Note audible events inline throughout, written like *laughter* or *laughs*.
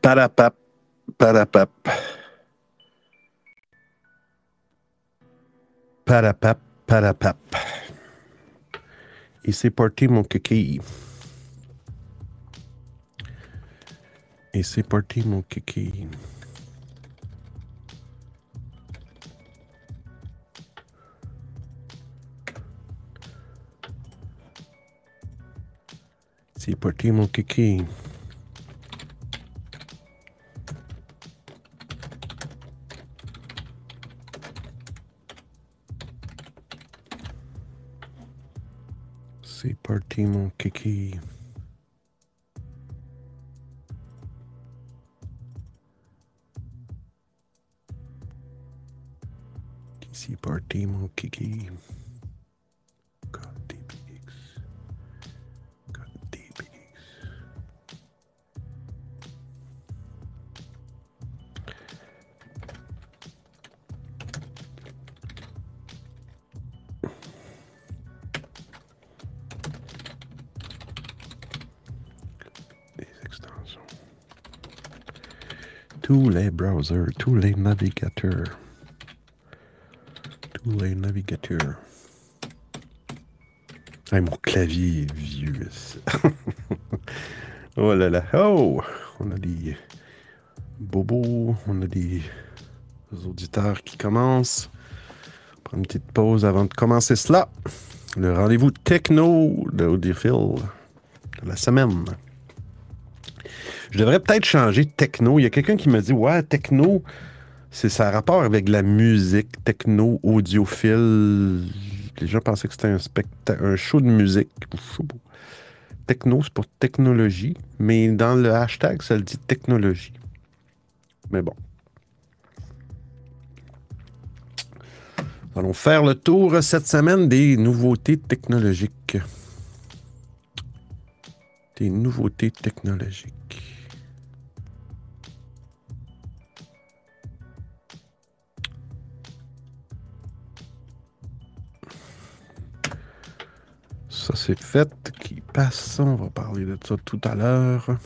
Parapap, parapap. Parapap, parapap. Et c'est parti, mon kiki? Et c'est parti, mon kiki? C'est parti, mon kiki. C'est parti, mon kiki. C'est parti, mon kiki. God, Tous les browsers, tous les navigateurs. Tous les navigateurs. Ah, mon clavier est vieux. *laughs* oh là là. Oh! On a des bobos, on a des auditeurs qui commencent. On une petite pause avant de commencer cela. Le rendez-vous techno de Audiophile de la semaine. Je devrais peut-être changer techno. Il y a quelqu'un qui me dit Ouais, techno, c'est ça rapport avec la musique, techno, audiophile. Les gens pensaient que c'était un, spectacle, un show de musique. Techno, c'est pour technologie, mais dans le hashtag, ça le dit technologie. Mais bon. Allons faire le tour cette semaine des nouveautés technologiques. Des nouveautés technologiques. Ça, c'est fait. Qui passe. On va parler de ça tout à l'heure.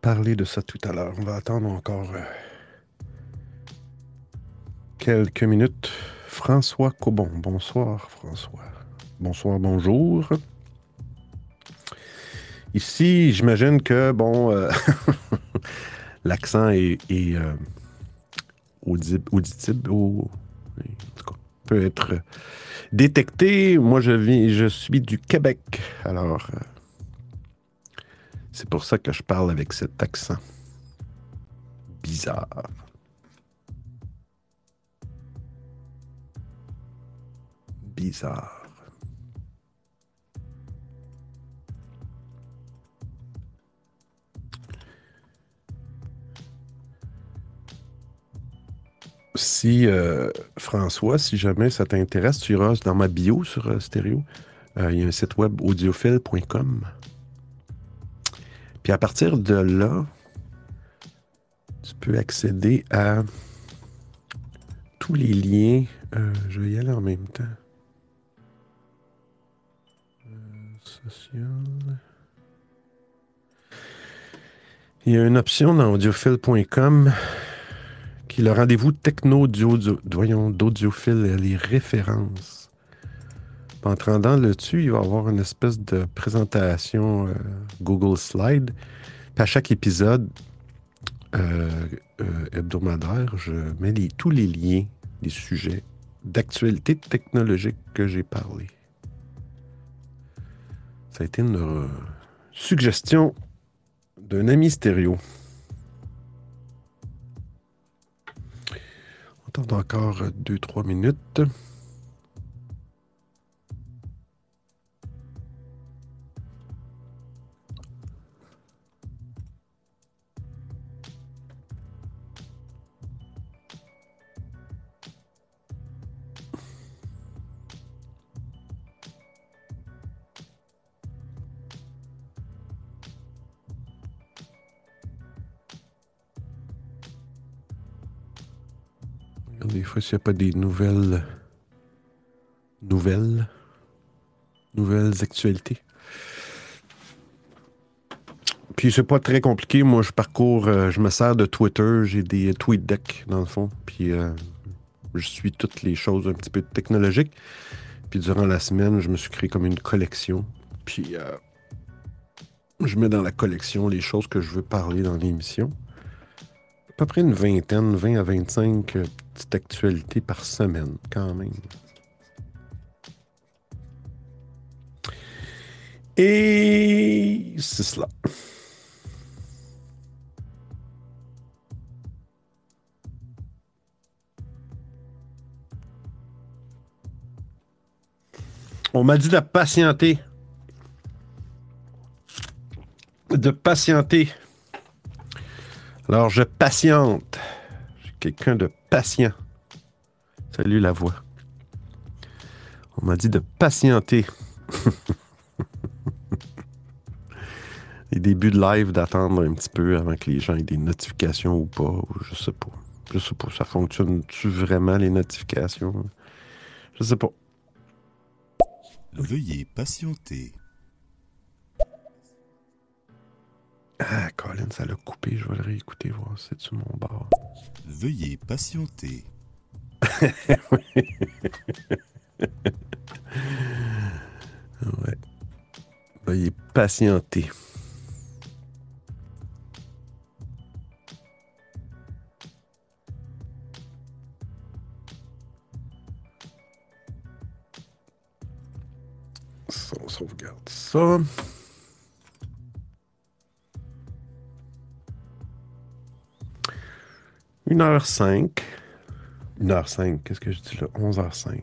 Parler de ça tout à l'heure. On va attendre encore euh, quelques minutes. François Cobon. Bonsoir, François. Bonsoir, bonjour. Ici, j'imagine que, bon, euh, *laughs* l'accent est, est, euh, audi- audible, peut être détecté. Moi, je, vis, je suis du Québec, alors euh, c'est pour ça que je parle avec cet accent bizarre. Bizarre. Si euh, François, si jamais ça t'intéresse, tu iras dans ma bio sur euh, Stéréo. Euh, Il y a un site web audiophile.com. Puis à partir de là, tu peux accéder à tous les liens. Je vais y aller en même temps. Social. Il y a une option dans audiophile.com qui le rendez-vous techno d'audiophile et les références. En te rendant là-dessus, il va y avoir une espèce de présentation euh, Google Slide. À chaque épisode euh, euh, hebdomadaire, je mets les- tous les liens, les sujets d'actualité technologique que j'ai parlé. Ça a été une suggestion d'un ami stéréo. On attend encore 2-3 minutes. Des fois, s'il n'y a pas des nouvelles nouvelles, nouvelles actualités. Puis c'est pas très compliqué. Moi, je parcours, euh, je me sers de Twitter. J'ai des tweet decks, dans le fond. Puis euh, je suis toutes les choses un petit peu technologiques. Puis durant la semaine, je me suis créé comme une collection. Puis euh, je mets dans la collection les choses que je veux parler dans l'émission. À peu près une vingtaine, 20 à 25 petites actualités par semaine, quand même. Et c'est cela. On m'a dit de patienter. De patienter. Alors, je patiente. Je suis quelqu'un de patient. Salut la voix. On m'a dit de patienter. *laughs* les débuts de live, d'attendre un petit peu avant que les gens aient des notifications ou pas. je sais pas. Je sais pas. Ça fonctionne-tu vraiment les notifications? Je sais pas. Veuillez patienter. Ah, Colin, ça l'a coupé. Je vais le réécouter, voir si c'est sur mon bar. Veuillez patienter. *laughs* ouais. Veuillez patienter. On sauvegarde ça. Une heure cinq. Une heure cinq, qu'est-ce que je dis là? 11h05.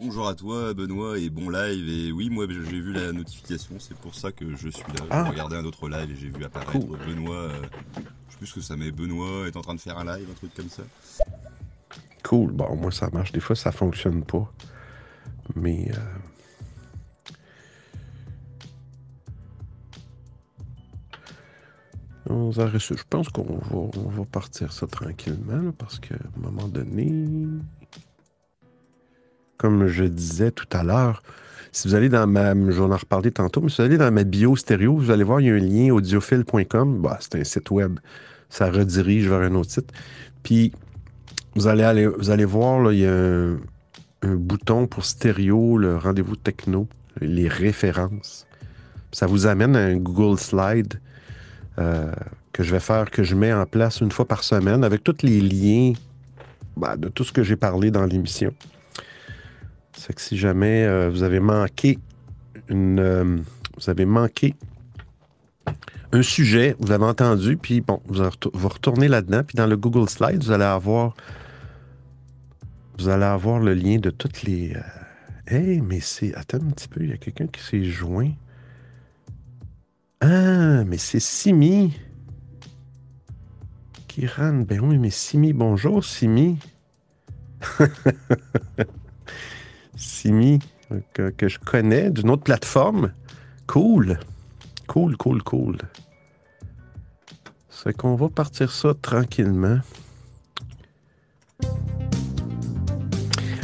bonjour à toi, Benoît, et bon live. Et oui, moi, j'ai vu la notification, c'est pour ça que je suis là. Ah. J'ai regardé un autre live et j'ai vu apparaître Benoît. euh, je sais plus ce que ça met. Benoît est en train de faire un live, un truc comme ça. Cool. Bon, moi, ça marche. Des fois, ça fonctionne pas. Mais. euh, On. Je pense qu'on va, partir ça tranquillement, parce qu'à un moment donné, comme je disais tout à l'heure, si vous allez dans ma. J'en ai reparlé tantôt, mais si vous allez dans ma bio stéréo, vous allez voir, il y a un lien audiophile.com. Bah, c'est un site web. Ça redirige vers un autre site. Puis, vous allez, aller, vous allez voir, il y a un bouton pour stéréo, le rendez-vous techno, les références. Ça vous amène à un Google Slide euh, que je vais faire, que je mets en place une fois par semaine avec tous les liens bah, de tout ce que j'ai parlé dans l'émission. C'est que si jamais euh, vous avez manqué une, euh, vous avez manqué un sujet, vous avez entendu, puis bon, vous, vous retournez là-dedans, puis dans le Google Slide, vous allez avoir, vous allez avoir le lien de toutes les. Hey, mais c'est. Attends un petit peu, il y a quelqu'un qui s'est joint. Ah, mais c'est Simi. Kiran, ben oui, mais Simi, bonjour Simi. *laughs* Simi, que, que je connais d'une autre plateforme. Cool. Cool, cool, cool. C'est qu'on va partir ça tranquillement.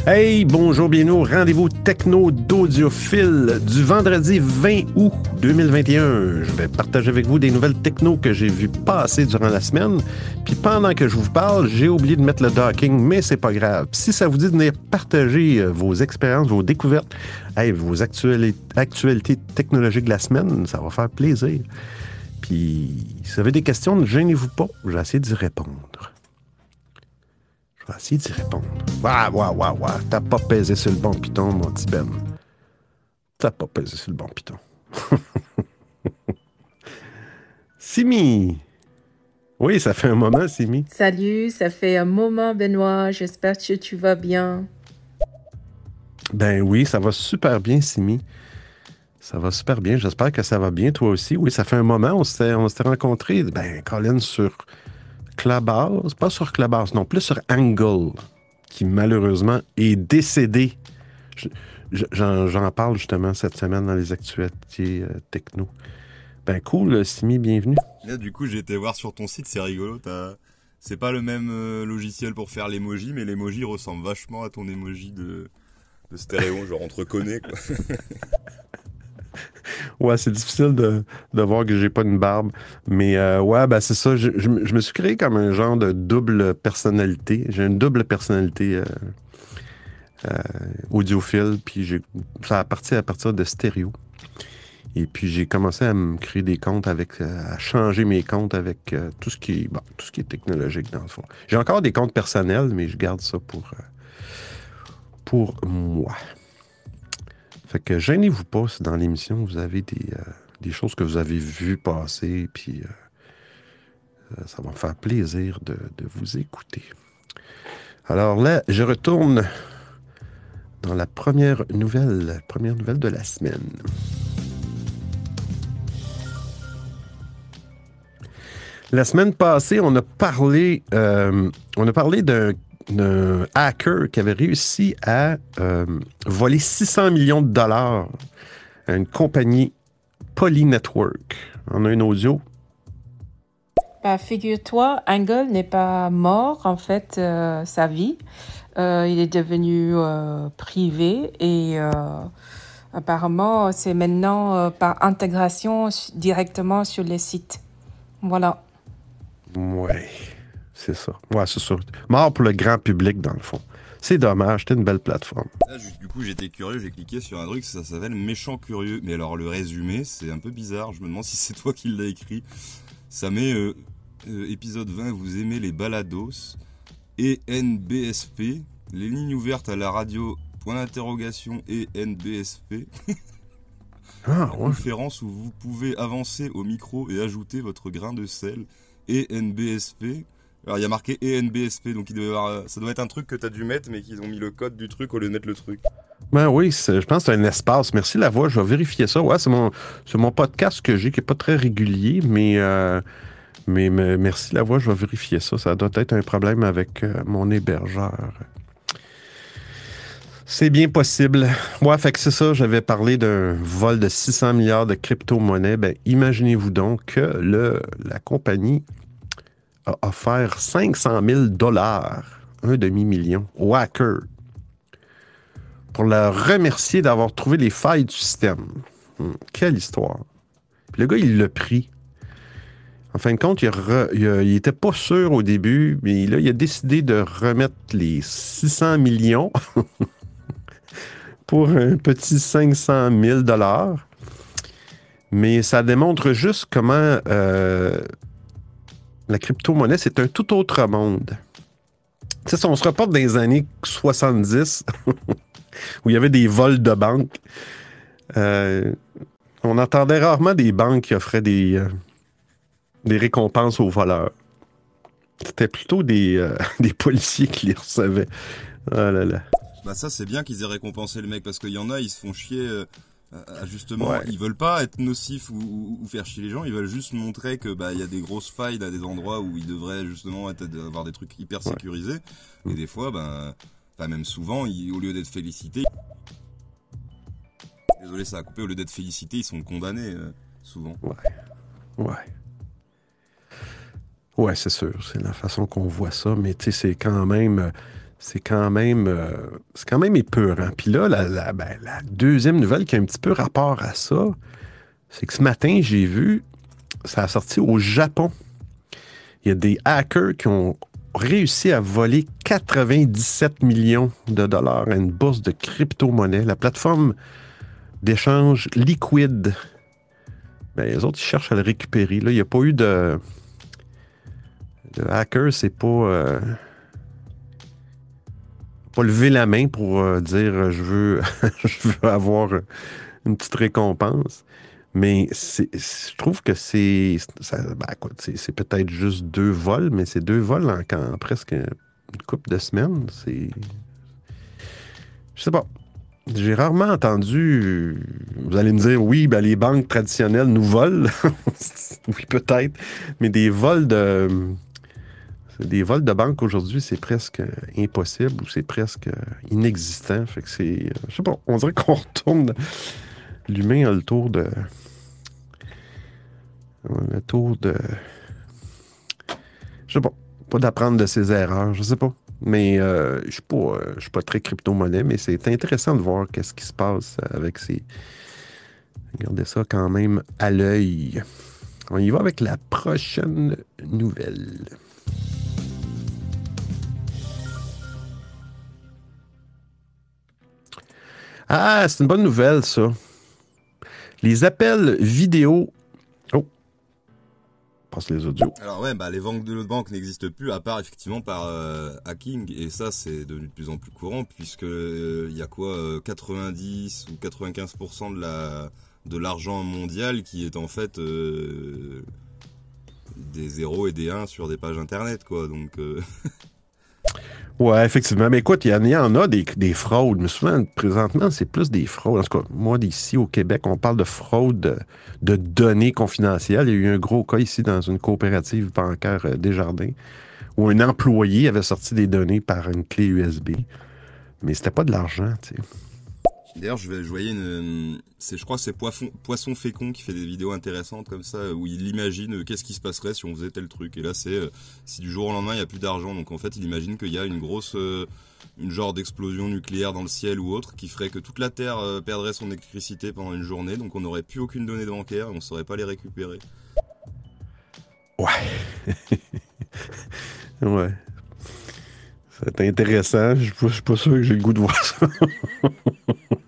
Hey, bonjour, bienvenue au rendez-vous techno d'audiophile du vendredi 20 août 2021. Je vais partager avec vous des nouvelles techno que j'ai vues passer durant la semaine. Puis pendant que je vous parle, j'ai oublié de mettre le docking, mais c'est pas grave. Si ça vous dit de venir partager euh, vos expériences, vos découvertes, hey, vos actuali- actualités technologiques de la semaine, ça va faire plaisir. Puis si vous avez des questions, ne gênez-vous pas, je vais essayer d'y répondre. Je vais essayer d'y répondre. Waouh, waouh, waouh, waouh. T'as pas pesé sur le bon piton, mon petit Ben. T'as pas pesé sur le bon piton. *laughs* Simi! Oui, ça fait un moment, Simi. Salut, ça fait un moment, Benoît. J'espère que tu vas bien. Ben oui, ça va super bien, Simi. Ça va super bien. J'espère que ça va bien, toi aussi. Oui, ça fait un moment. On s'était, on s'était rencontrés, ben, Colin, sur Clubhouse. Pas sur Clubhouse, non, plus sur Angle, qui malheureusement est décédé. Je- je- J'en, parle justement cette semaine dans les actualités euh, techno. Ben cool, Simi, bienvenue. Là, du coup, j'ai été voir sur ton site, c'est rigolo. C'est pas le même euh, logiciel pour faire l'emoji, mais l'emoji ressemble vachement à ton emoji de, de stéréo, genre on te reconnaît. Quoi. *laughs* *laughs* Ouais, c'est difficile de, de voir que j'ai pas une barbe. Mais euh, ouais, ben c'est ça. Je, me- suis créé comme un genre de double personnalité. J'ai une double personnalité euh, euh, audiophile. Puis ça a parti à partir de stéréo. Et puis j'ai commencé à me créer des comptes avec, à changer mes comptes avec tout ce qui tout ce qui est technologique dans le fond. J'ai encore des comptes personnels, mais je garde ça pour, pour moi. Que gênez-vous pas si dans l'émission vous avez des, euh, des choses que vous avez vues passer, puis euh, euh, ça va me faire plaisir de, de vous écouter. Alors là, je retourne dans la première nouvelle, première nouvelle de la semaine. La semaine passée, on a parlé, on a parlé d'un d'un hacker qui avait réussi à euh, voler 600 millions de dollars à une compagnie Poly Network. On a une audio. Bah, figure-toi, Angle n'est pas mort, en fait, euh, sa vie. Euh, il est devenu euh, privé et euh, apparemment, c'est maintenant par intégration directement sur les sites. Voilà. Ouais, c'est ça. Ouais, c'est ça. Mort pour le grand public, dans le fond. C'est dommage, c'était une belle plateforme. Là, du coup, j'étais curieux, j'ai cliqué sur un truc, ça s'appelle Méchant Curieux. Mais alors, le résumé, c'est un peu bizarre. Je me demande si c'est toi qui l'as écrit. Ça met euh, euh, épisode 20, vous aimez les balados. et NBSP, les lignes ouvertes à la radio, point d'interrogation et NBSP. Ah, ouais. conférence où vous pouvez avancer au micro et ajouter votre grain de sel et NBSP. Alors il y a marqué et NBSP, donc euh, ça doit être un truc que tu as dû mettre, mais qu'ils ont mis le code du truc au lieu de mettre le truc. Ben oui, je pense que c'est un espace. Merci la voix, je vais vérifier ça. Ouais, c'est mon, mon podcast que j'ai qui n'est pas très régulier, mais, euh, mais merci la voix, je vais vérifier ça. Ça doit être un problème avec euh, mon hébergeur. C'est bien possible. Ouais, fait que c'est ça, j'avais parlé d'un vol de 600 milliards de crypto-monnaies. Ben, imaginez-vous donc que le, la compagnie a offert 500 000 dollars, un demi-million, au hacker pour le remercier d'avoir trouvé les failles du système. Hmm, quelle histoire. Le gars, il l'a pris. En fin de compte, il, a re- il a- il était pas sûr au début, mais là, il a décidé de remettre les 600 millions *laughs* pour un petit 500 000 dollars. Mais ça démontre juste comment euh, la crypto-monnaie, c'est un tout autre monde. Tu sais, on se reporte dans les années 70, *laughs* où il y avait des vols de banques. Euh, on entendait rarement des banques qui offraient des, euh, récompenses aux voleurs. C'était plutôt des, euh, *laughs* policiers qui les recevaient. Ah là là. Bah ça c'est bien qu'ils aient récompensé le mec, parce qu'il y en a, ils se font chier... euh, justement, Ouais. ils veulent pas être nocifs ou, ou- ou faire chier les gens, ils veulent juste montrer que bah il y a des grosses failles à des endroits où ils devraient justement être, avoir des trucs hyper Ouais. sécurisés. Et Mm. des fois, ben, pas même souvent, ils- au lieu d'être félicités, désolé ça a coupé, au lieu d'être félicités, ils sont condamnés euh, souvent. Ouais. Ouais, c'est sûr. C'est la façon qu'on voit ça. Mais tu sais, c'est quand même. euh, C'est quand même. euh, c'est quand même épeurant. Puis là, la, ben, la deuxième nouvelle qui a un petit peu rapport à ça, c'est que ce matin, j'ai vu, ça a sorti au Japon. Il y a des hackers qui ont réussi à voler 97 millions de dollars à une bourse de crypto-monnaie. La plateforme d'échange Liquid. Ben, les autres, ils cherchent à le récupérer. Là, il n'y a pas eu de. Le hacker, c'est pas. euh, pas lever la main pour euh, dire euh, je veux, *laughs* je veux avoir euh, une petite récompense. Mais je trouve que ben, c'est, c'est peut-être juste deux vols, mais c'est deux vols en, en presque une couple de semaines. C'est. Je sais pas. J'ai rarement entendu. Vous allez me dire, oui, ben, les banques traditionnelles nous volent. *laughs* oui, peut-être. Mais des vols de. Des vols de banque aujourd'hui, c'est presque impossible ou c'est presque inexistant. Fait que c'est. Je sais pas, on dirait qu'on *laughs* retourne. L'humain a le tour de. Le tour de. Je sais pas. Pas d'apprendre de ses erreurs. Je sais pas. Mais euh, je ne suis pas très crypto-monnaie, mais c'est intéressant de voir qu'est-ce qui se passe avec ces. Regardez ça quand même à l'œil. On y va avec la prochaine nouvelle. Ah, c'est une bonne nouvelle, ça. Les appels vidéo. Oh. Passe les audios. Alors, ouais, bah, les banques de banque n'existent plus, à part effectivement par euh, hacking. Et ça, c'est devenu de plus en plus courant, puisque il euh, y a quoi 90 euh, ou 95% de la de l'argent mondial qui est en fait des 0 et des 1 sur des pages internet, quoi. Donc. *laughs* Ouais, effectivement. Mais écoute, il y, en a des, fraudes, mais souvent, présentement, c'est plus des fraudes. En tout cas, moi, d'ici au Québec, on parle de fraude de, données confidentielles. Il y a eu un gros cas ici dans une coopérative bancaire euh, Desjardins où un employé avait sorti des données par une clé USB. Mais c'était pas de l'argent, tu sais. D'ailleurs, je, voyais une, c'est, je crois, c'est Poisson, Fécond qui fait des vidéos intéressantes comme ça, où il imagine euh, qu'est-ce qui se passerait si on faisait tel truc. Et là, c'est euh, si du jour au lendemain il n'y a plus d'argent, donc en fait, il imagine qu'il y a une grosse, euh, une genre d'explosion nucléaire dans le ciel ou autre, qui ferait que toute la Terre perdrait son électricité pendant une journée, donc on n'aurait plus aucune donnée bancaire, et on ne saurait pas les récupérer. Ouais. *laughs* ouais. C'est intéressant. Je suis pas sûr que j'ai le goût de voir ça. *laughs*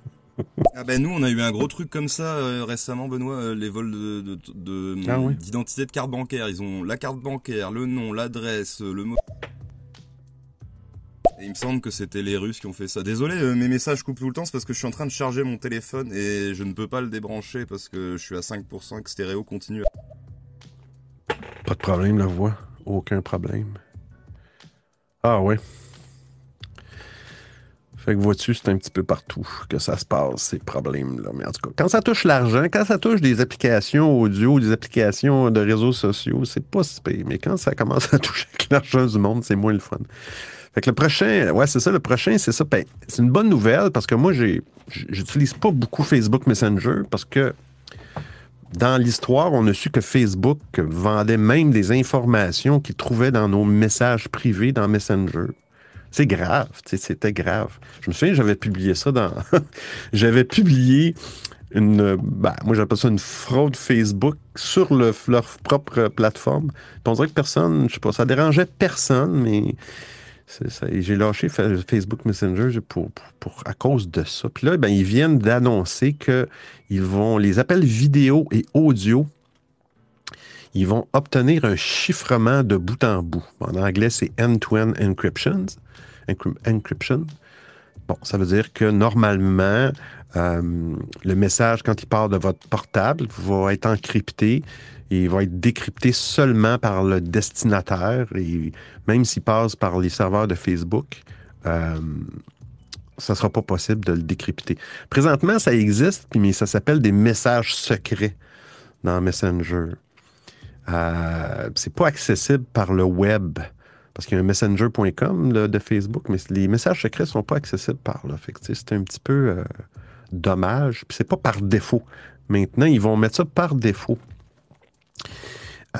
Ah ben nous on a eu un gros truc comme ça euh, récemment Benoît euh, les vols de, ah d'identité de, carte bancaire ils ont la carte bancaire le nom l'adresse le mot et il me semble que c'était les Russes qui ont fait ça. Désolé, euh, mes messages coupent tout le temps, c'est parce que je suis en train de charger mon téléphone et je ne peux pas le débrancher parce que je suis à 5% que stéréo continue. Pas de problème, la voix. Aucun problème. Ah ouais. Fait que vois-tu, c'est un petit peu partout que ça se passe, ces problèmes-là. Mais en tout cas, quand ça touche l'argent, quand ça touche des applications audio, des applications de réseaux sociaux, c'est pas si pire. Mais quand ça commence *laughs* à toucher l'argent du monde, c'est moins le fun. Fait que le prochain, ouais, c'est ça, le prochain, c'est ça. Ben, c'est une bonne nouvelle parce que moi, j'utilise pas beaucoup Facebook Messenger parce que dans l'histoire, on a su que Facebook vendait même des informations qu'il trouvait dans nos messages privés dans Messenger. C'est grave, c'était grave. Je me souviens, j'avais publié ça dans. *laughs* j'avais publié une. Ben, moi, j'appelle ça une fraude Facebook sur leur propre plateforme. on dirait que personne, je sais pas, ça dérangeait personne, mais. J'ai lâché Facebook Messenger pour, pour, à cause de ça. Puis là, ben, ils viennent d'annoncer qu'ils vont, les appels vidéo et audio, ils vont obtenir un chiffrement de bout en bout. En anglais, c'est end-to-end encryption encryption. Bon, ça veut dire que normalement, euh, le message, quand il part de votre portable, va être encrypté et il va être décrypté seulement par le destinataire. Et même s'il passe par les serveurs de Facebook, euh, ça ne sera pas possible de le décrypter. Présentement, ça existe, mais ça s'appelle des messages secrets dans Messenger. Euh, c'est pas accessible par le web parce qu'il y a un messenger.com de Facebook, mais les messages secrets ne sont pas accessibles par là. c'est un petit peu euh, dommage. Puis c'est pas par défaut. Maintenant, ils vont mettre ça par défaut.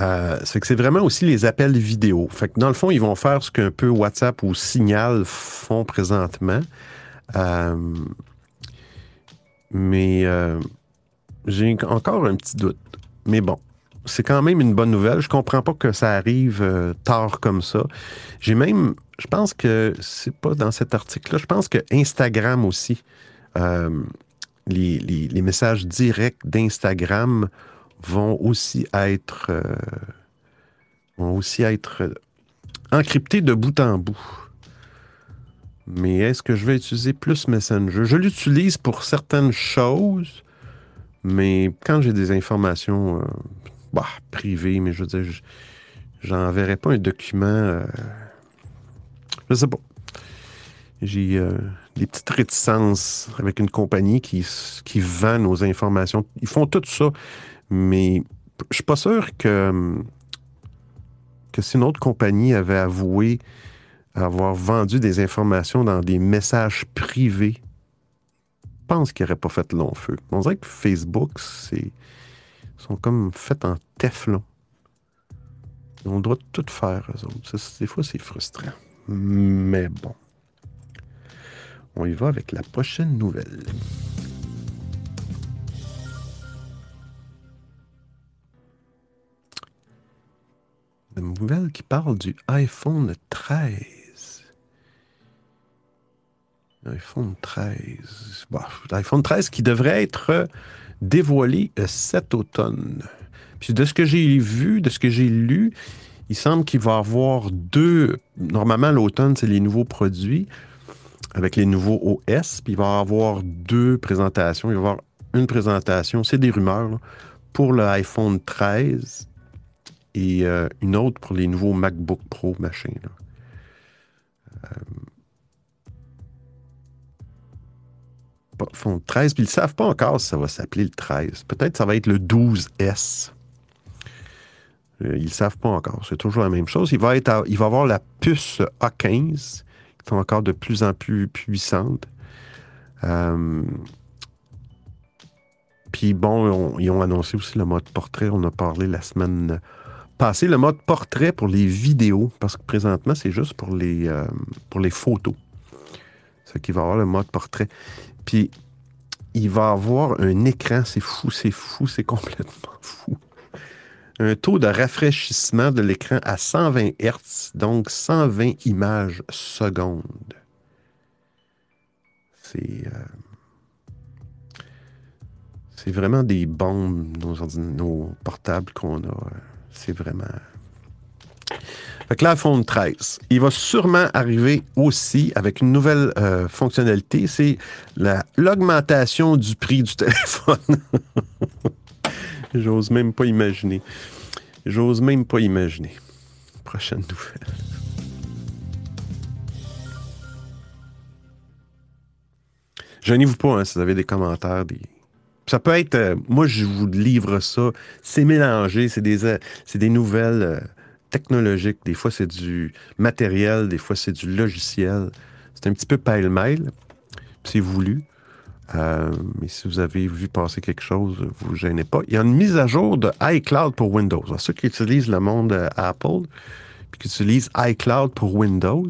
Euh, c'est vraiment aussi les appels vidéo. Fait que dans le fond, ils vont faire ce qu'un peu WhatsApp ou Signal font présentement. Euh, mais j'ai encore un petit doute. Mais bon, c'est quand même une bonne nouvelle. Je comprends pas que ça arrive euh, tard comme ça. J'ai même, je pense que c'est pas dans cet article-là, je pense que Instagram aussi, euh, les, messages directs d'Instagram vont aussi être euh, vont aussi être encryptés de bout en bout. Mais est-ce que je vais utiliser plus Messenger? Je l'utilise pour certaines choses, mais quand j'ai des informations bah, privé, mais je veux dire, j'enverrai pas un document. Euh, je sais pas. J'ai euh, des petites réticences avec une compagnie qui, vend nos informations. Ils font tout ça, mais je suis pas sûr que, que si une autre compagnie avait avoué avoir vendu des informations dans des messages privés, je pense qu'il n'aurait pas fait long feu. On dirait que Facebook, c'est sont comme faits en teflon. On doit tout faire, eux autres. des fois, c'est frustrant. Mais bon. On y va avec la prochaine nouvelle. Une nouvelle qui parle du iPhone 13. iPhone 13. L'iPhone 13 qui devrait être dévoilé cet automne. Puis de ce que j'ai vu, de ce que j'ai lu, il semble qu'il va y avoir deux. Normalement, l'automne, c'est les nouveaux produits avec les nouveaux OS. Puis il va y avoir deux présentations. Il va y avoir une présentation, c'est des rumeurs, pour le iPhone 13 et euh, une autre pour les nouveaux MacBook Pro machin. iPhone 13, puis ils ne savent pas encore si ça va s'appeler le 13. Peut-être ça va être le 12S. Euh, ils ne savent pas encore. C'est toujours la même chose. Il va, être il va avoir la puce A15, qui est encore de plus en plus puissante. Euh, puis bon, ils ont annoncé aussi le mode portrait. On a parlé la semaine passée. Le mode portrait pour les vidéos, parce que présentement, c'est juste pour les, euh, pour les photos. C'est qui va avoir le mode portrait. Puis il va avoir un écran. C'est fou, c'est fou, c'est complètement *laughs* fou un taux de rafraîchissement de l'écran à 120 Hz, donc 120 images secondes. C'est euh, c'est vraiment des bombes, nos, portables qu'on a. C'est vraiment. Fait que l'iPhone 13, il va sûrement arriver aussi avec une nouvelle euh, fonctionnalité, c'est l'augmentation du prix du *laughs* téléphone. J'ose même pas imaginer. J'ose même pas imaginer. Prochaine nouvelle. Gênez-vous pas hein, si vous avez des commentaires. Ça peut être. Euh, moi, je vous livre ça. C'est mélangé. C'est des, euh, des nouvelles technologiques. Des fois, c'est du matériel. Des fois, c'est du logiciel. C'est un petit peu pêle-mêle. C'est voulu. Euh, mais si vous avez vu passer quelque chose, vous ne gênez pas. Il y a une mise à jour de iCloud pour Windows. Alors, ceux qui utilisent le monde euh, Apple, puis qui utilisent iCloud pour Windows,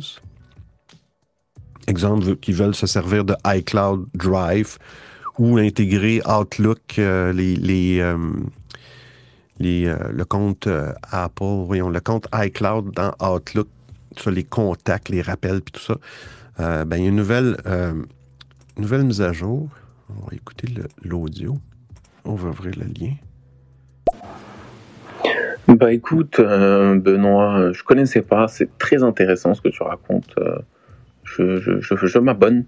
exemple, qui veulent se servir de iCloud Drive ou intégrer Outlook, euh, les, le compte Apple, voyons, le compte iCloud dans Outlook, sur les contacts, les rappels, puis tout ça. ben, il y a une nouvelle nouvelle mise à jour. On va écouter l'audio. On va ouvrir le lien. Bah écoute, euh, Benoît, je connaissais pas. C'est très intéressant ce que tu racontes. Euh, je, je, je, m'abonne.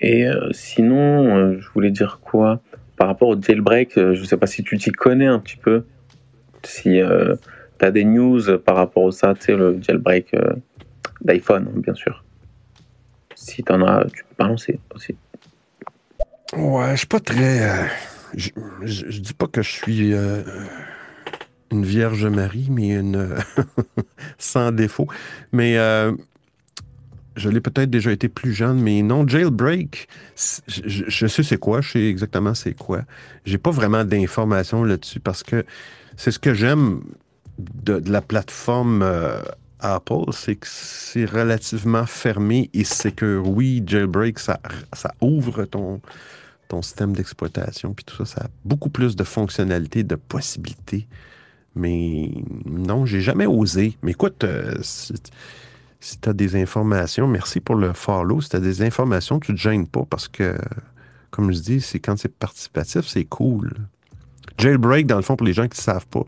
Et euh, sinon, je voulais dire quoi? Par rapport au jailbreak, je sais pas si tu t'y connais un petit peu. Si tu as des news par rapport à ça, tu sais, le jailbreak d'iPhone, hein, bien sûr si tu en as, tu peux balancer aussi. Ouais, je suis pas très. Euh, je, je, dis pas que je suis euh, une Vierge Marie, mais une. *laughs* sans défaut. Mais euh, je l'ai peut-être déjà été plus jeune, mais non, jailbreak, je, sais c'est quoi, je sais exactement c'est quoi. J'ai pas vraiment d'informations là-dessus parce que c'est ce que j'aime de, la plateforme Apple, c'est que c'est relativement fermé et c'est que oui, jailbreak, ça, ouvre ton, ton système d'exploitation, puis tout ça, ça a beaucoup plus de fonctionnalités, de possibilités. Mais non, j'ai jamais osé. Mais écoute, euh, si, tu as des informations, merci pour le follow. Si tu as des informations, tu ne te gênes pas parce que, comme je dis, c'est quand c'est participatif, c'est cool. Jailbreak, dans le fond, pour les gens qui ne savent pas,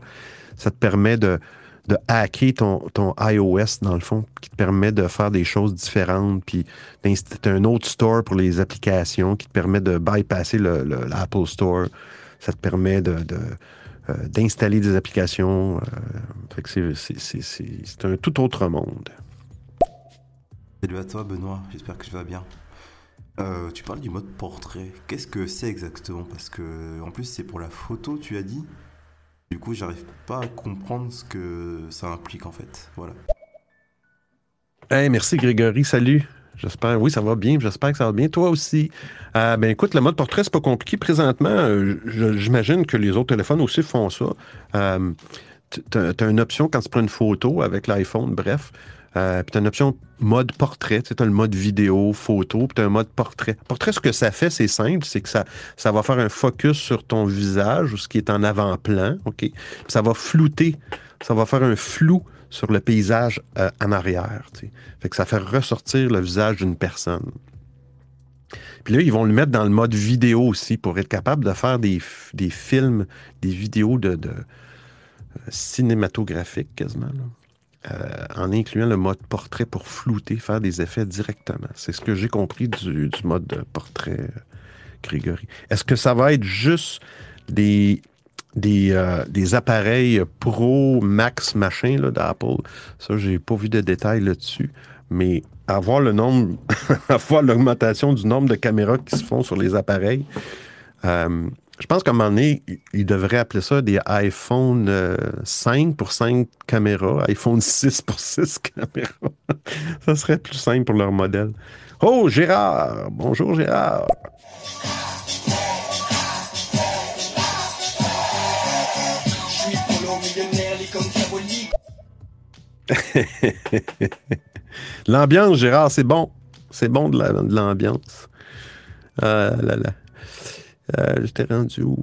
ça te permet de, de hacker ton, ton iOS, dans le fond, qui te permet de faire des choses différentes. Puis c'est un autre store pour les applications qui te permet de bypasser l'Apple Store. Ça te permet de, euh, d'installer des applications. Euh, c'est un tout autre monde. Salut à toi, Benoît. J'espère que tu vas bien. Euh, tu parles du mode portrait. Qu'est-ce que c'est exactement? Parce que, en plus, c'est pour la photo, tu as dit du coup, j'arrive pas à comprendre ce que ça implique en fait. Voilà. Hey, merci Grégory, salut. J'espère, oui, ça va bien. J'espère que ça va bien. Toi aussi. Euh, ben écoute, le mode portrait, c'est pas compliqué. Présentement, euh, j'imagine que les autres téléphones aussi font ça. Tu as, une option quand tu prends une photo avec l'iPhone, bref. Euh, puis tu as une option mode portrait. Tu as le mode vidéo, photo, puis tu as un mode portrait. Portrait, ce que ça fait, c'est simple, c'est que ça, ça va faire un focus sur ton visage, ou ce qui est en avant-plan. OK? ça va flouter. Ça va faire un flou sur le paysage euh, en arrière. Fait que ça fait ressortir le visage d'une personne. Puis là, ils vont le mettre dans le mode vidéo aussi pour être capable de faire des, des films, des vidéos de, de euh, cinématographiques quasiment. Euh, en incluant le mode portrait pour flouter, faire des effets directement. C'est ce que j'ai compris du, mode portrait, euh, Grégory. Est-ce que ça va être juste des, des, des appareils Pro Max machin d'Apple? Ça, j'ai pas vu de détails là-dessus. Mais avoir le nombre, *laughs* avoir l'augmentation du nombre de caméras qui se font sur les appareils. Euh, je pense qu'à un moment donné, ils devraient appeler ça des iPhone 5 euh, pour 5 caméras, iPhone *laughs* 6 pour 6 caméras. ça serait plus simple pour leur modèle. Oh, Gérard! Bonjour, Gérard! *laughs* L'ambiance, Gérard, c'est bon. C'est bon de l'ambiance. Euh, là, là. Euh, J'étais rendu où?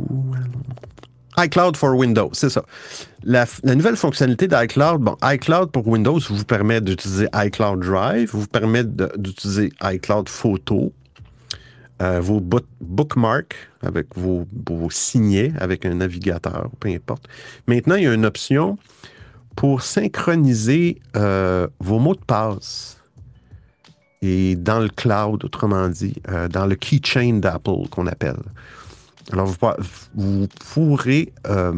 iCloud for Windows, c'est ça. La, nouvelle fonctionnalité d'iCloud, bon, iCloud pour Windows vous permet d'utiliser iCloud Drive, vous permet d'utiliser iCloud Photo, euh, vos bookmarks avec vos, vos signets avec un navigateur, peu importe. Maintenant, il y a une option pour synchroniser euh, vos mots de passe et dans le cloud, autrement dit, euh, dans le keychain d'Apple qu'on appelle. Alors, vous, pourrez, euh,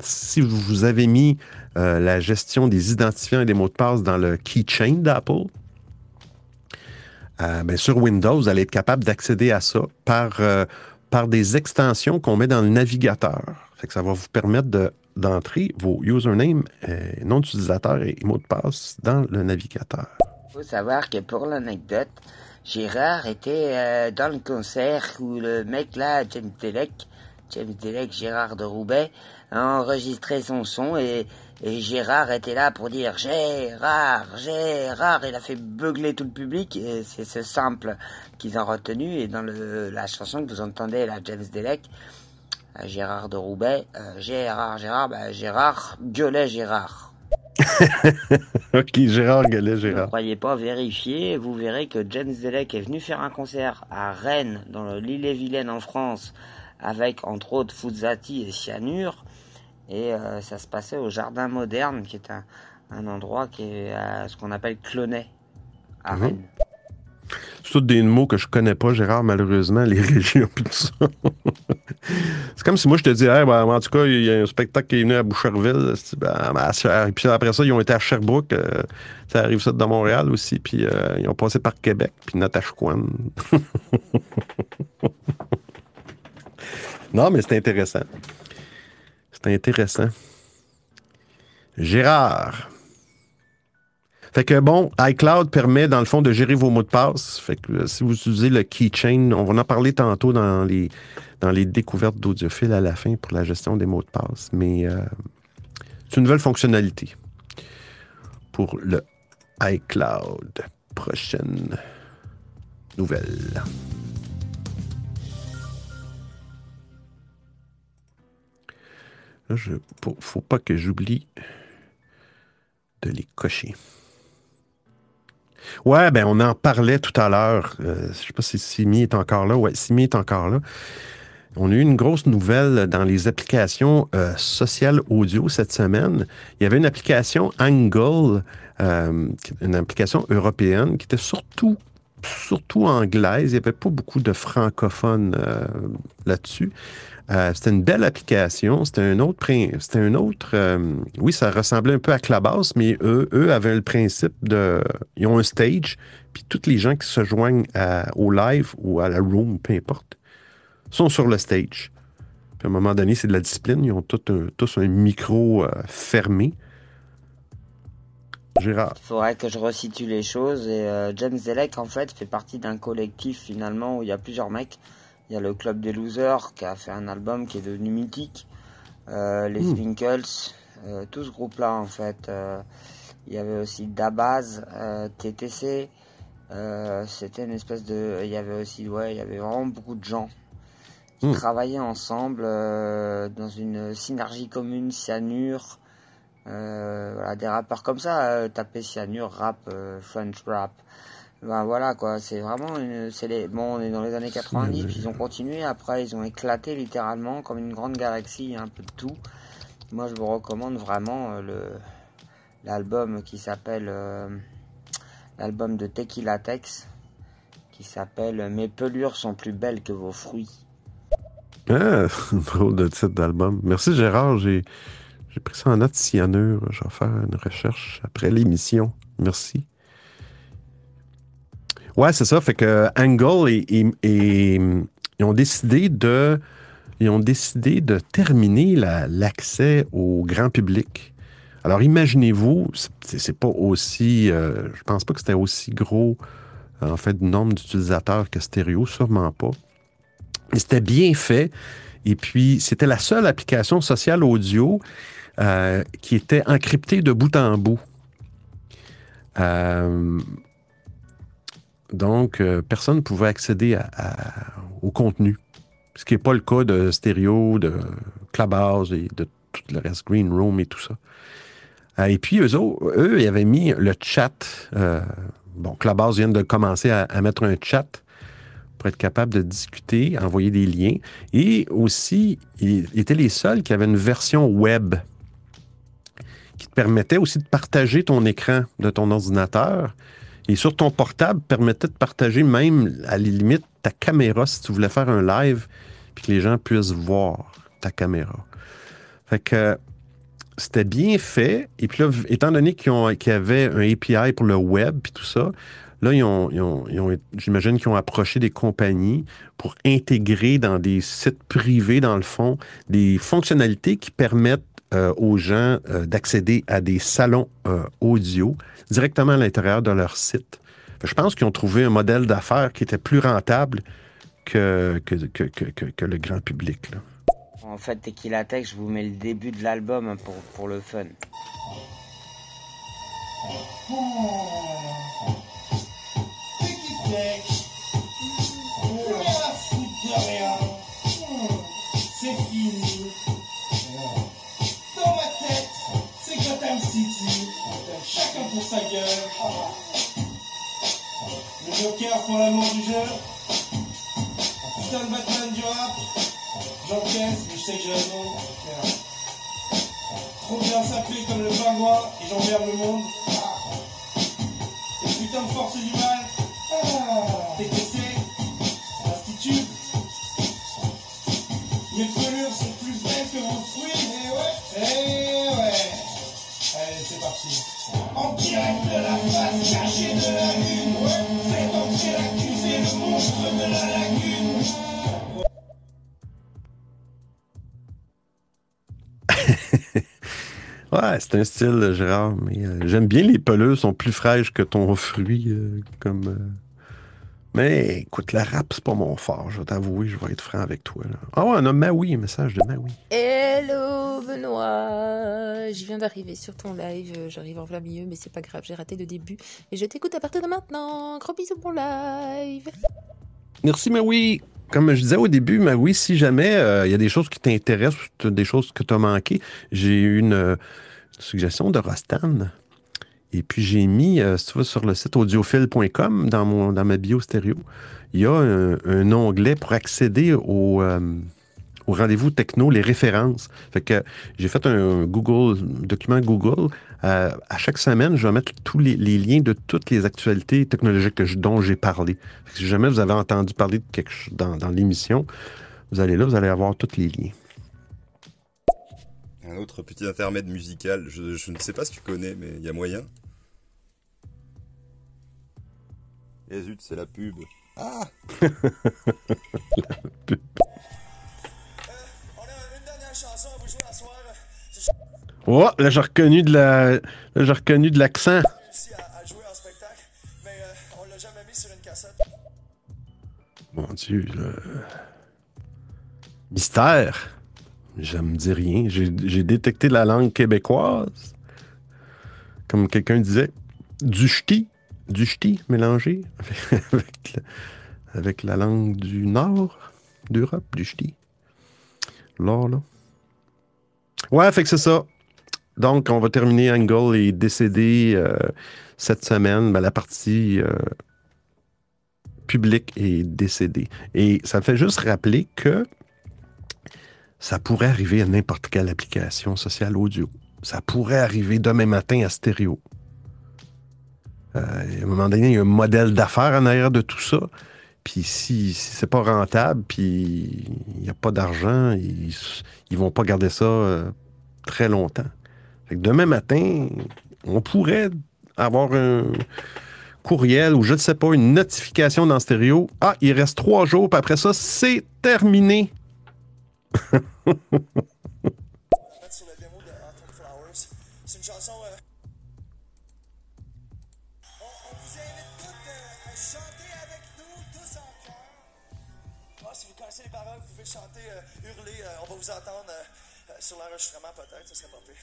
si vous avez mis la gestion des identifiants et des mots de passe dans le keychain d'Apple, ben, sur Windows, vous allez être capable d'accéder à ça par, par des extensions qu'on met dans le navigateur. Que ça va vous permettre de d'entrer vos usernames, euh, nom d'utilisateur et mots de passe dans le navigateur. Faut savoir que pour l'anecdote, Gérard était euh, dans le concert où le mec là, James Delec, James Delec, Gérard de Roubaix, a enregistré son son et, Gérard était là pour dire Gérard, Gérard. Il a fait beugler tout le public et c'est ce simple qu'ils ont retenu. Et dans le, la chanson que vous entendez là, James Delec, Gérard de Roubaix. Euh, Gérard, Gérard, bah, Gérard, gueulet Gérard. *laughs* ok, Gérard gueulet Gérard. Ne croyez pas, vérifier, vous verrez que James Delec est venu faire un concert à Rennes, dans l'île-et-Vilaine en France, avec entre autres Fuzati et Cyanure. Et euh, ça se passait au Jardin Moderne, qui est un, endroit qui est à ce qu'on appelle Clonay, à mhm. Rennes. C'est tous des mots que je connais pas, Gérard, malheureusement, les *laughs* régions et tout ça. c'est comme si moi je te disais, ben, en tout cas, il y a un spectacle qui est venu à Boucherville, ben, ben, puis après ça, ils ont été à Sherbrooke, euh, ça arrive ça de Montréal aussi, puis euh, ils ont passé par Québec, puis Natashquan. *laughs* non, mais c'est intéressant. C'est intéressant. Gérard. Fait que bon, iCloud permet dans le fond de gérer vos mots de passe. Fait que euh, si vous utilisez le keychain, on va en parler tantôt dans les, dans les découvertes d'audiophiles à la fin pour la gestion des mots de passe. Mais euh, c'est une nouvelle fonctionnalité pour le iCloud. Prochaine nouvelle. Là, je, faut pas que j'oublie de les cocher. Ouais, ben on en parlait tout à l'heure. Je euh, je sais pas si Simi est encore là. Ouais, Simi est encore là. On a eu une grosse nouvelle dans les applications euh, sociales audio cette semaine. Il y avait une application Angle, euh, une application européenne qui était surtout surtout anglaise. Il n'y avait pas beaucoup de francophones là-dessus. Euh, c'était une belle application. C'était un autre. C'était un autre. Euh, oui, ça ressemblait un peu à Clubhouse, mais eux, eux avaient le principe de. Ils ont un stage, puis tous les gens qui se joignent au live ou à la room, peu importe, sont sur le stage. Puis à un moment donné, c'est de la discipline. Ils ont tous un, micro euh, fermé. Gérard. Il faudrait que je resitue les choses. Et James Zelek, en fait, fait partie d'un collectif finalement où il y a plusieurs mecs il y a le Club des Losers qui a fait un album qui est devenu mythique. Euh, les mmh. Euh, tout ce groupe-là en fait. Euh, Il y avait aussi Dabaz, TTC. C'était une espèce de. Il y avait aussi, ouais, il y avait vraiment beaucoup de gens qui Hmm. travaillaient ensemble dans une synergie commune, cyanure. Voilà, des rappeurs comme ça, taper cyanure, rap, French rap. Ben voilà quoi, c'est vraiment une, c'est les, bon, on est dans les années 90, puis ils ont continué, après ils ont éclaté littéralement comme une grande galaxie, un peu de tout. Moi je vous recommande vraiment euh, le, l'album qui s'appelle, euh, l'album de Tequila Tex, qui s'appelle Mes pelures sont plus belles que vos fruits. Ah, *laughs* drôle de titre d'album. Merci Gérard, j'ai j'ai pris ça en note cyanure. Je vais faire une recherche après l'émission. Merci. Ouais, c'est ça. Fait que Angle et, ils ont décidé de ont décidé de terminer la- l'accès au grand public. Alors imaginez-vous, c'est pas aussi, euh, je pense pas que c'était aussi gros en fait de nombre d'utilisateurs que Stereo, sûrement pas. Mais c'était bien fait. Et puis, c'était la seule application sociale audio euh, qui était encryptée de bout en bout. Euh, donc, euh, personne ne pouvait accéder au contenu. Ce qui n'est pas le cas de Stereo, de Clubhouse et de tout le reste, Green Room et tout ça. Euh, et puis, eux, eux, ils avaient mis le chat. euh, bon, Clubhouse vient de commencer à mettre un chat pour être capable de discuter, envoyer des liens. Et aussi, ils étaient les seuls qui avaient une version web qui te permettait aussi de partager ton écran de ton ordinateur. Et sur ton portable, permettait de partager même, à la limite, ta caméra si tu voulais faire un live, puis que les gens puissent voir ta caméra. Fait que c'était bien fait. Et puis là, étant donné qu'ils y avait un API pour le web, puis tout ça, Là, ils ont, ils ont- ils ont- j'imagine qu'ils ont approché des compagnies pour intégrer dans des sites privés, dans le fond, des fonctionnalités qui permettent euh, aux gens euh, d'accéder à des salons euh, audio directement à l'intérieur de leur site. Je pense qu'ils ont trouvé un modèle d'affaires qui était plus rentable que, que, que, que- que- que le grand public. là. En fait, Tex, je vous mets le début de l'album hein, pour, pour le fun. Pour sa gueule. Le Joker pour l'amour du jeu. Putain de Batman du rap. J'encaisse, mais je sais que j'ai raison. Trop bien s'appeler comme le pingouin et j'emmerde le monde. Et putain de force du mal. Ah, TTC, Institut. Mes pelures sont plus belles que vos fruits. Eh ouais, eh ouais. Parti. En direct de la face cachée de la lune. Ouais, faites entrer l'accusé, le monstre de la lagune. *laughs* Ouais, c'est un style, Gérard, mais euh, j'aime bien les pelures, sont plus fraîches que ton fruit. euh, comme, euh. Mais écoute, la rap, c'est pas mon fort, je vais t'avouer, je vais être franc avec toi. là. Ah ouais, on a Maui, un message de Maui. Hello Benoît, je viens d'arriver sur ton live, j'arrive en plein milieu mais c'est pas grave, j'ai raté le début et je t'écoute à partir de maintenant. Gros bisous pour live. Merci, Maui. Comme je disais au début, Maui, si jamais euh, il y a des choses qui t'intéressent, ou des choses que tu as manquées, j'ai eu une euh, suggestion de Rostan. Et puis j'ai mis, euh, si tu vas sur le site audiophile.com, dans, dans ma bio stéréo, il y a un, onglet pour accéder au, euh, au rendez-vous techno, les références. Fait que j'ai fait un Google, document Google. Euh, à chaque semaine, je vais mettre tous les, liens de toutes les actualités technologiques dont j'ai parlé. Fait que si jamais vous avez entendu parler de quelque chose dans, l'émission, vous allez là, vous allez avoir tous les liens. Un autre petit intermède musical, je ne sais pas si tu connais, mais il y a moyen. Eh zut, c'est la pub. Ah On a une dernière chanson à vous jouer à soir. Oh, là, j'ai reconnu de la, j'ai reconnu de l'accent. L'a. Mon Dieu, le mystère. Je me dis rien. J'ai détecté la langue québécoise. comme quelqu'un disait, du ch'ti, du ch'ti mélangé *laughs* avec, la, langue du nord d'Europe, du ch'ti. Là, là. Ouais, fait que c'est ça. Donc, on va terminer. Angle est décédé euh, cette semaine. Ben, la partie euh, publique est décédée. Et ça me fait juste rappeler que ça pourrait arriver à n'importe quelle application sociale audio. Ça pourrait arriver demain matin à stéréo. Euh, à un moment donné, il y a un modèle d'affaires en arrière de tout ça. Puis si, si c'est pas rentable, puis il n'y a pas d'argent, ils, ils vont pas garder ça euh, très longtemps. Demain matin, on pourrait avoir un courriel ou je ne sais pas, une notification dans stéréo. Ah, il reste trois jours, puis après ça, c'est terminé. *laughs* l'enregistrement peut-être, ça serait pas pire.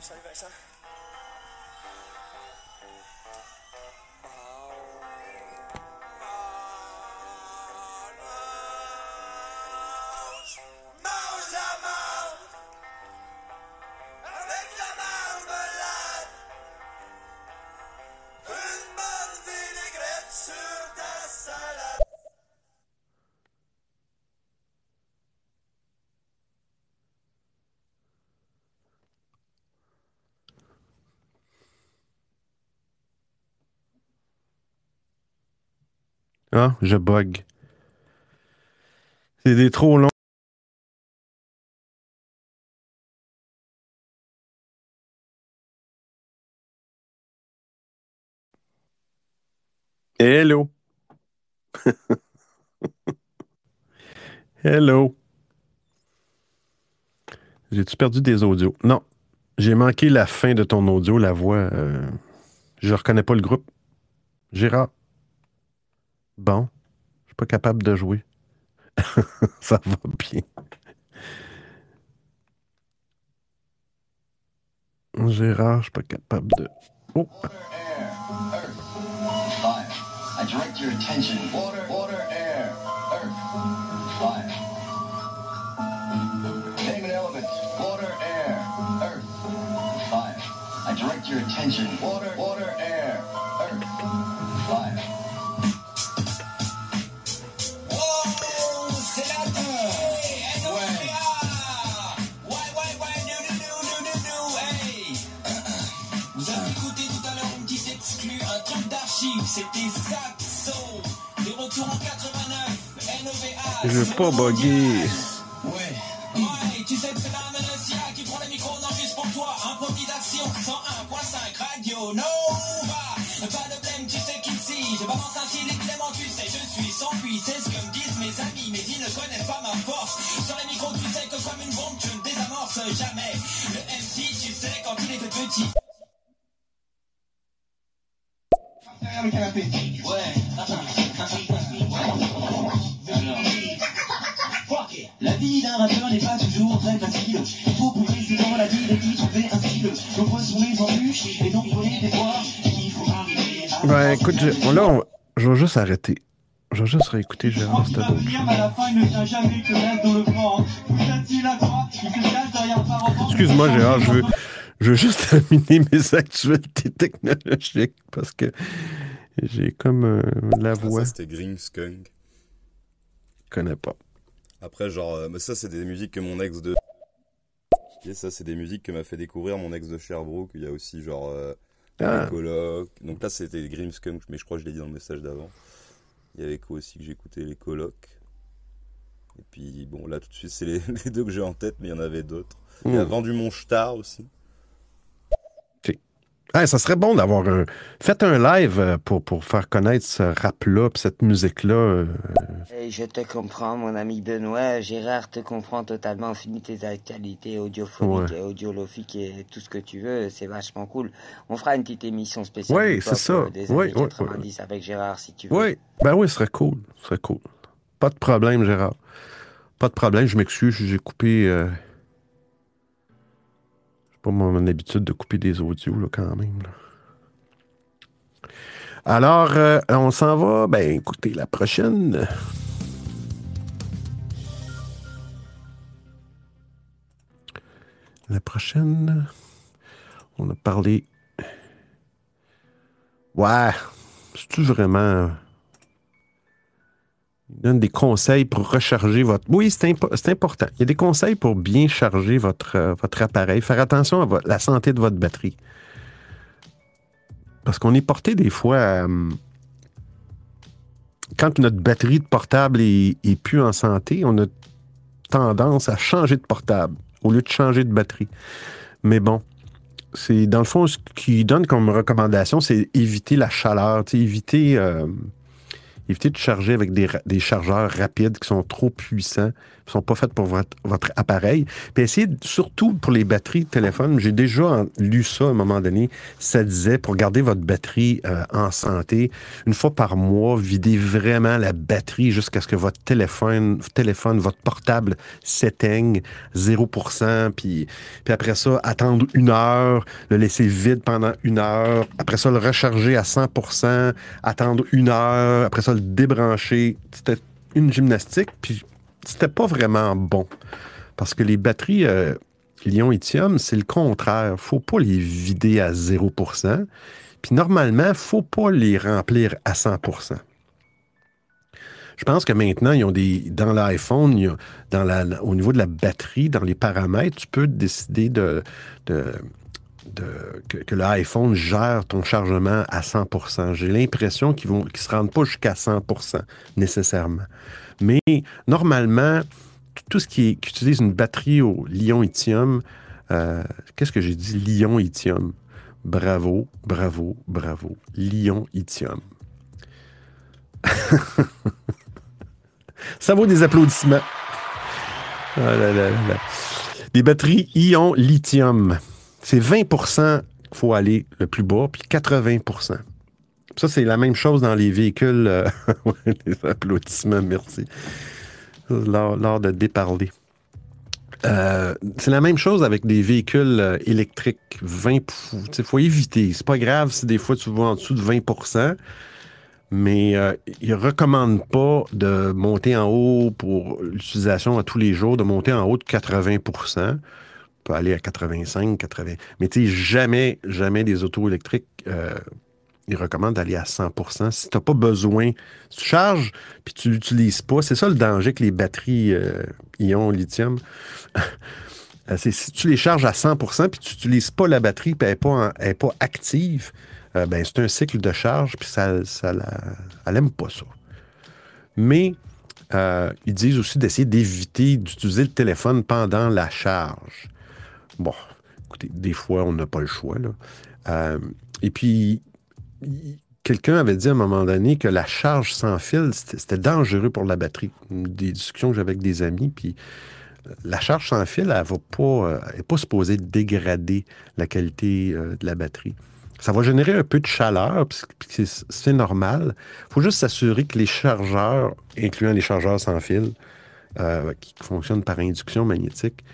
Salut Vincent. Ah, je bug. C'est des trop longs. Hello. *laughs* Hello. J'ai-tu perdu des audios? Non. J'ai manqué la fin de ton audio, la voix. euh, je reconnais pas le groupe. Gérard. Bon. Je suis pas capable de jouer. *laughs* Ça va bien. Gérard, je suis pas capable de. Oh! Fire. I direct your attention. Water, water, air, Je veux. Droite, il se cache derrière le paravent. Excuse-moi, Gérard, je veux, je veux juste *laughs* terminer mes actualités technologiques parce que j'ai comme euh, la Ah, voix. ça, c'était Skunk. Je connais pas. Après, genre, euh, mais ça, c'est des musiques que mon ex de. Et ça, c'est des musiques que m'a fait découvrir mon ex de Sherbrooke. Il y a aussi, genre, euh, Ah. les colocs. Donc là, c'était Grim Skunk, mais je crois que je l'ai dit dans le message d'avant. Il y avait quoi aussi que j'écoutais? Les colocs. Et puis, bon, là, tout de suite, c'est les, *laughs* les deux que j'ai en tête, mais il y en avait d'autres. Il y a Hmm. Vendu mon Star aussi. Hey, ça serait bon d'avoir un. Faites un live euh, pour, pour faire connaître ce rap-là, cette musique-là. euh, Et je te comprends, mon ami Benoît. Gérard te comprend totalement. Finis tes qualités audiophoniques, Ouais. et audiologiques et tout ce que tu veux. C'est vachement cool. On fera une petite émission spéciale. Ouais, c'est ça. euh, Des années ouais, ouais. 90 avec Gérard, si tu veux. Oui, ben oui, ce serait cool. Ce serait cool. Pas de problème, Gérard. Pas de problème, je m'excuse, j'ai coupé. Euh... Pas mon habitude de couper des audios, là, quand même. Alors, euh, on s'en va. Ben, écoutez, la prochaine. La prochaine. On a parlé. Ouais. C'est-tu vraiment. Il donne des conseils pour recharger votre. Oui, c'est impo- c'est important. Il y a des conseils pour bien charger votre, euh, votre appareil. Faire attention à la santé de votre batterie. Parce qu'on est porté des fois à, hum, Quand notre batterie de portable est, plus en santé, on a tendance à changer de portable au lieu de changer de batterie. Mais bon, c'est dans le fond, ce qui donne comme recommandation, c'est éviter la chaleur, éviter, euh, éviter de charger avec des, chargeurs rapides qui sont trop puissants, ne sont pas faits pour votre, appareil. Puis essayez, surtout pour les batteries de téléphone, j'ai déjà lu ça à un moment donné, ça disait pour garder votre batterie euh, en santé, une fois par mois, videz vraiment la batterie jusqu'à ce que votre téléphone, téléphone votre portable s'éteigne 0%, puis, puis après ça, attendre une heure, le laisser vide pendant une heure, après ça, le recharger à 100%, attendre une heure, après ça, le débrancher. C'était une gymnastique, puis c'était pas vraiment bon. Parce que les batteries euh, Lyon-Lithium, c'est le contraire. faut pas les vider à 0%. Puis normalement, faut pas les remplir à 100%. Je pense que maintenant, ils ont des. Dans l'iPhone, au niveau de la batterie, dans les paramètres, tu peux décider de, que l'iPhone gère ton chargement à 100%. J'ai l'impression qu'ils ne se rendent pas jusqu'à 100% nécessairement. Mais normalement, tout ce qui, utilise une batterie au lithium, euh, qu'est-ce que j'ai dit? Lion-lithium. Bravo, bravo, bravo. Lion-lithium. *laughs* Ça vaut des applaudissements. Là. Des batteries ion-lithium. C'est 20% qu'il faut aller le plus bas, puis 80 Ça, c'est la même chose dans les véhicules. euh, *laughs* des applaudissements, merci. L'art de déparler. Euh, c'est la même chose avec des véhicules euh, électriques. 20 Il faut éviter. C'est pas grave si des fois tu vas en dessous de 20% mais ils ne recommandent pas de monter en haut pour l'utilisation à tous les jours, de monter en haut de 80 On peut aller à 85, 80 Mais tu sais, jamais, jamais des autos électriques, ils recommandent d'aller à 100% Si tu n'as pas besoin, si tu charges puis tu l'utilises pas, c'est ça le danger que les batteries euh, ion lithium. *laughs* Euh, c'est si tu les charges à 100% puis tu n'utilises pas la batterie puis elle n'est pas, active, euh, ben, c'est un cycle de charge puis ça, ça elle n'aime pas ça. Mais ils disent aussi d'essayer d'éviter d'utiliser le téléphone pendant la charge. Bon, écoutez, des fois, on n'a pas le choix. Là. Et puis, il- quelqu'un avait dit à un moment donné que la charge sans fil, c'était dangereux pour la batterie. Des discussions que j'avais avec des amis, puis la charge sans fil, elle va pas, euh, pas supposée dégrader la qualité euh, de la batterie. Ça va générer un peu de chaleur, puis c'est- normal. Il faut juste s'assurer que les chargeurs, incluant les chargeurs sans fil, euh, qui fonctionnent par induction magnétique,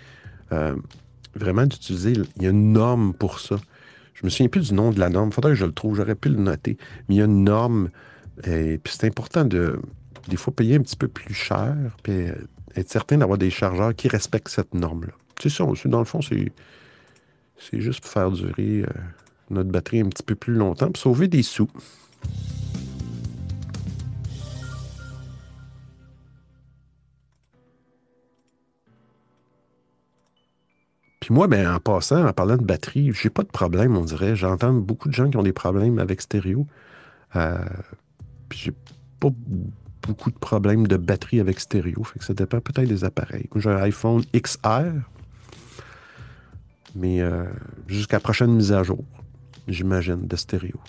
vraiment d'utiliser, il y a une norme pour ça. Je me souviens plus du nom de la norme, il faudrait que je le trouve, j'aurais pu le noter, mais il y a une norme, et puis c'est important de, des fois, payer un petit peu plus cher, puis euh, être certain d'avoir des chargeurs qui respectent cette norme-là. C'est ça, dans le fond, c'est juste pour faire durer euh, notre batterie un petit peu plus longtemps, pour sauver des sous. Moi, ben, en passant, en parlant de batterie, j'ai pas de problème, on dirait. J'entends beaucoup de gens qui ont des problèmes avec stéréo. Euh, puis j'ai pas beaucoup de problèmes de batterie avec stéréo. Fait que ça dépend peut-être des appareils. J'ai un iPhone XR, mais euh, jusqu'à la prochaine mise à jour. j'imagine, de stéréo.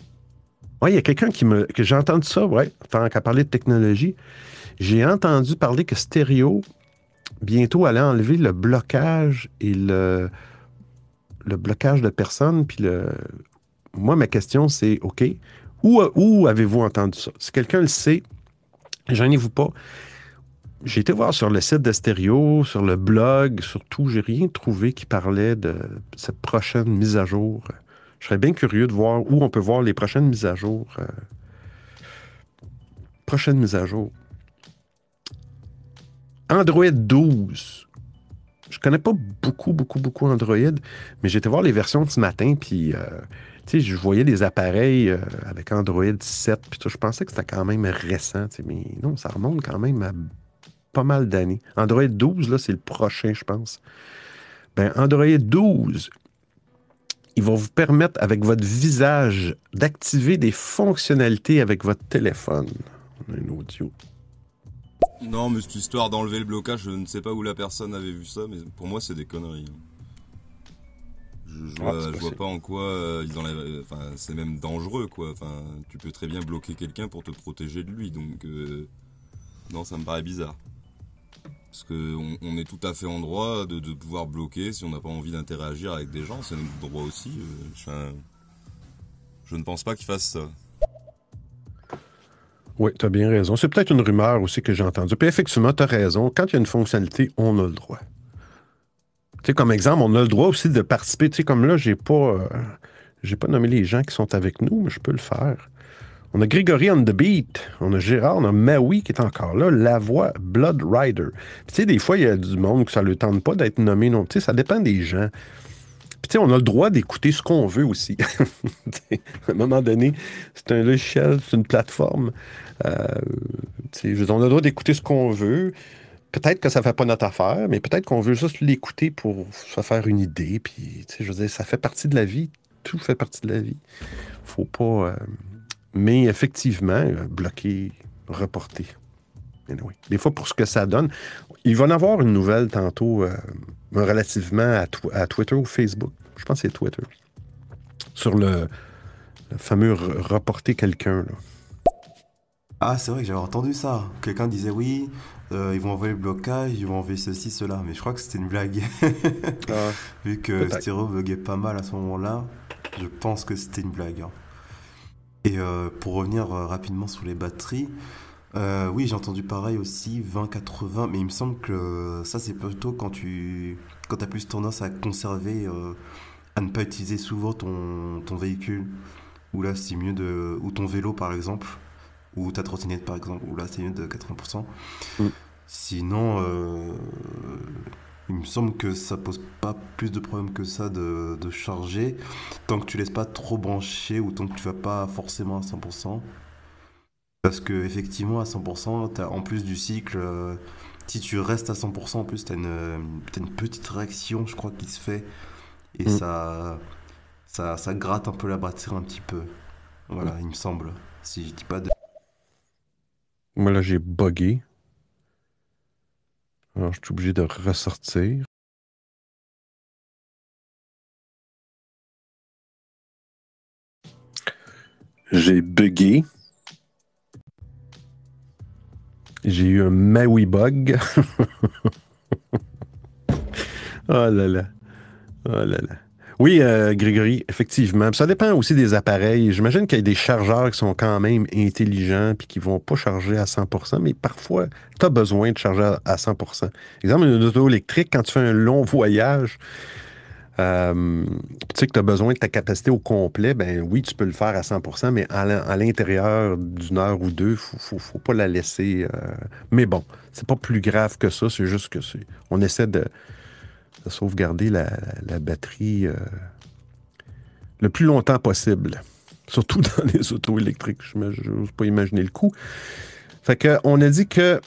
Oui, il y a quelqu'un qui me. que j'ai entendu ça, ouais, tant qu'à parler de technologie. J'ai entendu parler que stéréo, bientôt, allait enlever le blocage et le, le blocage de personnes. Puis le. Moi, ma question, c'est OK, où, où avez-vous entendu ça? Si quelqu'un le sait, j'en ai vous pas. J'ai été voir sur le site de sur le blog, surtout, j'ai rien trouvé qui parlait de cette prochaine mise à jour. Je serais bien curieux de voir où on peut voir les prochaines mises à jour. euh, prochaines mises à jour. Android 12. Je connais pas beaucoup, beaucoup, beaucoup Android, mais été voir les versions de ce matin, puis euh, je voyais des appareils euh, avec Android 7, puis je pensais que c'était quand même récent, mais non, ça remonte quand même à pas mal d'années. Android 12, là, c'est le prochain, je pense. Ben, Android 12, il va vous permettre, avec votre visage, d'activer des fonctionnalités avec votre téléphone. On a un audio. Non, mais cette histoire d'enlever le blocage, je ne sais pas où la personne avait vu ça, mais pour moi, c'est des conneries. Je, je Ah, vois, je pas en quoi euh, ils enlèvent. euh, Enfin, c'est même dangereux, quoi. Enfin, tu peux très bien bloquer quelqu'un pour te protéger de lui, donc euh, non, ça me paraît bizarre. Parce que on, est tout à fait en droit de, de pouvoir bloquer si on n'a pas envie d'interagir avec des gens, c'est notre droit aussi. euh, je ne pense pas qu'ils fassent ça. Oui, tu as bien raison. C'est peut-être une rumeur aussi que j'ai entendue. Puis effectivement, tu as raison. Quand il y a une fonctionnalité, on a le droit. Tu sais, comme exemple, on a le droit aussi de participer. Tu sais, comme là, j'ai pas, euh, j'ai pas nommé les gens qui sont avec nous, mais je peux le faire. On a Grégory on the beat, on a Gérard, on a Maui qui est encore là, La Voix, Blood Rider. Puis, tu sais, des fois, il y a du monde que ça ne le tente pas d'être nommé non. Tu sais, ça dépend des gens. Tu sais, on a le droit d'écouter ce qu'on veut aussi. *laughs* À un moment donné, c'est un logiciel, c'est une plateforme. Euh, on a le droit d'écouter ce qu'on veut. Peut-être que ça ne fait pas notre affaire, mais peut-être qu'on veut juste l'écouter pour se faire une idée. Puis, je veux dire, ça fait partie de la vie. Tout fait partie de la vie. Faut pas. euh, Mais effectivement, euh, bloquer, reporter. Des fois, pour ce que ça donne, il va en avoir une nouvelle tantôt euh, relativement à, Tw- à Twitter ou Facebook. Je pense que c'est Twitter. Sur le, le fameux re- reporter quelqu'un. Ah, c'est vrai que j'avais entendu ça. Quelqu'un disait oui, euh, ils vont envoyer le blocage, ils vont envoyer ceci, cela. Mais je crois que c'était une blague. *laughs* *laughs* Vu que. Styro buguait pas mal à ce moment-là, je pense que c'était une blague. hein. Et euh, pour revenir rapidement sur les batteries, euh, oui, j'ai entendu pareil aussi, 20-80, mais il me semble que euh, ça, c'est plutôt quand tu quand as plus tendance à conserver, euh, à ne pas utiliser souvent ton, ton véhicule. Ou là, c'est mieux de. Ou ton vélo, par exemple. Ou ta trottinette, par exemple. Ou là, c'est mieux de 80%. Mm. Sinon, euh, il me semble que ça pose pas plus de problèmes que ça de, de charger. Tant que tu laisses pas trop brancher ou tant que tu vas pas forcément à 100%. Parce que effectivement à 100%, t'as, en plus du cycle, euh, si tu restes à 100%, en plus tu as une, euh, t'as une petite réaction, je crois, qui se fait. Et Mm. ça, ça, ça gratte un peu la batterie un petit peu. Voilà, il me semble. Si je dis pas de... Moi, là, j'ai buggé. Alors, je suis obligé de ressortir. J'ai bugué. J'ai eu un Maui bug. *laughs* oh là là. Oh là là. Oui, euh, Grégory, effectivement. Ça dépend aussi des appareils. J'imagine qu'il y a des chargeurs qui sont quand même intelligents puis qui vont pas charger à 100%, mais parfois, tu as besoin de charger à- à 100%. Exemple, une auto électrique, quand tu fais un long voyage, euh, tu sais que tu as besoin de ta capacité au complet, ben oui, tu peux le faire à 100%, mais à l'in- à l'intérieur d'une heure ou deux, il faut, faut, pas la laisser. euh, Mais bon, c'est pas plus grave que ça, c'est juste que. On essaie de, de sauvegarder la, batterie euh, le plus longtemps possible. *laughs* Surtout dans les autos électriques. Je n'ose pas imaginer le coup. Fait que, on a dit que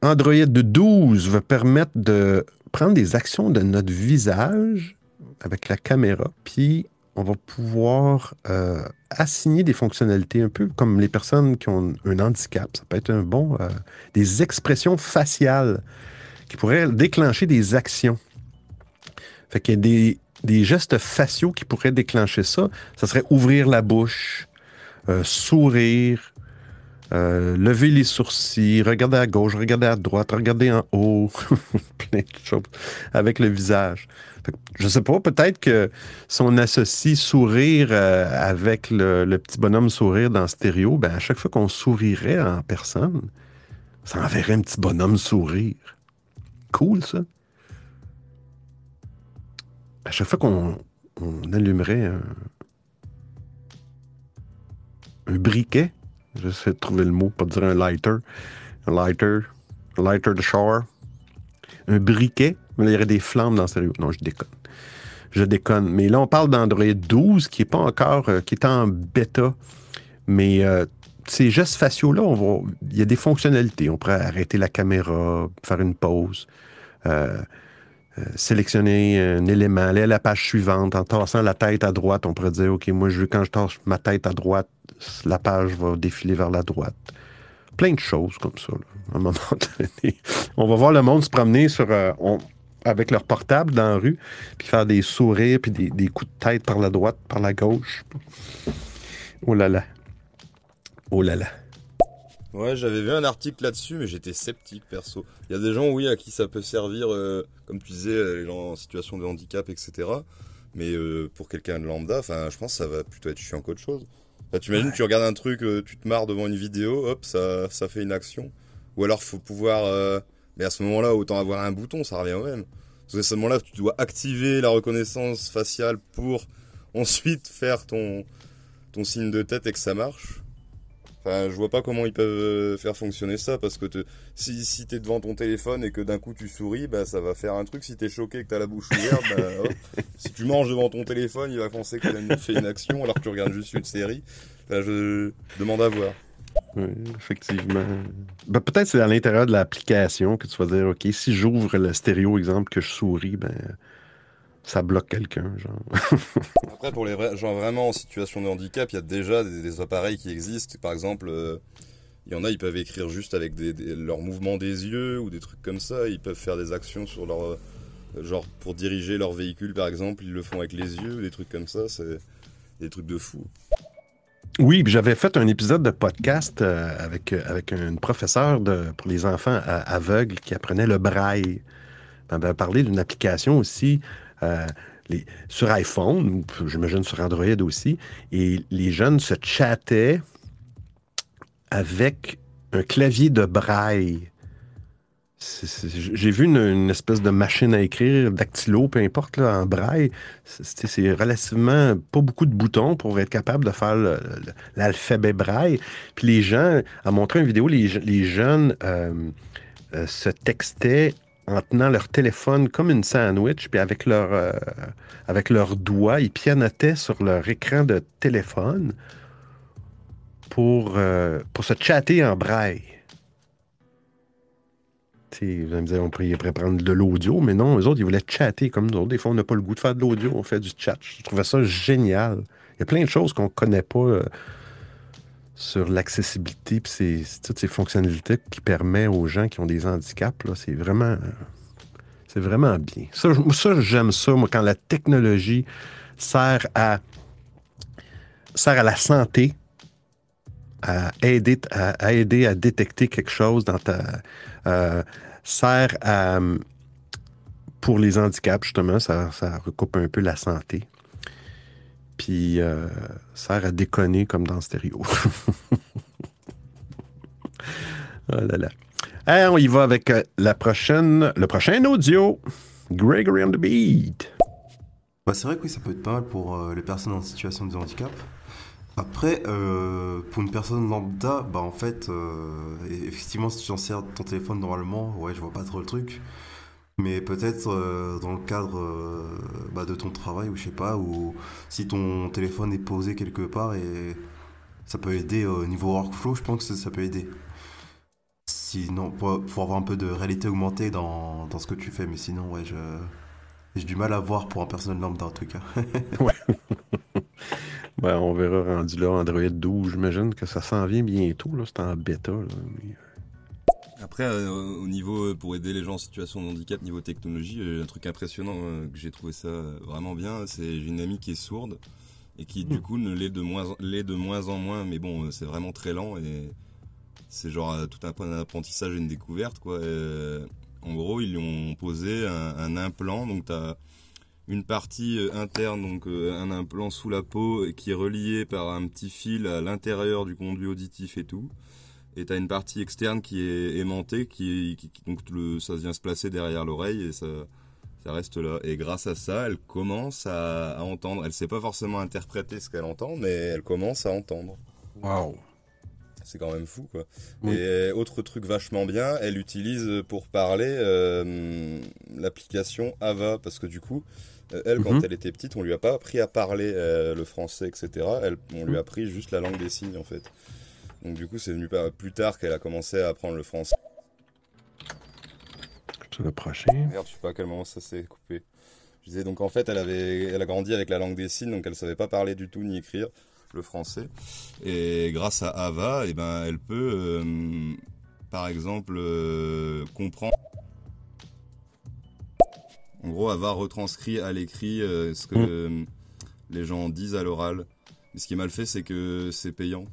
Android 12 va permettre de prendre des actions de notre visage avec la caméra, puis on va pouvoir euh, assigner des fonctionnalités un peu comme les personnes qui ont un handicap. Ça peut être un bon... euh, des expressions faciales qui pourraient déclencher des actions. Fait qu'il y a des des gestes faciaux qui pourraient déclencher ça, ça serait ouvrir la bouche, euh, sourire, euh, lever les sourcils, regarder à gauche, regarder à droite, regarder en haut, *laughs* plein de choses avec le visage. Fait je sais pas, peut-être que si on associe sourire euh, avec le, petit bonhomme sourire dans stéréo, ben à chaque fois qu'on sourirait en personne, ça enverrait un petit bonhomme sourire. Cool, ça. À chaque fois qu'on on allumerait un briquet, j'essaie de trouver le mot, pas dire un lighter, un lighter, un lighter de shower, un briquet, mais il y aurait des flammes dans stéréo. Non, je déconne. Je déconne. Mais là, on parle d'Android 12 qui est pas encore, euh, qui est en bêta. Mais euh, ces gestes faciaux-là, il y a des fonctionnalités. On pourrait arrêter la caméra, faire une pause, euh, sélectionner un élément, aller à la page suivante en tassant la tête à droite. On pourrait dire, OK, moi, je quand je tasse ma tête à droite, la page va défiler vers la droite. Plein de choses comme ça. à un moment *laughs* donné. On va voir le monde se promener sur, euh, avec leur portable dans la rue, puis faire des sourires, puis des, des coups de tête par la droite, par la gauche. Oh là là. Oh là là. Ouais, j'avais vu un article là-dessus, mais j'étais sceptique perso. Il y a des gens, oui, à qui ça peut servir, euh, comme tu disais, euh, les gens en situation de handicap, etc. Mais euh, pour quelqu'un de lambda, enfin, je pense que ça va plutôt être chiant qu'autre chose. Enfin, tu imagines, tu regardes un truc, euh, tu te marres devant une vidéo, hop, ça, ça fait une action. Ou alors, faut pouvoir. euh, Mais à ce moment-là, autant avoir un bouton, ça revient au même. Parce que à ce moment-là, tu dois activer la reconnaissance faciale pour ensuite faire ton, ton signe de tête et que ça marche. Enfin, je vois pas comment ils peuvent euh, faire fonctionner ça parce que te- si, si t'es devant ton téléphone et que d'un coup tu souris, bah ça va faire un truc. Si t'es choqué et que t'as la bouche ouverte, bah, *laughs* si tu manges devant ton téléphone, il va penser que t'as fait une action alors que tu regardes juste une série. Enfin, je demande à voir. Oui, effectivement. Ben, peut-être c'est à l'intérieur de l'application que tu vas dire, OK, si j'ouvre le stéréo, exemple, que je souris, ben, ça bloque quelqu'un, genre. *laughs* Après, pour les vrais, gens vraiment en situation de handicap, il y a déjà des, des appareils qui existent. Par exemple, euh, il y en a, ils peuvent écrire juste avec des, des- leur mouvement des yeux ou des trucs comme ça. Ils peuvent faire des actions sur leur. euh, Genre, pour diriger leur véhicule, par exemple, ils le font avec les yeux, des trucs comme ça. C'est des trucs de fou. Oui, j'avais fait un épisode de podcast euh, avec, avec une professeure de, pour les enfants aveugles qui apprenait le braille. On avait parlé d'une application aussi euh, les- sur iPhone, ou j'imagine sur Android aussi, et les jeunes se chattaient avec un clavier de braille. J'ai vu une, espèce de machine à écrire, dactylo, peu importe, là, en braille. C'est relativement pas beaucoup de boutons pour être capable de faire l'alphabet braille. Puis les gens, à montrer une vidéo, les jeunes euh, euh, se textaient en tenant leur téléphone comme une sandwich, puis avec leur, euh, avec leurs doigts, ils pianotaient sur leur écran de téléphone pour, euh, pour se chatter en braille. Vous me dire, on pourrait, prendre de l'audio, mais non, eux autres, ils voulaient chatter comme nous autres. Des fois, on n'a pas le goût de faire de l'audio, on fait du chat. Je trouvais ça génial. Il y a plein de choses qu'on ne connaît pas euh, sur l'accessibilité c'est toutes ces fonctionnalités qui permettent aux gens qui ont des handicaps. C'est vraiment, c'est vraiment bien. Ça, ça, j'aime ça, moi, quand la technologie sert à, sert la santé, à aider à, détecter quelque chose dans ta. euh, sert. Pour les handicaps, justement, ça, ça recoupe un peu la santé. Puis euh, sert à déconner comme dans stéréo. *laughs* oh là là. Hein, on y va avec euh, la prochaine, le prochain audio. Gregory on the beat. Bah, c'est vrai que oui, ça peut être pas mal pour euh, les personnes en situation de handicap. Après, euh, pour une personne lambda, bah en fait, effectivement, si tu en sers ton téléphone normalement, ouais, je vois pas trop le truc. Mais peut-être euh, dans le cadre euh, bah, de ton travail, ou je sais pas, ou si ton téléphone est posé quelque part et ça peut aider euh, au niveau workflow, je pense que ça, peut aider. Sinon, pour, avoir un peu de réalité augmentée dans, dans ce que tu fais, mais sinon, ouais, je, j'ai du mal à voir pour un personnel lambda en tout cas. *laughs* Ouais. Ben, on verra rendu là Android 12. J'imagine que ça s'en vient bientôt. là. C'est en bêta. là. Mais, Après, euh, au niveau, euh, pour aider les gens en situation de handicap, niveau technologie, euh, un truc impressionnant que j'ai trouvé ça vraiment bien, c'est j'ai une amie qui est sourde et qui du coup ne l'est de moins, en- l'est de moins en moins, mais bon, c'est vraiment très lent et c'est genre tout un point d'apprentissage et une découverte quoi. En gros, ils lui ont posé un, un implant, donc t'as une partie interne, donc un implant sous la peau qui est relié par un petit fil à l'intérieur du conduit auditif et tout. Et t'as une partie externe qui est aimantée, qui, donc le, ça vient se placer derrière l'oreille et ça, ça reste là. Et grâce à ça, elle commence à, à entendre. Elle sait pas forcément interpréter ce qu'elle entend, mais elle commence à entendre. Wow. C'est quand même fou, quoi. Oui. Et autre truc vachement bien, elle utilise pour parler euh, l'application Ava, parce que du coup, euh, elle, quand Mhm. elle était petite, on lui a pas appris à parler euh, le français, etc. Elle, on lui Mhm. a appris juste la langue des signes, en fait. Donc du coup, c'est venu par- plus tard qu'elle a commencé à apprendre le français. C'est le prochain. Merde, je sais pas à quel moment ça s'est coupé. Je disais donc en fait, elle avait, elle a grandi avec la langue des signes, donc elle savait pas parler du tout ni écrire le français. Et grâce à Ava, eh ben, elle peut, euh, par exemple, euh, comprendre. En gros, Ava retranscrit à l'écrit euh, ce que Mm. euh, les gens disent à l'oral. Mais ce qui est mal fait, c'est que c'est payant.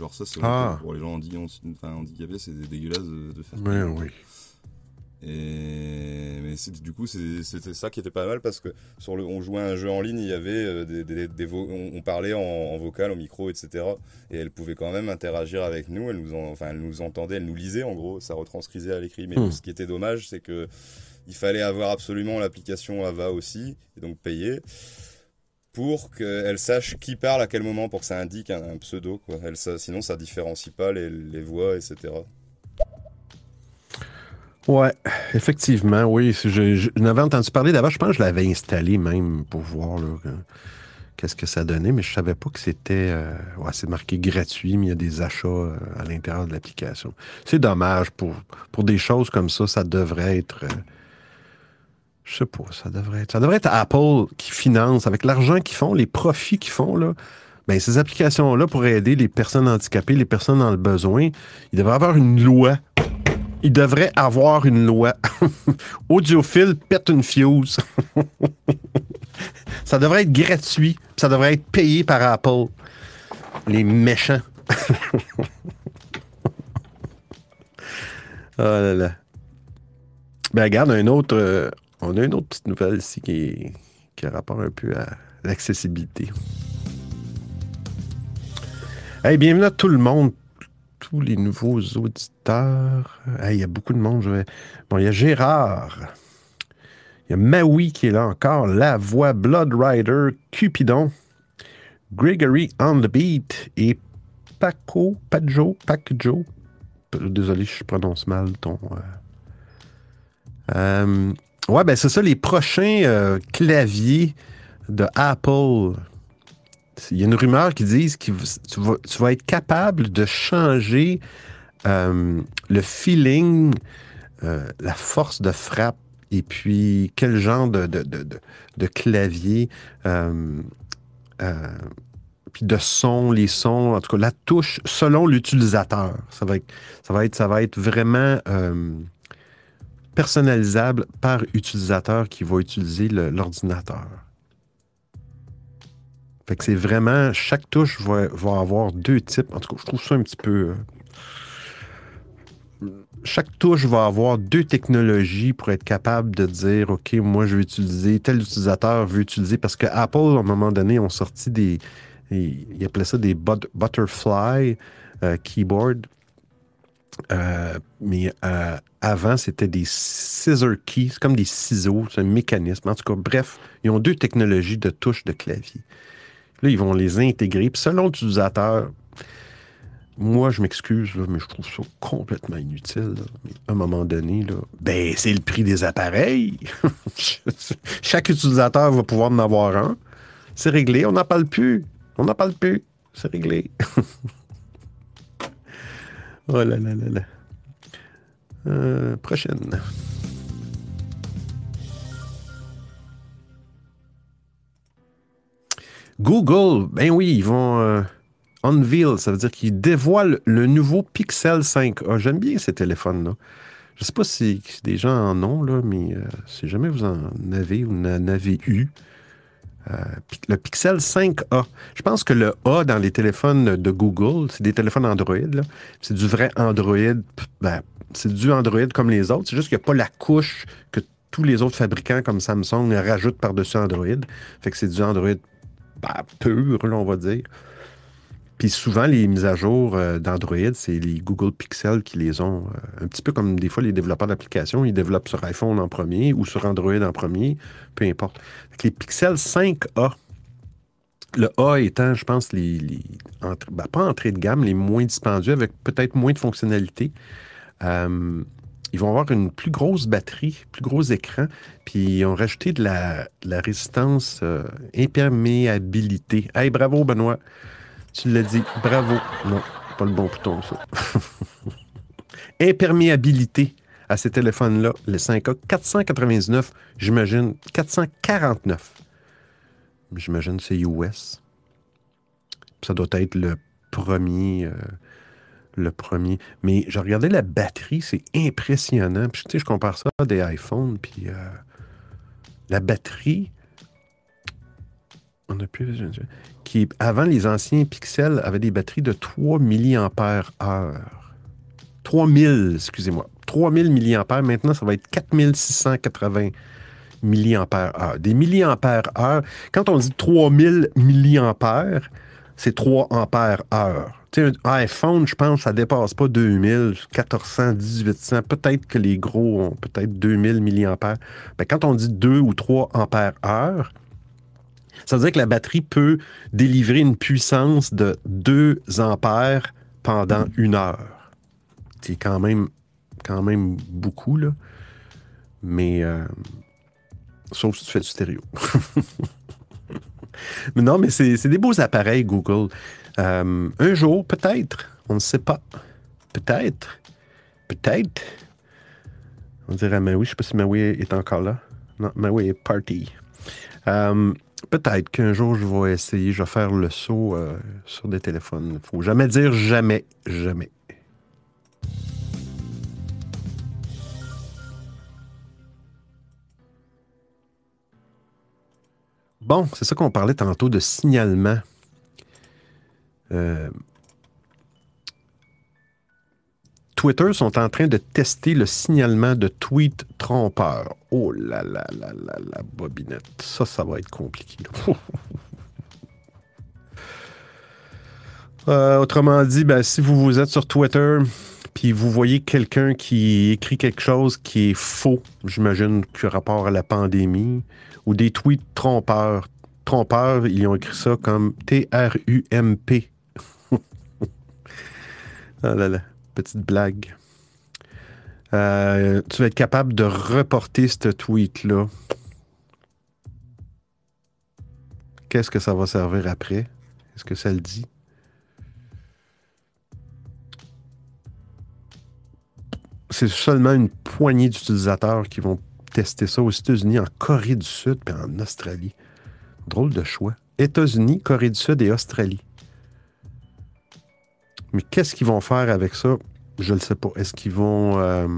Genre ça, c'est Ah. pour les gens handicapés, c'est dégueulasse de, de faire. Payant. oui. Et mais du coup, c'était ça qui était pas mal parce que sur le, on jouait à un jeu en ligne, il y avait euh, des, des- des vo- on, on parlait en, en vocal, en micro, etc. Et elle pouvait quand même interagir avec nous. Elle nous, en- enfin, elle nous entendait, elle nous lisait en gros, ça retranscrisait à l'écrit. Mais Hmm. ce qui était dommage, c'est que il fallait avoir absolument l'application Ava aussi, et donc payer pour qu'elle sache qui parle à quel moment, pour que ça indique un, pseudo. Quoi. Ça, sinon, ça différencie pas les, voix, etc. Ouais, effectivement, oui. Je, n'avais entendu parler d'avant. Je pense que je l'avais installé même pour voir qu'est-ce que ça donnait, mais je savais pas que c'était. euh, ouais, c'est marqué gratuit, mais il y a des achats euh, à l'intérieur de l'application. C'est dommage pour, pour des choses comme ça. Ça devrait être. euh, je sais pas, ça devrait être. Ça devrait être Apple qui finance, avec l'argent qu'ils font, les profits qu'ils font, là. Ben, ces applications-là pour aider les personnes handicapées, les personnes dans le besoin, il devrait avoir une loi il devrait avoir une loi. *laughs* Audiophile pète une fuse. *laughs* ça devrait être gratuit. Ça devrait être payé par Apple. Les méchants. oh *laughs* là là. Ben, regarde, un autre, euh, on a une autre petite nouvelle ici qui, a rapport un peu à l'accessibilité. Hey, bienvenue à tout le monde tous les nouveaux auditeurs. Hey, Il y a beaucoup de monde. je vais- Bon, il y a Gérard. Il y a Maui qui est là encore. La voix Blood Rider, Cupidon, Gregory on the Beat et Paco, Pajo, Pacjo. Désolé, je prononce mal ton. euh. Euh, ouais, ben c'est ça, les prochains euh, claviers de Apple. Il y a une rumeur qui dit que tu vas, être capable de changer euh, le feeling, euh, la force de frappe, et puis quel genre de, clavier, puis de son, les sons, en tout cas la touche selon l'utilisateur. Ça va être, ça vraiment personnalisable par utilisateur qui va utiliser l'ordinateur. Fait que c'est vraiment, chaque touche va, avoir deux types. En tout cas, je trouve ça un petit peu. euh, chaque touche va avoir deux technologies pour être capable de dire, OK, moi, je vais utiliser, tel utilisateur veut utiliser, parce que Apple, à un moment donné, ont sorti des. Ils appelaient ça des but- butterfly euh, keyboard. Euh, mais avant, c'était des scissor keys, c'est comme des ciseaux, c'est un mécanisme. En tout cas, bref, ils ont deux technologies de touche de clavier. Là, ils vont les intégrer. Puis selon l'utilisateur, moi, je m'excuse, mais je trouve ça complètement inutile. Mais à un moment donné, ben, c'est le prix des appareils. *laughs* Chaque utilisateur va pouvoir en avoir un. C'est réglé, on n'en parle plus. On n'en parle plus. C'est réglé. *laughs* oh là là là là. Euh, prochaine. Google, ben oui, ils vont. euh, unveil, ça veut dire qu'il dévoile le nouveau Pixel 5A. J'aime bien ces téléphones-là. Je sais pas si, des gens en ont, mais euh, si jamais vous en avez ou en avez eu, le Pixel 5A. Je pense que le A dans les téléphones de Google, c'est des téléphones Android. C'est du vrai Android. ben, c'est du Android comme les autres. C'est juste qu'il n'y a pas la couche que tous les autres fabricants comme Samsung rajoutent par-dessus Android. Fait que c'est du Android ben, pur, on va dire. Puis souvent, les mises à jour euh, d'Android, c'est les Google Pixel qui les ont. euh, un petit peu comme des fois les développeurs d'applications, ils développent sur iPhone en premier ou sur Android en premier, peu importe. Les Pixel 5A, le A étant, je pense, les, ben, pas entrée de gamme, les moins dispendieux, avec peut-être moins de fonctionnalités. Euh, ils vont avoir une plus grosse batterie, plus gros écran, puis ils ont rajouté de la, résistance euh, imperméabilité. Hey, bravo, Benoît. Tu l'as dit. Bravo. Non, pas le bon bouton, ça. *laughs* Imperméabilité à ces téléphones-là, le 5A, 499, j'imagine, 449. J'imagine c'est US. Ça doit être le premier. euh, le premier. Mais je regardais la batterie, c'est impressionnant. Puis, tu sais, je compare ça à des iPhones, puis euh, la batterie, on a plus qui, avant les anciens Pixels, avait des batteries de 3 mAh. 3000, excusez-moi. 3000 mAh. Maintenant, ça va être 4680 mAh. Des milliampères-heure. Quand on dit 3000 mAh, c'est 3 ampères-heure. Tu sais, un iPhone, je pense, ça dépasse pas 2000, 1400, 1800. Peut-être que les gros ont peut-être 2000 mAh. Ben, quand on dit 2 ou 3 ampères-heure, ça veut dire que la batterie peut délivrer une puissance de 2 ampères pendant une heure. C'est quand même, quand même beaucoup, là. Mais, euh, sauf si tu fais du stéréo. *laughs* non, mais c'est des beaux appareils, Google. Euh, un jour, peut-être, on ne sait pas. Peut-être, peut-être. On dirait Maui, je ne sais pas si Maui est encore là. Non, Maui est party. Euh, Peut-être qu'un jour, je vais essayer, je vais faire le saut euh, sur des téléphones. Il faut jamais dire jamais, jamais. Bon, c'est ça qu'on parlait tantôt de signalement. Euh, Twitter sont en train de tester le signalement de tweets trompeurs. Oh là là là là là, bobinette. Ça, ça va être compliqué. *laughs* Euh, autrement dit, ben, si vous, vous êtes sur Twitter, puis vous voyez quelqu'un qui écrit quelque chose qui est faux, j'imagine que rapport à la pandémie, ou des tweets trompeurs. Trompeurs, ils ont écrit ça comme T-R-U-M-P. *laughs* ah là là, petite blague. Euh, tu vas être capable de reporter ce tweet-là. Qu'est-ce que ça va servir après? Est-ce que ça le dit? C'est seulement une poignée d'utilisateurs qui vont tester ça aux États-Unis, en Corée du Sud et en Australie. Drôle de choix. États-Unis, Corée du Sud et Australie. Mais qu'est-ce qu'ils vont faire avec ça? Je ne le sais pas. Est-ce qu'ils vont euh,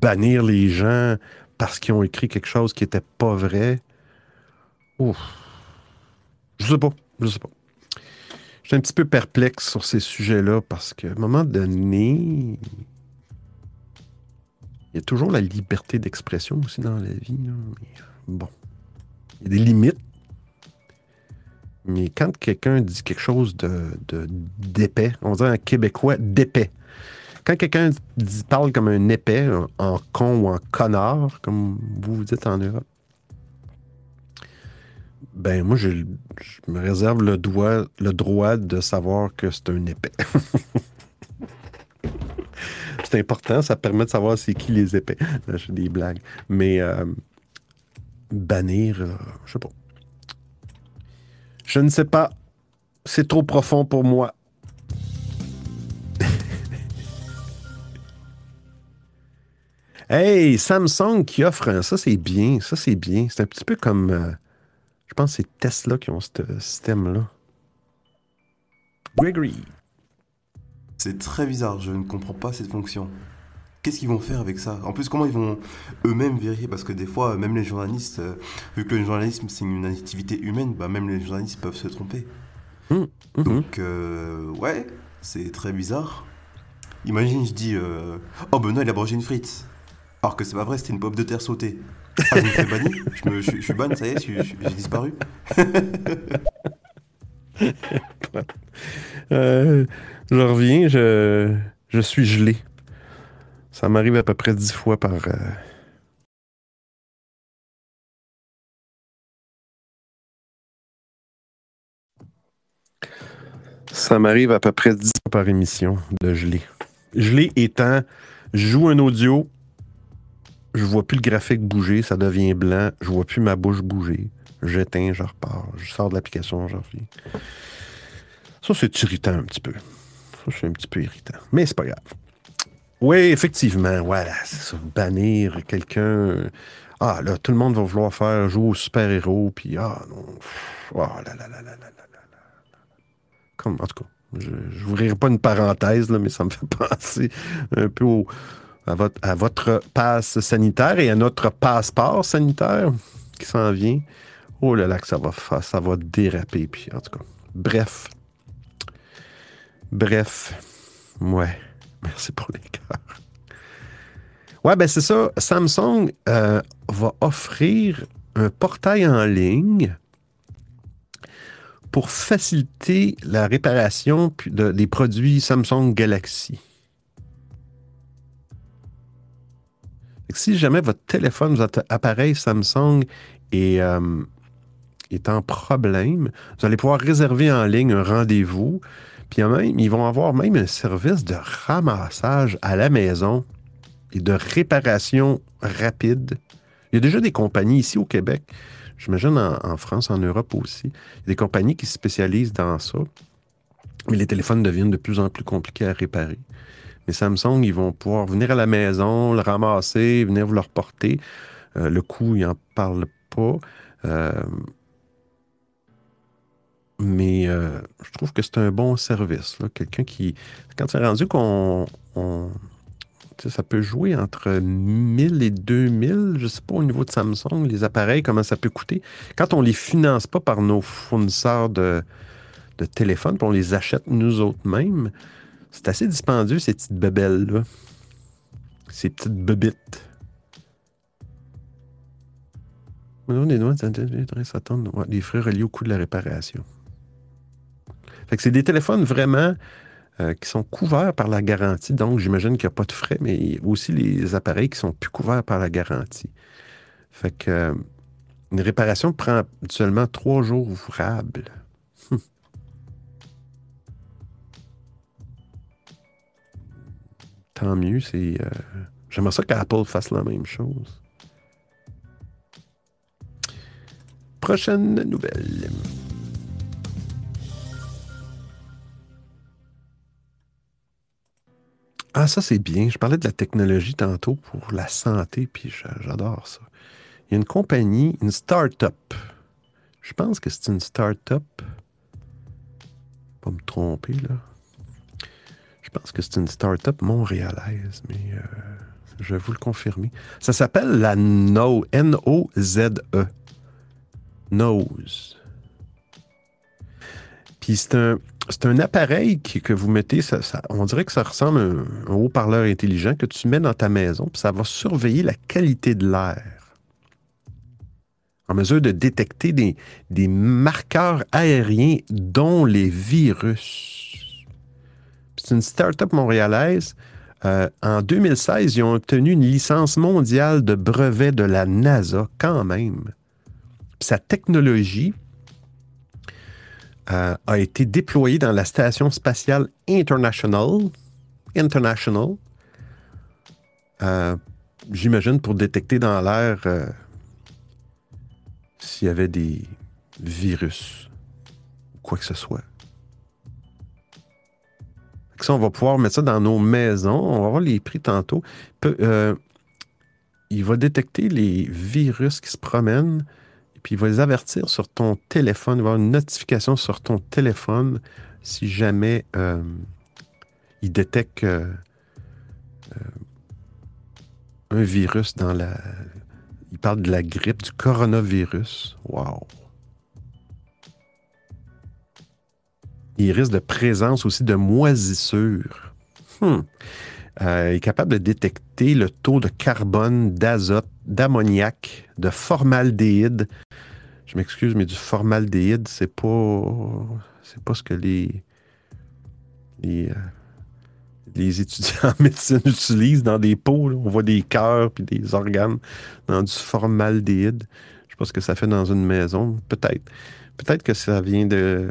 bannir les gens parce qu'ils ont écrit quelque chose qui n'était pas vrai? Ouf. Je sais pas. Je sais pas. Je suis un petit peu perplexe sur ces sujets-là parce qu'à un moment donné, il y a toujours la liberté d'expression aussi dans la vie. bon, il y a des limites. Mais quand quelqu'un dit quelque chose de, d'épais, on dirait un Québécois d'épais. Quand quelqu'un dit- parle comme un épais, en, en con ou en connard, comme vous vous dites en Europe, ben moi, je, me réserve le, le droit de savoir que c'est un épais. *laughs* c'est important, ça permet de savoir c'est qui les épais. Là, je fais des blagues. Mais euh, bannir, euh, je sais pas. Je ne sais pas. C'est trop profond pour moi. *laughs* hey, Samsung qui offre ça, c'est bien. Ça, c'est bien. C'est un petit peu comme. euh, je pense que c'est Tesla qui ont ce système-là. Gregory. C'est très bizarre, je ne comprends pas cette fonction. Qu'est-ce qu'ils vont faire avec ça? En plus, comment ils vont eux-mêmes vérifier? Parce que des fois, même les journalistes, euh, vu que le journalisme c'est une activité humaine, bah, même les journalistes peuvent se tromper. Hum, hum. Donc, euh, ouais, c'est très bizarre. Imagine, je dis, euh, oh Benoît, il a mangé une frite. Alors que c'est pas vrai, c'était une pomme de terre sautée. Ah, je me fais banni *laughs* je, me, je, je suis ban, ça y est, j'ai disparu. *laughs* Euh, je reviens, je, suis gelé. Ça m'arrive à peu près dix fois par. euh, Ça m'arrive à peu près 10 fois par émission de geler. Gelé étant, je joue un audio, je vois plus le graphique bouger, ça devient blanc, je vois plus ma bouche bouger. J'éteins, je repars. Je sors de l'application, je reviens. Ça, c'est irritant un petit peu. Ça, je suis un petit peu irritant. Mais c'est pas grave. Oui, effectivement, voilà, c'est ça. Bannir quelqu'un. Ah, là, tout le monde va vouloir faire jouer au super-héros, puis ah, non. Oh là là là là là là là. Comme, en tout cas, je n'ouvrirai pas une parenthèse, là, mais ça me fait *laughs* penser un peu à, votre, passe sanitaire et à notre passeport sanitaire qui s'en vient. Oh là là, que ça va, ça va déraper, puis en tout cas. Bref, Bref. Ouais. Merci pour les cœurs. Ouais, ben c'est ça. Samsung euh, va offrir un portail en ligne pour faciliter la réparation des produits Samsung Galaxy. Si jamais votre téléphone, votre appareil Samsung est, euh, est en problème, vous allez pouvoir réserver en ligne un rendez-vous. Puis même, ils vont avoir même un service de ramassage à la maison et de réparation rapide. Il y a déjà des compagnies ici au Québec, j'imagine en, France, en Europe aussi, des compagnies qui se spécialisent dans ça. Mais les téléphones deviennent de plus en plus compliqués à réparer. Mais Samsung, ils vont pouvoir venir à la maison, le ramasser, venir vous le reporter. Euh, le coût, ils n'en parlent pas. Euh, mais euh, je trouve que c'est un bon service. Quelqu'un qui. Quand c'est rendu qu'on. on- ça peut jouer entre 1000 et 2000, je ne sais pas au niveau de Samsung, les appareils, comment ça peut coûter. Quand on ne les finance pas par nos fournisseurs de, de téléphones, puis on les achète nous autres mêmes, c'est assez dispendieux, ces petites bebelles-là. Ces petites bebites. Des frais reliés au coût de la réparation. C'est des téléphones vraiment euh, qui sont couverts par la garantie. Donc, j'imagine qu'il n'y a pas de frais, mais aussi les appareils qui sont plus couverts par la garantie. Fait que euh, une réparation prend seulement trois jours ouvrables. Hum. Tant mieux, c'est. euh, J'aimerais ça qu'Apple fasse la même chose. Prochaine nouvelle. Ah, ça, c'est bien. Je parlais de la technologie tantôt pour la santé, puis j'a- j'adore ça. Il y a une compagnie, une start-up. Je pense que c'est une start-up. Pas me tromper, là. Je pense que c'est une start-up montréalaise, mais euh, je vais vous le confirmer. Ça s'appelle la No, N-O-Z-E. Nose. Puis c'est un, c'est un appareil que vous mettez, on dirait que ça ressemble à un, haut-parleur intelligent que tu mets dans ta maison, puis ça va surveiller la qualité de l'air. En mesure de détecter des, des marqueurs aériens, dont les virus. C'est une start-up montréalaise. Euh, en 2016, ils ont obtenu une licence mondiale de brevet de la NASA, quand même. Sa technologie euh, a été déployée dans la Station spatiale International. International. Euh, J'imagine pour détecter dans l'air euh, s'il y avait des virus ou quoi que ce soit. Ça, on va pouvoir mettre ça dans nos maisons. On va voir les prix tantôt. Il va détecter les virus qui se promènent puis il va les avertir sur ton téléphone. Il va avoir une notification sur ton téléphone si jamais euh, il détecte euh, un virus dans la. Il parle de la grippe, du coronavirus. Wow. Il risque de présence aussi de moisissures. Hmm. Euh, il est capable de détecter le taux de carbone, d'azote, d'ammoniac, de formaldéhyde. Je m'excuse, mais du formaldéhyde, c'est pas, c'est pas ce que les, les, euh, les étudiants *laughs* en médecine utilisent dans des là. On voit des cœurs puis des organes dans du formaldéhyde. Je ce que ça fait dans une maison. Peut-être. Peut-être que ça vient de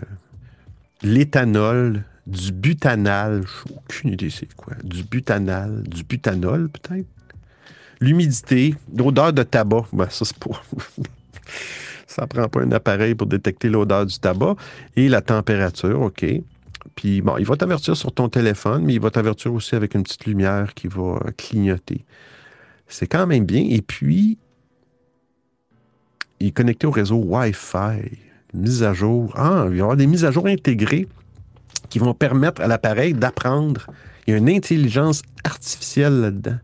l'éthanol, du butanal. J'ai aucune idée c'est quoi. Du butanal, du butanol peut-être. L'humidité, l'odeur de tabac. Ben, ça, c'est pas. *laughs* ça prend pas un appareil pour détecter l'odeur du tabac. Et la température, OK. Puis bon, il va t'avertir sur ton téléphone, mais il va t'avertir aussi avec une petite lumière qui va euh, clignoter. C'est quand même bien. Et puis, il est connecté au réseau Wi-Fi. Mise à jour. Ah, il va y avoir des mises à jour intégrées qui vont permettre à l'appareil d'apprendre. Il y a une intelligence artificielle là-dedans.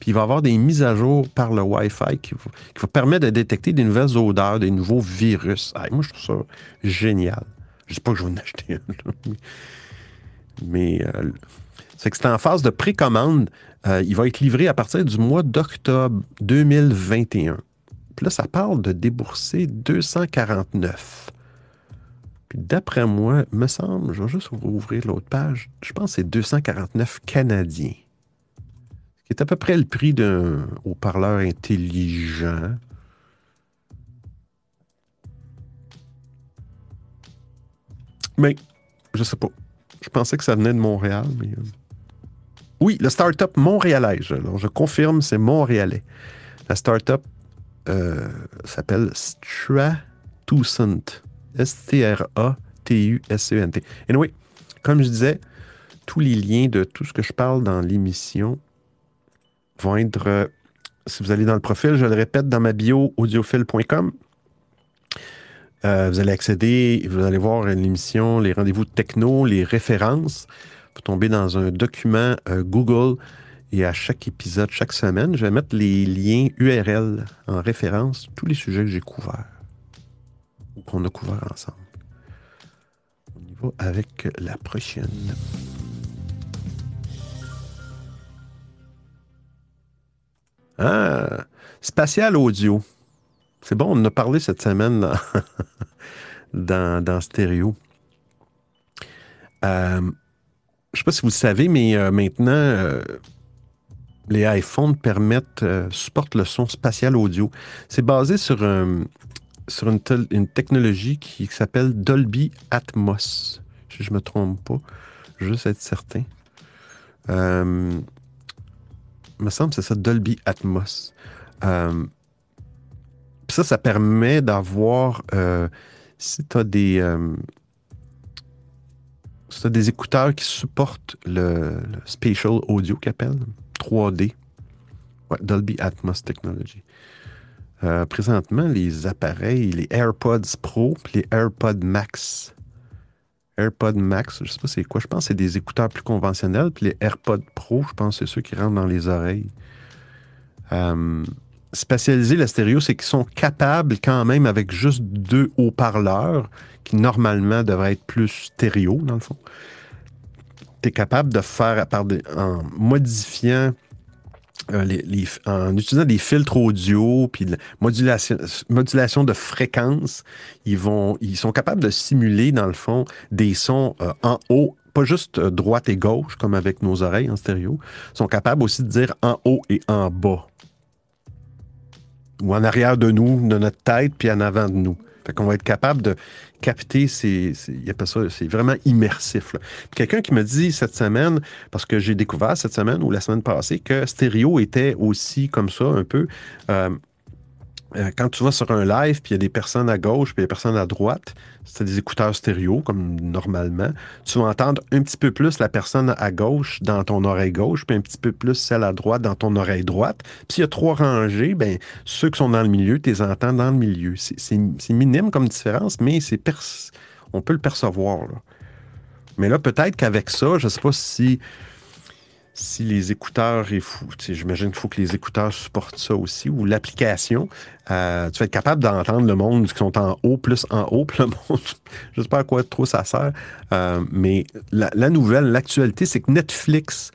Puis il va y avoir des mises à jour par le Wi-Fi qui qui va permettre de détecter des nouvelles odeurs, des nouveaux virus. Moi, je trouve ça génial. Je ne sais pas que je vais en acheter un. Mais euh, c'est que c'est en phase de précommande. Euh, il va être livré à partir du mois d'octobre 2021. Puis là, ça parle de débourser 249. Puis d'après moi, me semble, je vais juste ouvrir l'autre page, je pense que c'est 249 Canadiens. Qui est à peu près le prix d'un haut-parleur intelligent. Mais, je sais pas. Je pensais que ça venait de Montréal, mais. euh, Oui, le start-up montréalais. je- Alors, je confirme, c'est montréalais. La start-up euh, s'appelle Stratusant. S-T-R-A-T-U-S-E-N-T. Anyway, comme je disais, tous les liens de tout ce que je parle dans l'émission vont être. euh, si vous allez dans le profil, je le répète, dans ma bio audiophile.com. Euh, vous allez accéder, vous allez voir l'émission, les rendez-vous techno, les références. Vous tombez dans un document euh, Google et à chaque épisode, chaque semaine, je vais mettre les liens URL en référence, tous les sujets que j'ai couverts ou qu'on a couverts ensemble. On y va avec la prochaine. Ah, spatial audio. C'est bon, on en a parlé cette semaine dans, *laughs* dans, dans Stéréo. Euh, je ne sais pas si vous le savez, mais euh, maintenant, euh, les iPhones permettent, supportent le son spatial audio. C'est basé sur, sur une, une technologie qui s'appelle Dolby Atmos. Si je ne me trompe pas, juste être certain. Me semble que c'est ça, Dolby Atmos. Euh, ça, ça permet d'avoir, euh, si tu as des, euh, si des écouteurs qui supportent le, spatial audio qu'ils appellent, 3D, Ouais, Dolby Atmos Technology. Présentement, les appareils, les AirPods Pro les AirPods Max. AirPods Max, je sais pas c'est quoi, je pense que c'est des écouteurs plus conventionnels, puis les AirPods Pro, je pense que c'est ceux qui rentrent dans les oreilles. Euh, spatialiser la stéréo, c'est qu'ils sont capables quand même avec juste deux haut-parleurs, qui normalement devraient être plus stéréo, dans le fond. Tu es capable de faire, à part des- en modifiant, euh, en utilisant des filtres audio, puis modulation, de fréquence, ils sont capables de simuler, dans le fond, des sons euh, en haut, pas juste euh, droite et gauche, comme avec nos oreilles en stéréo, ils sont capables aussi de dire en haut et en bas ou en arrière de nous, de notre tête, puis en avant de nous. Fait qu'on va être capable de capter ces. il appelle ça, c'est vraiment immersif. Quelqu'un qui me dit cette semaine, parce que j'ai découvert cette semaine ou la semaine passée, que stéréo était aussi comme ça, un peu. euh, euh, quand tu vas sur un live, puis il y a des personnes à gauche, puis il y a des personnes à droite, c'est des écouteurs stéréo, comme normalement, tu vas entendre un petit peu plus la personne à gauche dans ton oreille gauche, puis un petit peu plus celle à droite dans ton oreille droite. Puis s'il y a trois rangées, ben, ceux qui sont dans le milieu, tu les entends dans le milieu. C'est- minime comme différence, mais c'est on peut le percevoir. là. Mais là, peut-être qu'avec ça, je ne sais pas si, si les écouteurs, j'imagine qu'il faut que les écouteurs supportent ça aussi, ou l'application, euh, tu vas être capable d'entendre le monde qui sont en haut, plus en haut, *laughs* puis le monde, je sais pas à quoi trop ça sert. Euh, mais la, nouvelle, l'actualité, c'est que Netflix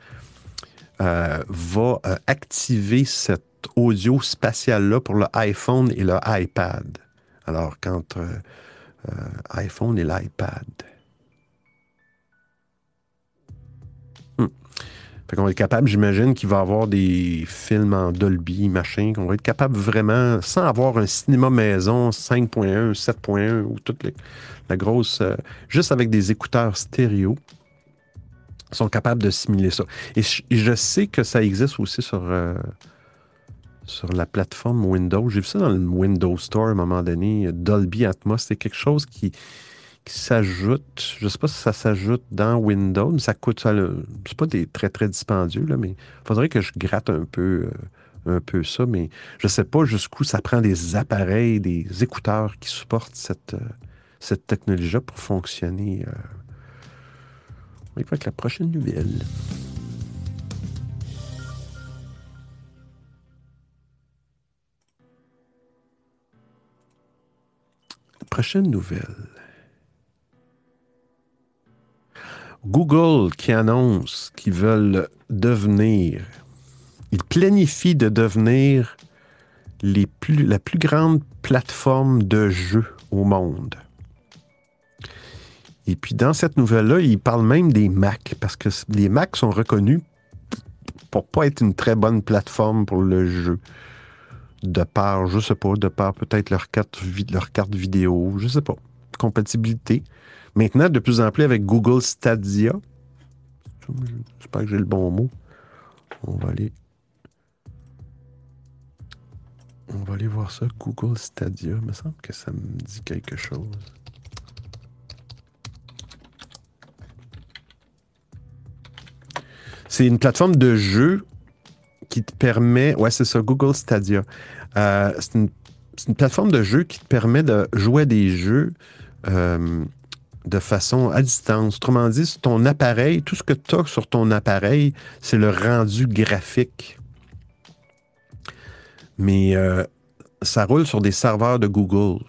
euh, va activer cet audio spatial-là pour le iPhone et le iPad. Alors, quand iPhone et l'iPad. Fait qu'on va être capable, j'imagine qu'il va avoir des films en Dolby, machin, qu'on va être capable vraiment, sans avoir un cinéma maison 5.1, 7.1 ou toute les- la grosse, euh, juste avec des écouteurs stéréo, sont capables de simuler ça. Et je, et je sais que ça existe aussi sur, euh, sur la plateforme Windows. J'ai vu ça dans le Windows Store à un moment donné. Dolby Atmos, c'est quelque chose qui, qui s'ajoute. Je ne sais pas si ça s'ajoute dans Windows, mais ça coûte. ça C'est pas des très, très dispendieux, là, mais il faudrait que je gratte un peu, euh, un peu ça. Mais je ne sais pas jusqu'où ça prend des appareils, des écouteurs qui supportent cette, euh, cette technologie-là pour fonctionner. euh. On va avec la prochaine nouvelle. Prochaine nouvelle. Google qui annonce qu'ils veulent devenir, ils planifient de devenir la plus grande plateforme de jeux au monde. Et puis dans cette nouvelle-là, ils parlent même des Mac, parce que les Mac sont reconnus pour pas être une très bonne plateforme pour le jeu de par, je sais pas, de par peut-être leur carte, vidéo, je sais pas, compatibilité. Maintenant, de plus en plus avec Google Stadia, j'espère que j'ai le bon mot, on va aller, on va aller voir ça, Google Stadia, il me semble que ça me dit quelque chose. C'est une plateforme de jeu qui te permet. Ouais, c'est ça, Google Stadia. Euh, c'est une, plateforme de jeu qui te permet de jouer à des jeux euh, de façon à distance. Autrement dit, ton appareil, tout ce que tu as sur ton appareil, c'est le rendu graphique. Mais euh, ça roule sur des serveurs de Google.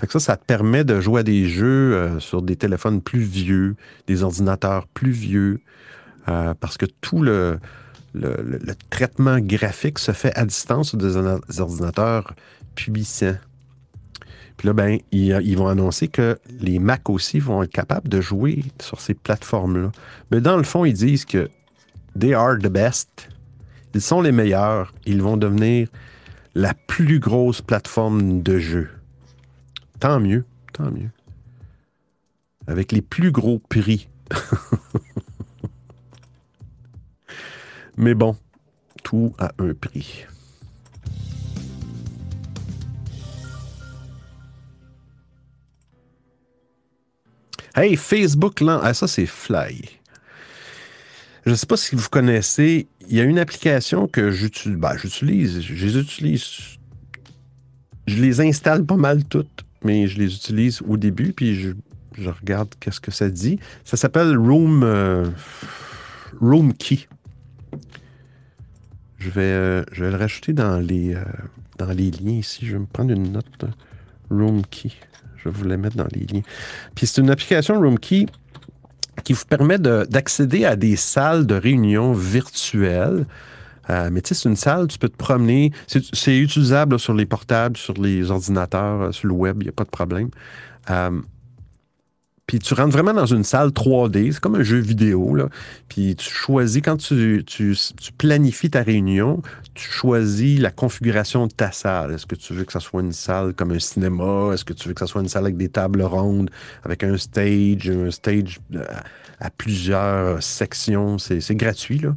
Fait que ça, ça te permet de jouer à des jeux euh, sur des téléphones plus vieux, des ordinateurs plus vieux, euh, parce que tout le, le, traitement graphique se fait à distance sur des ordinateurs puissants. Puis là, ben, ils, ils vont annoncer que les Mac aussi vont être capables de jouer sur ces plateformes-là. Mais dans le fond, ils disent que they are the best. Ils sont les meilleurs. Ils vont devenir la plus grosse plateforme de jeu. Tant mieux, tant mieux. Avec les plus gros prix. *laughs* Mais bon, tout a un prix. Hey, Facebook, là, ah, ça c'est Fly. Je ne sais pas si vous connaissez, il y a une application que j'utilise, ben, j'utilise, je les utilise, je les installe pas mal toutes, mais je les utilise au début, puis je, regarde qu'est-ce que ça dit. Ça s'appelle Room, euh, Room Key. Je vais, euh, je vais le rajouter dans les, euh, dans les liens ici. Je vais me prendre une note. Room Key. Je vais vous la mettre dans les liens. Puis c'est une application Room Key qui vous permet de- d'accéder à des salles de réunion virtuelles. Euh, mais tu sais, c'est une salle, tu peux te promener. C'est utilisable sur les portables, sur les ordinateurs, euh, sur le web, il n'y a pas de problème. Euh, puis tu rentres vraiment dans une salle 3D, c'est comme un jeu vidéo. Là. Puis tu choisis, quand tu, tu, tu planifies ta réunion, tu choisis la configuration de ta salle. Est-ce que tu veux que ça soit une salle comme un cinéma? Est-ce que tu veux que ça soit une salle avec des tables rondes, avec un stage, un stage euh, à plusieurs sections? C'est c'est gratuit, là.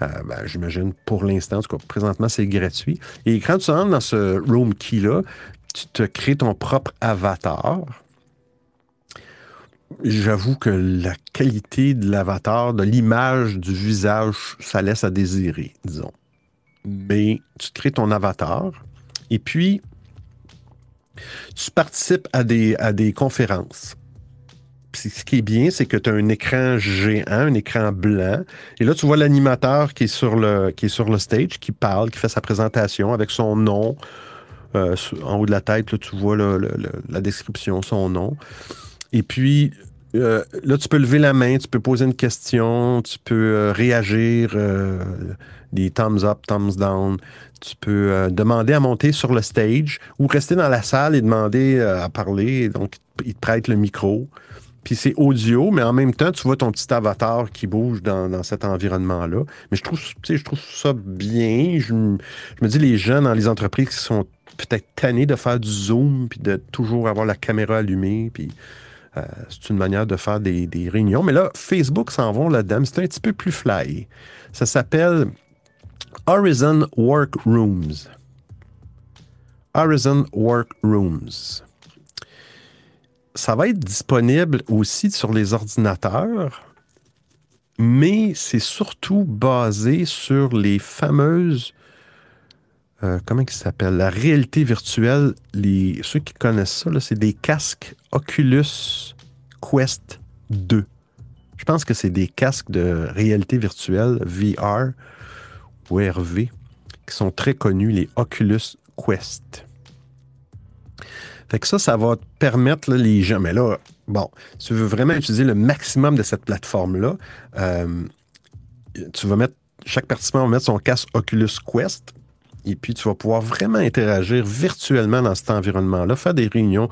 Euh, ben, J'imagine pour l'instant, en tout cas, présentement, c'est gratuit. Et quand tu rentres dans ce room key-là, tu te crées ton propre avatar. J'avoue que la qualité de l'avatar, de l'image du visage, ça laisse à désirer, disons. Mais tu crées ton avatar et puis tu participes à des, à des conférences. Ce qui est bien, c'est que tu as un écran géant, un écran blanc. Et là, tu vois l'animateur qui, est sur le, qui est sur le stage, qui parle, qui fait sa présentation avec son nom. Euh, en haut de la tête, là, tu vois la description, son nom. Et puis, euh, là, tu peux lever la main, tu peux poser une question, tu peux euh, réagir, euh, des thumbs up, thumbs down. Tu peux demander à monter sur le stage ou rester dans la salle et demander à parler. Donc, il te prête le micro. Puis c'est audio, mais en même temps, tu vois ton petit avatar qui bouge dans, cet environnement-là. Mais je trouve, je trouve ça bien. Je, me- je me dis, les gens dans les entreprises qui sont peut-être tannés de faire du zoom, puis de toujours avoir la caméra allumée, puis euh, c'est une manière de faire des, réunions. Mais là, Facebook s'en vont là-dedans. C'est un petit peu plus fly. Ça s'appelle Horizon Workrooms. Horizon Workrooms. Ça va être disponible aussi sur les ordinateurs, mais c'est surtout basé sur les fameuses. Euh, comment ils s'appellent La réalité virtuelle. Les, ceux qui connaissent ça, c'est des casques Oculus Quest 2. Je pense que c'est des casques de réalité virtuelle, VR ou RV, qui sont très connus, les Oculus Quest. Fait que ça, ça va te permettre, les gens, mais là, bon, si tu veux vraiment utiliser le maximum de cette plateforme-là, euh, tu vas mettre, chaque participant va mettre son casque Oculus Quest, et puis tu vas pouvoir vraiment interagir virtuellement dans cet environnement-là, faire des réunions,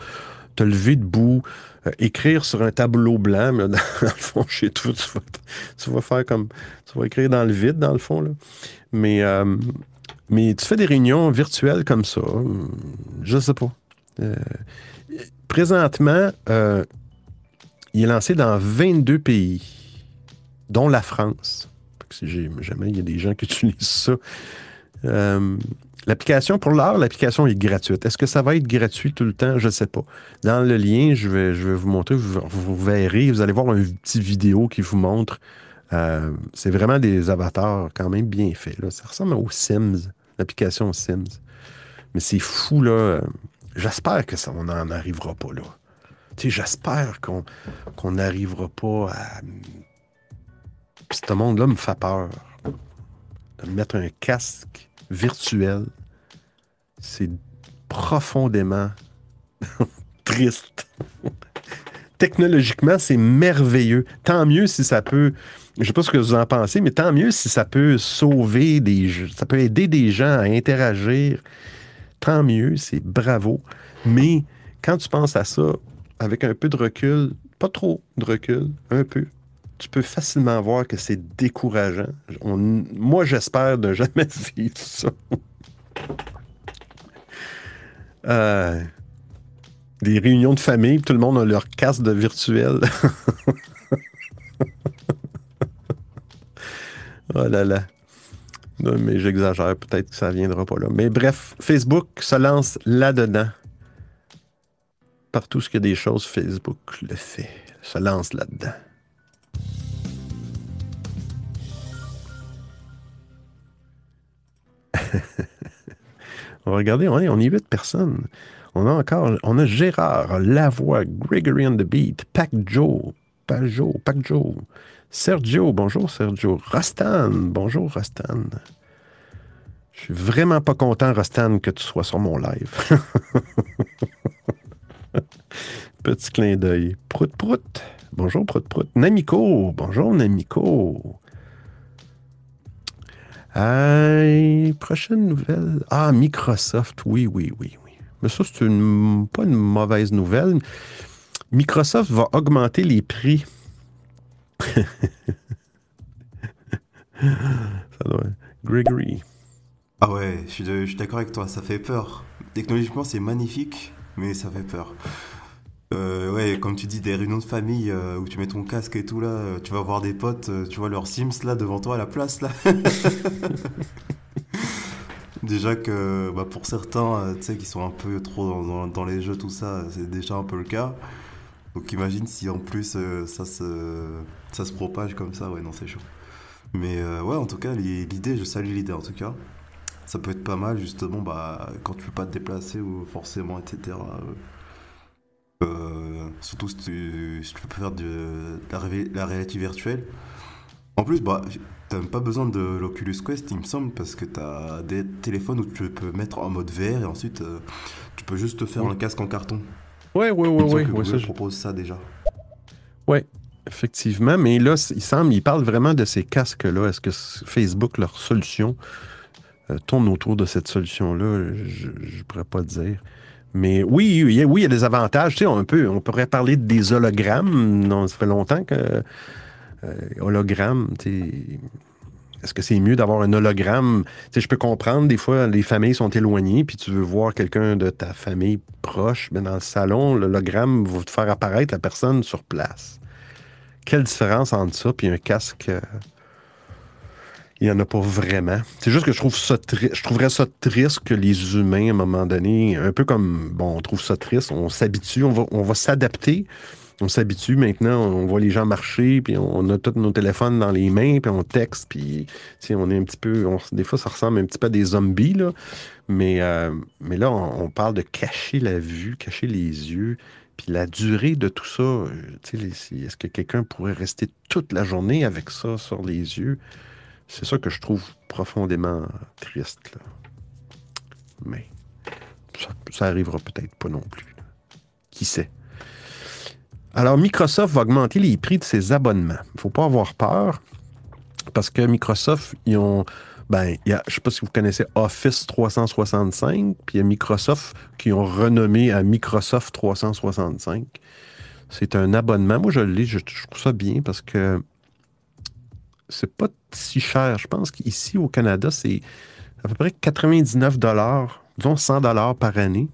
te lever debout, euh, écrire sur un tableau blanc, mais *laughs* dans, le fond, chez toi, tu vas, tu vas faire comme, tu vas écrire dans le vide, dans le fond. Mais, euh, mais tu fais des réunions virtuelles comme ça, hum, je sais pas. Euh, présentement, euh, il est lancé dans 22 pays, dont la France. Si jamais il y a des gens qui *laughs* utilisent ça. Euh, l'application, pour l'heure, l'application est gratuite. Est-ce que ça va être gratuit tout le temps? Je ne sais pas. Dans le lien, je vais, je vais vous montrer, vous, vous verrez, vous allez voir une petite vidéo qui vous montre. euh, c'est vraiment des avatars quand même bien faits. Ça ressemble aux Sims, l'application Sims. Mais c'est fou, là. J'espère que ça, on n'en arrivera pas là. J'espère qu'on n'arrivera pas à. Ce monde-là me fait peur. De me mettre un casque virtuel, c'est profondément *laughs* triste. Technologiquement, c'est merveilleux. Tant mieux si ça peut. Je sais pas ce que vous en pensez, mais tant mieux si ça peut sauver des. Ça peut aider des gens à interagir tant mieux, c'est bravo. Mais quand tu penses à ça, avec un peu de recul, pas trop de recul, un peu, tu peux facilement voir que c'est décourageant. Moi, j'espère ne jamais *laughs* vivre ça. Euh, des réunions de famille, tout le monde a leur casque de virtuel. *laughs* oh là là. Non, mais j'exagère, peut-être que ça viendra pas là. Mais bref, Facebook se lance là-dedans. Partout ce a des choses, Facebook le fait. Se lance là-dedans. Regarder, on est, on est 8 personnes. On a encore, on a Gérard, Lavoie, Gregory on the Beat, Pac Joe, Pajo, Pac Joe, Sergio, bonjour Sergio, Rostan, bonjour Rostan. Je suis vraiment pas content, Rostan, que tu sois sur mon live. *laughs* Petit clin d'œil. Prout prout. Bonjour Prout prout. Namiko. Bonjour Namiko. Prochaine nouvelle. Ah, Microsoft. Oui, oui, oui, oui. Mais ça, c'est une, pas une mauvaise nouvelle. Microsoft va augmenter les prix. *laughs* ça doit... Gregory. Ah ouais, je suis d'accord avec toi, ça fait peur. Technologiquement, c'est magnifique, mais ça fait peur. Euh, ouais, comme tu dis, des réunions de famille euh, où tu mets ton casque et tout là, euh, tu vas voir des potes, euh, tu vois leurs Sims là devant toi à la place là. *laughs* Déjà que bah, pour certains, tu sais, qui sont un peu trop dans, les jeux, tout ça, c'est déjà un peu le cas. Donc imagine si en plus ça, se, se propage comme ça, ouais, non, c'est chaud. Mais ouais, en tout cas, l'i- l'idée, je salue l'idée en tout cas. Ça peut être pas mal justement bah, quand tu peux pas te déplacer ou forcément, etc. euh, surtout si tu, si tu peux faire de, la, ré- la réalité virtuelle. En plus, bah, t'as même pas besoin de l'Oculus Quest, il me semble, parce que t'as des téléphones où tu peux mettre en mode VR et ensuite euh, tu peux juste te faire un casque en carton. Ouais, ouais, ouais, ouais. ouais, ça, je- propose ça déjà. Ouais, effectivement. Mais là, il semble, il parle vraiment de ces casques-là. Est-ce que Facebook, leur solution, euh, tourne autour de cette solution-là? Je ne pourrais pas dire. Mais oui, a- oui, il y a des avantages. Tu sais, on, peut, on pourrait parler des hologrammes. Non, ça fait longtemps que euh, hologramme, tu sais, est-ce que c'est mieux d'avoir un hologramme? Tu sais, je peux comprendre, des fois, les familles sont éloignées, puis tu veux voir quelqu'un de ta famille proche, mais dans le salon, l'hologramme va te faire apparaître la personne sur place. Quelle différence entre ça et un casque? euh, il n'y en a pas vraiment. C'est juste que je trouve ça je trouverais ça triste que les humains, à un moment donné, un peu comme, bon, on trouve ça triste, on s'habitue, on va, on va s'adapter. On s'habitue maintenant, on voit les gens marcher, puis on a tous nos téléphones dans les mains, puis on texte, puis on est un petit peu, des fois ça ressemble un petit peu à des zombies, là. Mais, euh, mais là, on, on parle de cacher la vue, cacher les yeux, puis la durée de tout ça. euh, est-ce que quelqu'un pourrait rester toute la journée avec ça sur les yeux? C'est ça que je trouve profondément triste. Mais ça, arrivera peut-être pas non plus. Qui sait? Alors, Microsoft va augmenter les prix de ses abonnements. Il ne faut pas avoir peur parce que Microsoft, ils ont. Ben, il y a, je ne sais pas si vous connaissez Office 365, puis il y a Microsoft qui ont renommé à Microsoft 365. C'est un abonnement. Moi, je l'ai, je, je trouve ça bien parce que c'est pas si cher. Je pense qu'ici au Canada, c'est à peu près 99 disons 100 par année.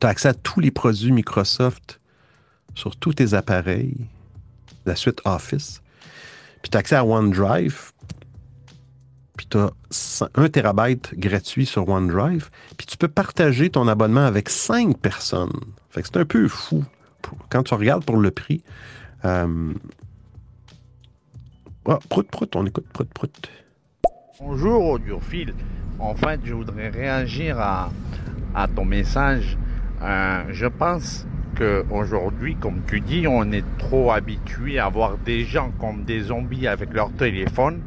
Tu as accès à tous les produits Microsoft sur tous tes appareils, la suite Office. Puis tu as accès à OneDrive. Puis tu as 1 terabyte gratuit sur OneDrive. Puis tu peux partager ton abonnement avec 5 personnes. Fait que c'est un peu fou. Quand tu regardes pour le prix. Euh... Ah, prout, prout, on écoute prout, prout. Bonjour audiophile. En fait, je voudrais réagir à, à ton message. Euh, je pense qu'aujourd'hui, comme tu dis, on est trop habitué à voir des gens comme des zombies avec leur téléphone.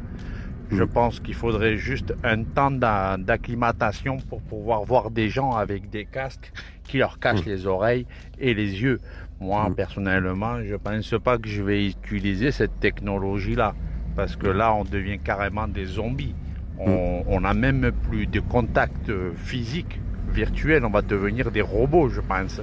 Je pense qu'il faudrait juste un temps d'a- d'acclimatation pour pouvoir voir des gens avec des casques qui leur cachent les oreilles et les yeux. Moi, personnellement, je pense pas que je vais utiliser cette technologie-là. Parce que là, on devient carrément des zombies. On on n'a même plus de contact euh, physique, virtuel. On va devenir des robots, je pense.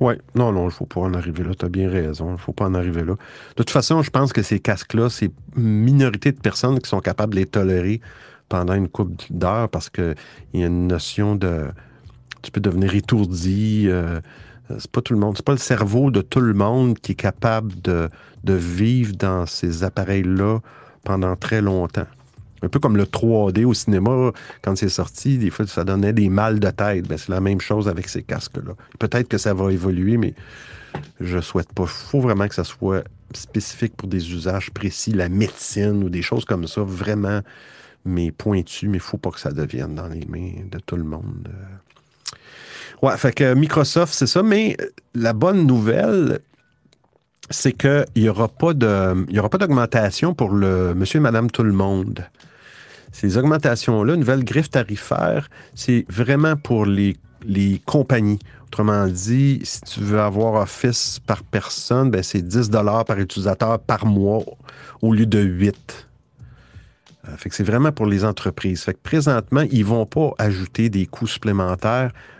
Oui, non, non, il ne faut pas en arriver là. Tu as bien raison. Il ne faut pas en arriver là. De toute façon, je pense que ces casques-là, c'est une minorité de personnes qui sont capables de les tolérer pendant une couple d'heures parce qu'il y a une notion de. Tu peux devenir étourdi. euh, c'est pas tout le monde. C'est pas le cerveau de tout le monde qui est capable de, vivre dans ces appareils-là pendant très longtemps. Un peu comme le 3D au cinéma, quand c'est sorti, des fois, ça donnait des mal de tête. Ben, c'est la même chose avec ces casques-là. Peut-être que ça va évoluer, mais je souhaite pas. Il faut vraiment que ça soit spécifique pour des usages précis, la médecine ou des choses comme ça, vraiment, mais pointu, mais il faut pas que ça devienne dans les mains de tout le monde. Euh, Ouais, fait que Microsoft, c'est ça, mais la bonne nouvelle, c'est qu'il n'y aura pas d'augmentation pour le monsieur et madame tout le monde. Ces augmentations-là, nouvelle griffe tarifaire, c'est vraiment pour les, les compagnies. Autrement dit, si tu veux avoir Office par personne, ben c'est 10 par utilisateur par mois au lieu de 8. Euh, fait que c'est vraiment pour les entreprises. Fait que présentement, ils ne vont pas ajouter des coûts supplémentaires euh,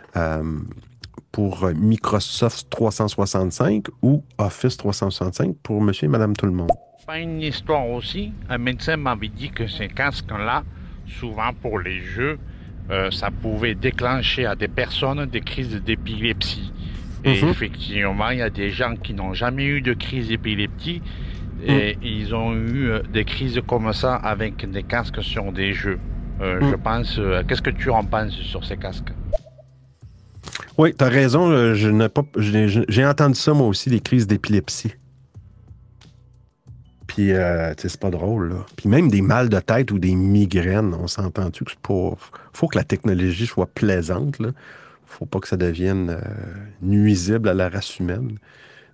pour euh, Microsoft 365 ou Office 365 pour monsieur et madame tout le monde. Pas une histoire aussi. Un médecin m'avait dit que ces casques-là, souvent pour les jeux, euh, ça pouvait déclencher à des personnes des crises d'épilepsie. Et Mhm. effectivement, il y a des gens qui n'ont jamais eu de crise d'épilepsie et ils ont eu euh, des crises comme ça avec des casques sur des jeux. Euh, Je pense. euh, Qu'est-ce que tu en penses sur ces casques? Oui, tu as raison. euh, j'ai, entendu ça, moi aussi, des crises d'épilepsie. Puis, euh, c'est pas drôle, là. Puis même des mal de tête ou des migraines, on s'entend-tu que c'est pas... faut que la technologie soit plaisante, là. faut pas que ça devienne euh, nuisible à la race humaine.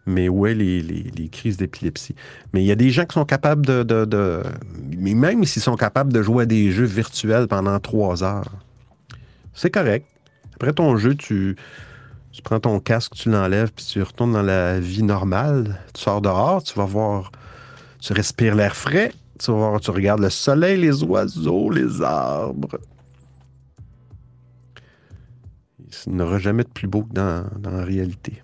Mais ouais, les, les- les crises d'épilepsie. Mais il y a des gens qui sont capables de, de- de- Mais même s'ils sont capables de jouer à des jeux virtuels pendant trois heures, c'est correct. Après ton jeu, tu, prends ton casque, tu l'enlèves, puis tu retournes dans la vie normale. Tu sors dehors, tu vas voir, tu respires l'air frais, tu vas voir, tu regardes le soleil, les oiseaux, les arbres. Il n'y aura jamais de plus beau que dans, la réalité.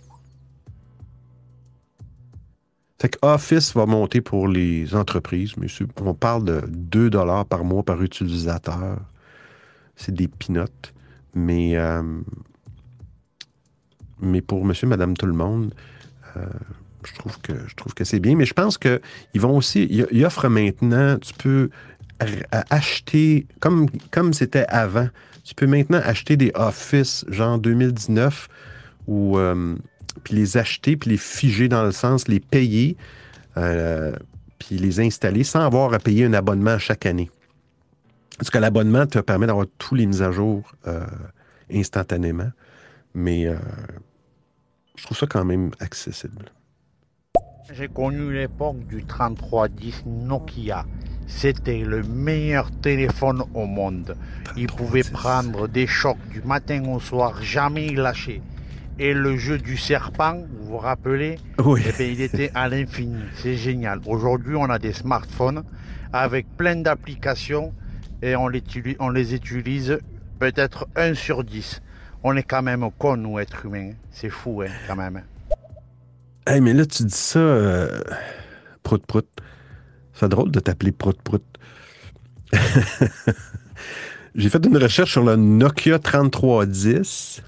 Fait que Office va monter pour les entreprises, mais on parle de 2 par mois par utilisateur. C'est des pinottes. Mais, euh, mais pour monsieur, madame, tout le monde, euh, je trouve que, que c'est bien. Mais je pense qu'ils vont aussi, ils, offrent maintenant, tu peux à- acheter, comme comme c'était avant, tu peux maintenant acheter des Office genre 2019 ou euh, puis les acheter, puis les figer dans le sens, les payer, euh, puis les installer sans avoir à payer un abonnement chaque année. Parce que l'abonnement te permet d'avoir tous les mises à jour euh, instantanément. Mais euh, je trouve ça quand même accessible. J'ai connu l'époque du 3310 Nokia. C'était le meilleur téléphone au monde. Il pouvait prendre des chocs du matin au soir, jamais lâchait. Et le jeu du serpent, vous vous rappelez? Oui. Eh bien, il était à l'infini. C'est génial. Aujourd'hui, on a des smartphones avec plein d'applications et on les, on les utilise peut-être 1 sur 10. On est quand même con, nous, êtres humains. C'est fou, hein, quand même. Hey, mais là, tu dis ça, euh, prout prout. C'est drôle de t'appeler prout prout. *laughs* J'ai fait une recherche sur le Nokia 3310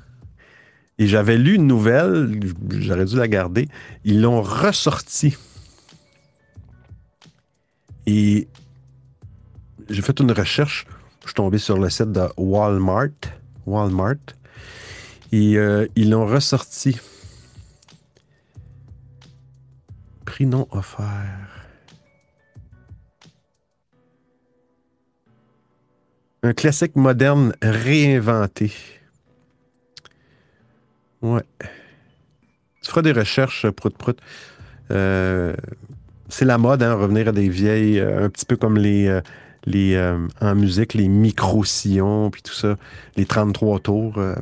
et j'avais lu une nouvelle, j'aurais dû la garder. Ils l'ont ressorti. Et j'ai fait une recherche. Je suis tombé sur le site de Walmart. Walmart. Et euh, ils l'ont ressorti. Prix non offert. Un classique moderne réinventé. Ouais. Tu feras des recherches, prout prout. Euh, c'est la mode, hein, revenir à des vieilles, euh, un petit peu comme les, les euh, en musique, les micro-sillons, puis tout ça, les 33 tours, euh,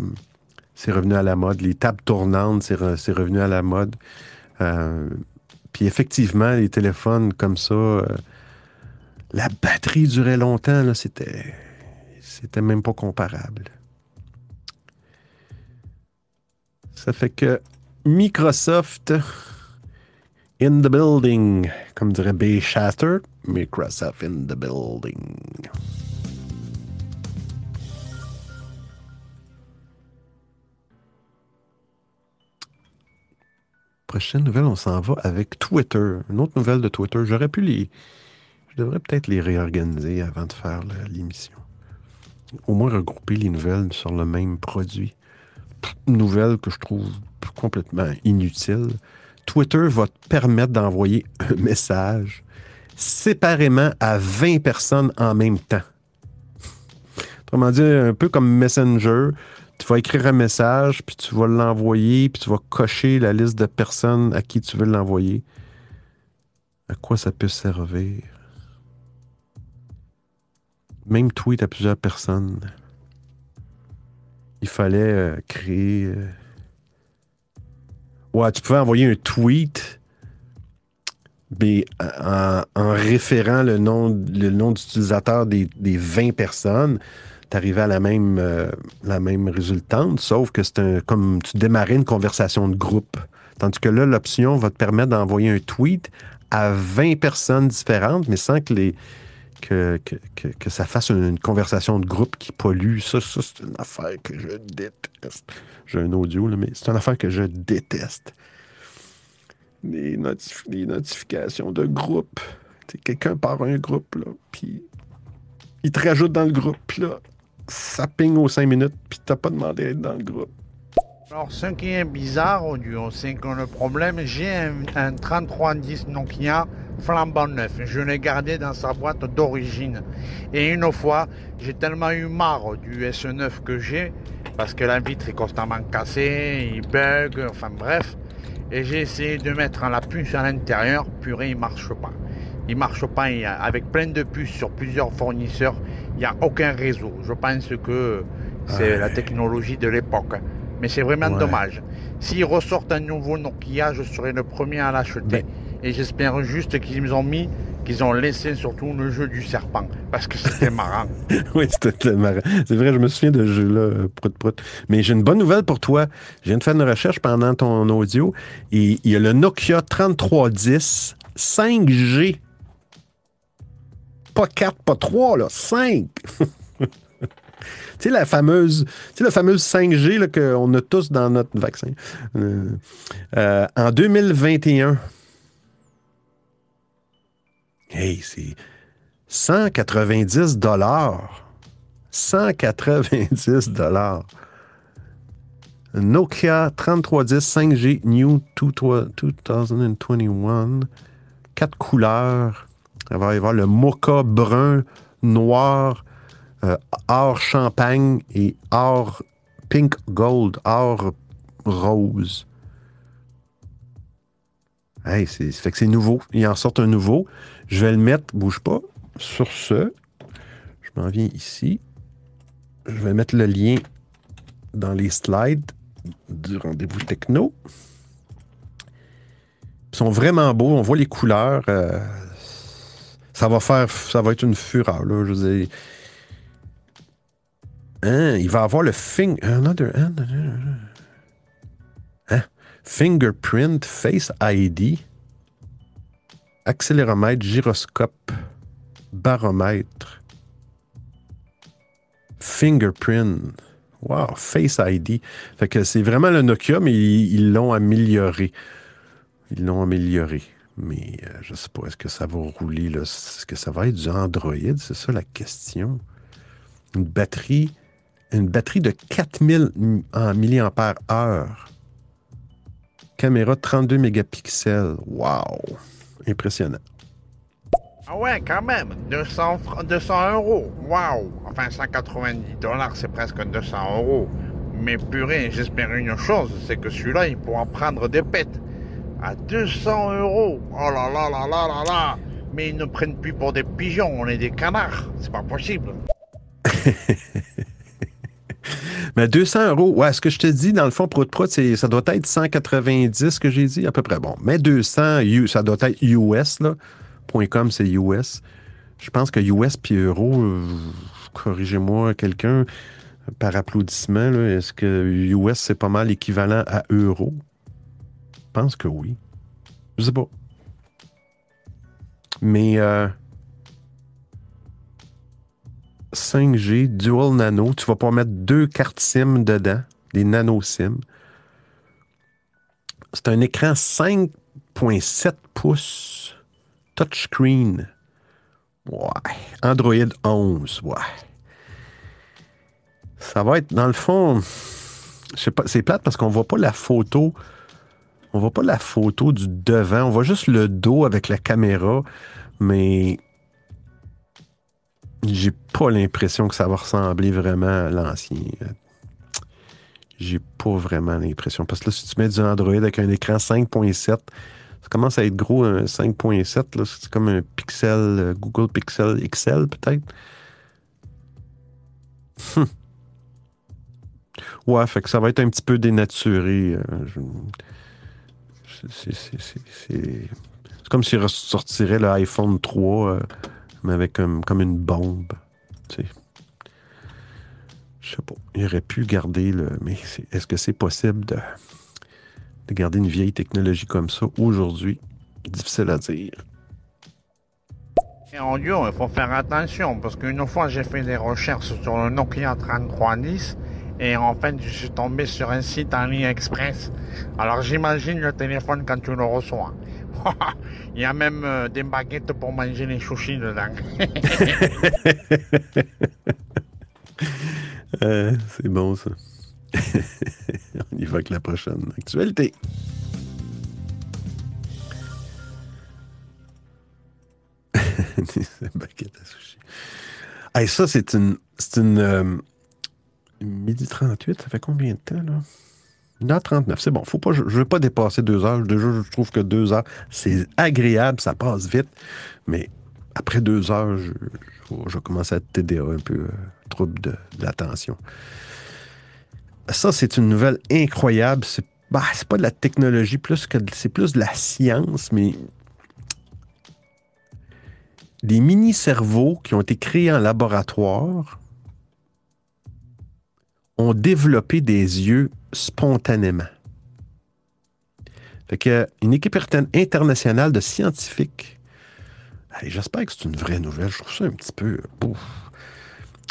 c'est revenu à la mode. Les tables tournantes, c'est re- c'est revenu à la mode. Euh, puis effectivement, les téléphones comme ça, la batterie durait longtemps, c'était même pas comparable. Ça fait que Microsoft in the building, comme dirait Bay Shatter, Microsoft in the building. Prochaine nouvelle, on s'en va avec Twitter. Une autre nouvelle de Twitter. J'aurais pu les. Je devrais peut-être les réorganiser avant de faire l'émission. Au moins regrouper les nouvelles sur le même produit. Nouvelle que je trouve complètement inutile. Twitter va te permettre d'envoyer un message séparément à 20 personnes en même temps. Autrement dit, un peu comme Messenger, tu vas écrire un message, puis tu vas l'envoyer, puis tu vas cocher la liste de personnes à qui tu veux l'envoyer. À quoi ça peut servir? Même tweet à plusieurs personnes. Il fallait euh, créer. euh, Ouais, tu pouvais envoyer un tweet en, référant le nom, le nom d'utilisateur des, des 20 personnes, tu arrivais à la même, euh, la même résultante, sauf que c'est un, comme tu démarrais une conversation de groupe. Tandis que là, l'option va te permettre d'envoyer un tweet à 20 personnes différentes, mais sans que, les, que, que, que, que ça fasse une, une conversation de groupe qui pollue. Ça, ça c'est une affaire que je déteste. J'ai un audio, là, mais c'est une affaire que je déteste des, notif- des notifications de groupe. Quelqu'un part un groupe, là, puis il te rajoute dans le groupe, là, ça ping aux 5 minutes, puis t'as pas demandé à être dans le groupe. Alors, ce qui est bizarre, au duo, c'est que le problème, j'ai un, un 3310 Nokia flambant neuf. Je l'ai gardé dans sa boîte d'origine. Et une fois, j'ai tellement eu marre du S9 que j'ai parce que la vitre est constamment cassée, il bug, enfin bref. Et j'ai essayé de mettre la puce à l'intérieur, purée, il marche pas. Il marche pas, il y a- avec plein de puces sur plusieurs fournisseurs, il n'y a aucun réseau. Je pense que c'est Ouais. la technologie de l'époque. Mais c'est vraiment Ouais. dommage. S'ils ressortent un nouveau Nokia, je serai le premier à l'acheter. Et j'espère juste qu'ils nous ont mis, qu'ils ont laissé surtout le jeu du serpent. Parce que c'était marrant. *laughs* oui, c'était marrant. C'est vrai, je me souviens de ce jeu-là, euh, prout prout. Mais j'ai une bonne nouvelle pour toi. Viens de faire une recherche pendant ton audio et il y a le Nokia 3310 5G. Pas 4, pas 3, là, 5. *laughs* tu sais, la fameuse, la fameuse 5G là, qu'on a tous dans notre vaccin. Euh, euh, en 2021. Hey, c'est 190 dollars. 190 dollars. Nokia 3310 5G New 2021. Quatre couleurs. Il va y avoir le mocha brun, noir, euh, or champagne et or pink gold, or rose. Hey, c'est, fait que c'est nouveau. Il en sort un nouveau. Je vais le mettre, bouge pas. Sur ce, je m'en viens ici. Je vais mettre le lien dans les slides du rendez-vous techno. Ils sont vraiment beaux. On voit les couleurs. euh, ça va faire, ça va être une fureur. Là. Hein, il va avoir le another, hein, fingerprint face ID, accéléromètre, gyroscope, baromètre, fingerprint. Wow, Face ID. Fait que c'est vraiment le Nokia, mais ils l'ont amélioré. Ils l'ont amélioré. Mais euh, je sais pas, est-ce que ça va rouler? Est-ce que ça va être du Android? C'est ça la question. Une batterie, une batterie de 4000 m- en milliampères heure. Caméra 32 mégapixels. Wow! Impressionnant. Ah ouais, quand même. 200, fr- 200 euros. Waouh. Enfin, 190 dollars, c'est presque 200 euros. Mais purée, j'espère une chose, c'est que celui-là, il pourra prendre des pètes. À 200 euros. Oh là là là là là là. Mais ils ne prennent plus pour des pigeons, on est des canards. C'est pas possible. *laughs* Mais 200 euros, ouais, ce que je te dis, dans le fond, Prout Prout, ça doit être 190 que j'ai dit, à peu près. Bon, mais 200, U- ça doit être US, là. .com, c'est US. Je pense que US puis euro, euh, corrigez-moi quelqu'un par applaudissement, est-ce que US, c'est pas mal équivalent à euro? Je pense que oui. Je sais pas. Mais euh, 5G, dual nano, tu vas pouvoir mettre deux cartes SIM dedans, des nano SIM. C'est un écran 5.7 pouces, touchscreen. Ouais. Android 11, ouais. Ça va être, dans le fond, c'est plate parce qu'on voit pas la photo. On voit pas la photo du devant, on voit juste le dos avec la caméra, mais j'ai pas l'impression que ça va ressembler vraiment à l'ancien. J'ai pas vraiment l'impression. Parce que là, si tu mets du Android avec un écran 5.7, ça commence à être gros, un 5.7. là. C'est comme un Pixel, euh, Google Pixel XL, peut-être. Hum. Ouais, fait que ça va être un petit peu dénaturé. euh, c'est- comme s'il ressortirait l'iPhone 3, euh, mais avec comme, comme une bombe. Tu sais. Je sais pas. Il aurait pu garder le. Mais est-ce que c'est possible de, de garder une vieille technologie comme ça aujourd'hui? Difficile à dire. Et en audio, il faut faire attention parce qu'une fois j'ai fait des recherches sur le Nokia 3310 et en fait je suis tombé sur un site en ligne express. Alors j'imagine le téléphone quand tu le reçois. *laughs* Il y a même euh, des baguettes pour manger les chouchis dedans. *laughs* Euh, c'est bon, ça. *laughs* On y va avec la prochaine actualité. Des baguettes à sushi. Hey, ça, c'est une. C'est une. euh, Midi 38, ça fait combien de temps, là? 1h39, c'est bon. Faut pas, je ne veux pas dépasser deux heures. Déjà, je trouve que deux heures, c'est agréable, ça passe vite. Mais après deux heures, je, je, je commence à être TDA un peu, euh, trouble de, l'attention. Ça, c'est une nouvelle incroyable. C'est bah, c'est pas de la technologie, plus que c'est plus de la science, mais des mini-cerveaux qui ont été créés en laboratoire ont développé des yeux spontanément. Fait que une équipe internationale de scientifiques, j'espère que c'est une vraie nouvelle, je trouve ça un petit peu... Pouf.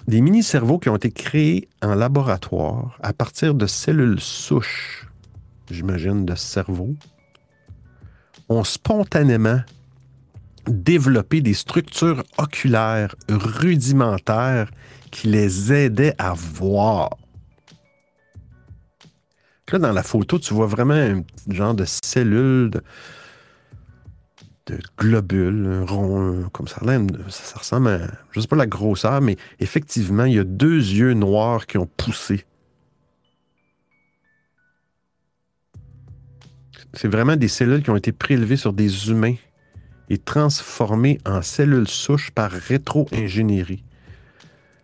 Des mini-cerveaux qui ont été créés en laboratoire à partir de cellules souches, j'imagine, de cerveau, ont spontanément développé des structures oculaires rudimentaires qui les aidaient à voir. Là, dans la photo, tu vois vraiment un genre de cellule, de, de globule, un rond, comme ça. Ça, ressemble à, je sais pas la grosseur, mais effectivement, il y a deux yeux noirs qui ont poussé. C'est vraiment des cellules qui ont été prélevées sur des humains et transformées en cellules souches par rétro-ingénierie.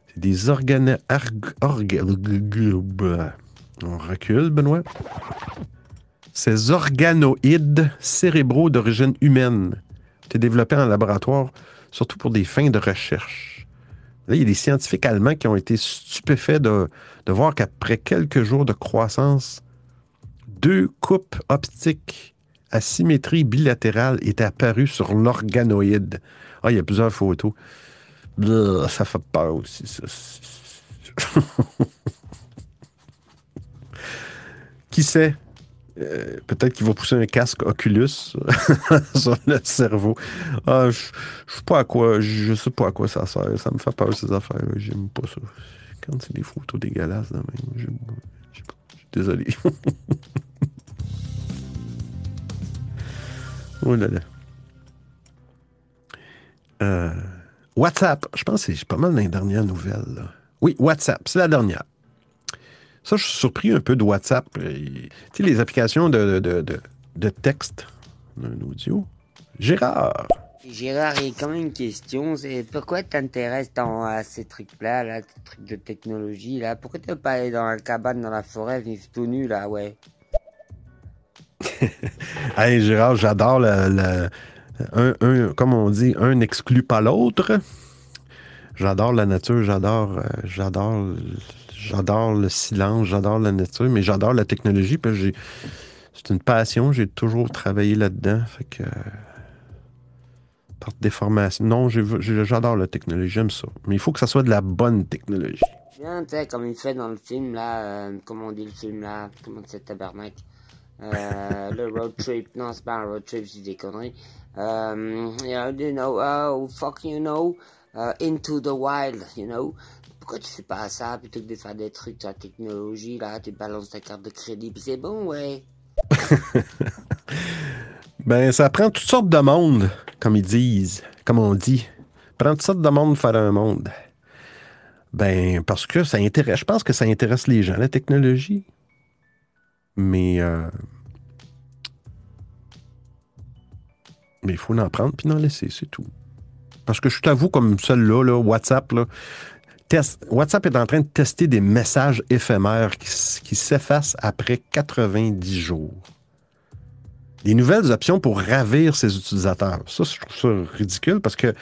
C'est des organes... On recule, Benoît. Ces organoïdes cérébraux d'origine humaine étaient développés en laboratoire, surtout pour des fins de recherche. Là, il y a des scientifiques allemands qui ont été stupéfaits de, voir qu'après quelques jours de croissance, deux coupes optiques à symétrie bilatérale étaient apparues sur l'organoïde. Ah, il y a plusieurs photos. Ça fait peur aussi, ça. *laughs* Qui sait? Euh, peut-être qu'il va pousser un casque Oculus *laughs* sur le cerveau. Ah, je, sais pas à quoi, je sais pas à quoi ça sert. Ça me fait peur ces affaires. J'aime pas ça. Quand c'est des photos dégueulasses, là, même, pas. Je suis désolé. *laughs* oh là là. Euh, WhatsApp, je pense que c'est pas mal dans les dernières nouvelles. Oui, WhatsApp, c'est la dernière. Ça, je suis surpris un peu de WhatsApp. Tu sais, les applications de, de, de, de texte, un audio. Gérard. Gérard, il y a quand même une question, c'est pourquoi tu t'intéresses à ces trucs-là, là, ces trucs de technologie, là? Pourquoi tu veux pas aller dans la cabane, dans la forêt, vivre tout nu, là, ouais? *laughs* Hey, Gérard, j'adore le, le- un, un- comme on dit, un n'exclut pas l'autre. J'adore la nature, j'adore, euh, j'adore, j'adore le silence, j'adore la nature, mais j'adore la technologie que j'ai, c'est une passion, j'ai toujours travaillé là-dedans. Fait que, par des formations. Non, j'ai- j'ai- j'adore la technologie, j'aime ça. Mais il faut que ça soit de la bonne technologie. Comme il fait dans le film, là, euh, comment on dit le film, là Comment c'est tabarnak euh, Le road trip, non, c'est pas un road trip, dis des conneries. Euh, you know, you know, oh, fuck, you know, uh, into the wild, you know. Pourquoi tu fais pas ça plutôt que de faire des trucs sur la technologie, là, tu balances ta carte de crédit, puis c'est bon, ouais. *laughs* Ben, ça prend toutes sortes de monde, comme ils disent, comme on dit. Prend toutes sortes de monde faire un monde. Ben, parce que ça intéresse. Je pense que ça intéresse les gens, la technologie. Mais. euh, Mais il faut en prendre puis en laisser, c'est tout. Parce que je t'avoue, comme celle-là, là, WhatsApp, là, WhatsApp est en train de tester des messages éphémères qui, s'effacent après 90 jours des nouvelles options pour ravir ses utilisateurs. Ça, je trouve ça ridicule parce que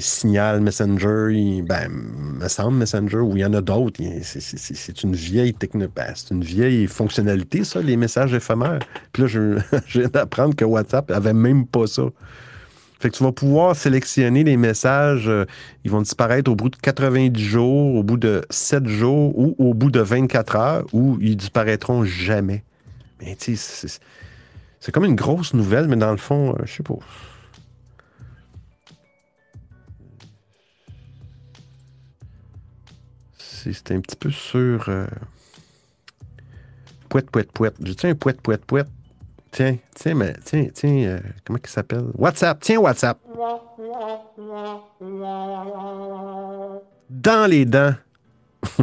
Signal, Messenger, il- ben, me semble Messenger, ou il y en a d'autres. c'est- une vieille techno, ben, c'est une vieille fonctionnalité, ça, les messages éphémères. Puis là, je, *laughs* je viens d'apprendre que WhatsApp avait même pas ça. Fait que tu vas pouvoir sélectionner les messages, euh, ils vont disparaître au bout de 90 jours, au bout de 7 jours ou au bout de 24 heures, ou ils disparaîtront jamais. Mais tu sais, c'est- comme une grosse nouvelle, mais dans le fond, euh, je sais pas. C'est un petit peu sur. Euh... Pouette, pouette, pouette. J'ai-tu un pouette, pouette, pouette? Tiens, tiens, mais, tiens, tiens, euh, comment il s'appelle? WhatsApp, tiens, WhatsApp. Dans les dents. *laughs*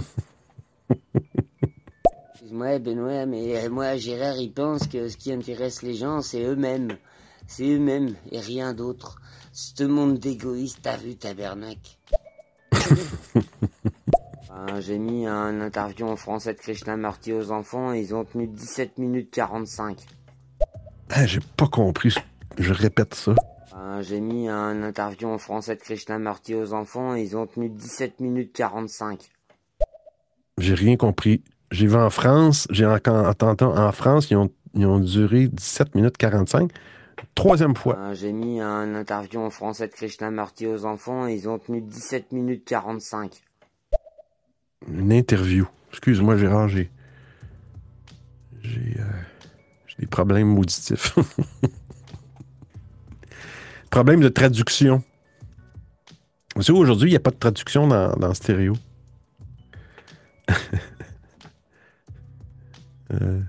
Excuse-moi, Benoît, mais euh, moi, Gérard, il pense que ce qui intéresse les gens, c'est eux-mêmes. C'est eux-mêmes et rien d'autre. Ce monde d'égoïstes, t'as vu, tabernacle *laughs* Ben, J'ai mis un interview en français de Krishnamurti aux enfants et ils ont tenu 17 minutes 45. Ah, J'ai pas compris. Je répète ça. Ben, J'ai mis un interview en français de Krishnamurti aux enfants et ils ont tenu 17 minutes 45. J'ai rien compris. J'ai vu en France, j'ai encore entendu en France, ils ont, ils ont duré 17 minutes 45. Troisième fois. Ben, J'ai mis un interview en français de Krishnamurti aux enfants et ils ont tenu 17 minutes 45. Une interview. Excuse-moi, Gérard, j'ai. J'ai. euh, j'ai des problèmes auditifs. *laughs* Problème de traduction. Vous savez, aujourd'hui, il n'y a pas de traduction dans, dans stéréo. *laughs* Euh,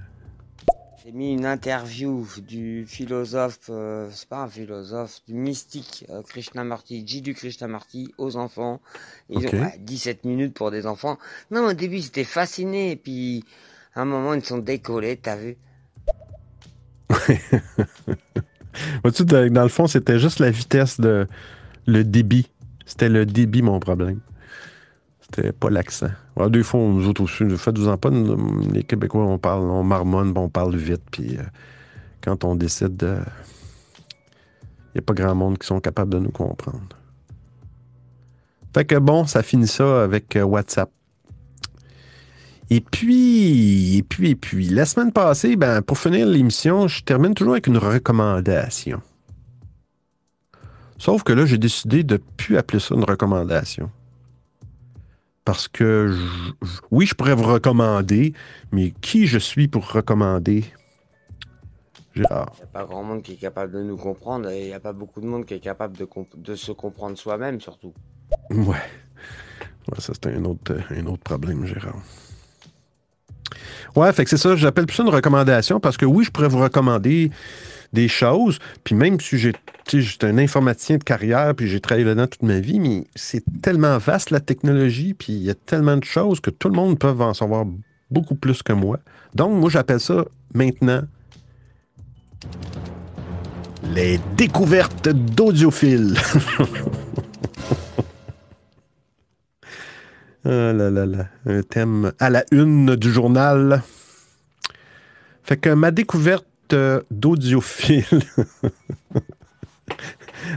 J'ai mis une interview du philosophe, euh, c'est pas un philosophe, du mystique euh, Krishnamurti, Jiddu Krishnamurti aux enfants. Ils Ok. ont ouais, 17 minutes pour des enfants. Non, au début, c'était fasciné, et puis à un moment, ils sont décollés, t'as vu *laughs* dans le fond, c'était juste la vitesse de. Le débit. C'était le débit, mon problème. C'était pas l'accent. Des fois, nous autres aussi, faites-vous-en pas, les Québécois, on parle, on marmonne, on parle vite, puis euh, quand on décide de. Il n'y a pas grand monde qui sont capables de nous comprendre. Fait que bon, ça finit ça avec euh, WhatsApp. Et puis, et puis, et puis, la semaine passée, ben, pour finir l'émission, je termine toujours avec une recommandation. Sauf que là, j'ai décidé de plus appeler ça une recommandation. Parce que, je- oui, je pourrais vous recommander, mais qui je suis pour recommander? Gérard? Il n'y a pas grand monde qui est capable de nous comprendre, et il n'y a pas beaucoup de monde qui est capable de, se comprendre soi-même, surtout. Ouais. Ouais, ça, c'est un autre, un autre problème, Gérard. Ouais, fait que c'est ça, j'appelle plus ça une recommandation parce que oui, je pourrais vous recommander des choses, puis même si j'étais un informaticien de carrière, puis j'ai travaillé là-dedans toute ma vie, mais c'est tellement vaste la technologie, puis il y a tellement de choses que tout le monde peut en savoir beaucoup plus que moi. Donc, moi, j'appelle ça maintenant les découvertes d'audiophiles. *laughs* Là là là, un thème à la une du journal. Fait que ma découverte euh, d'audiophile. *laughs*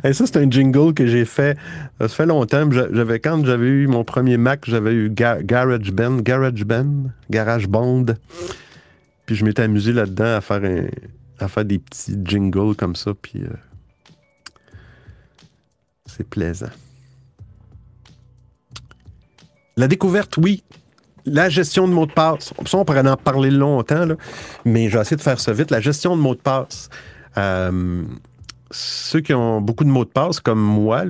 Et ça, c'est un jingle que j'ai fait. Ça fait longtemps. J'a- J'avais, quand j'avais eu mon premier Mac, j'avais eu Ga- GarageBand, GarageBand, GarageBand. Puis je m'étais amusé là-dedans à faire, à faire des petits jingles comme ça. Puis euh, c'est plaisant. La découverte, oui. La gestion de mots de passe. Ça, on pourrait en parler longtemps, mais je vais de faire ça vite. La gestion de mots de passe. Euh, ceux qui ont beaucoup de mots de passe, comme moi,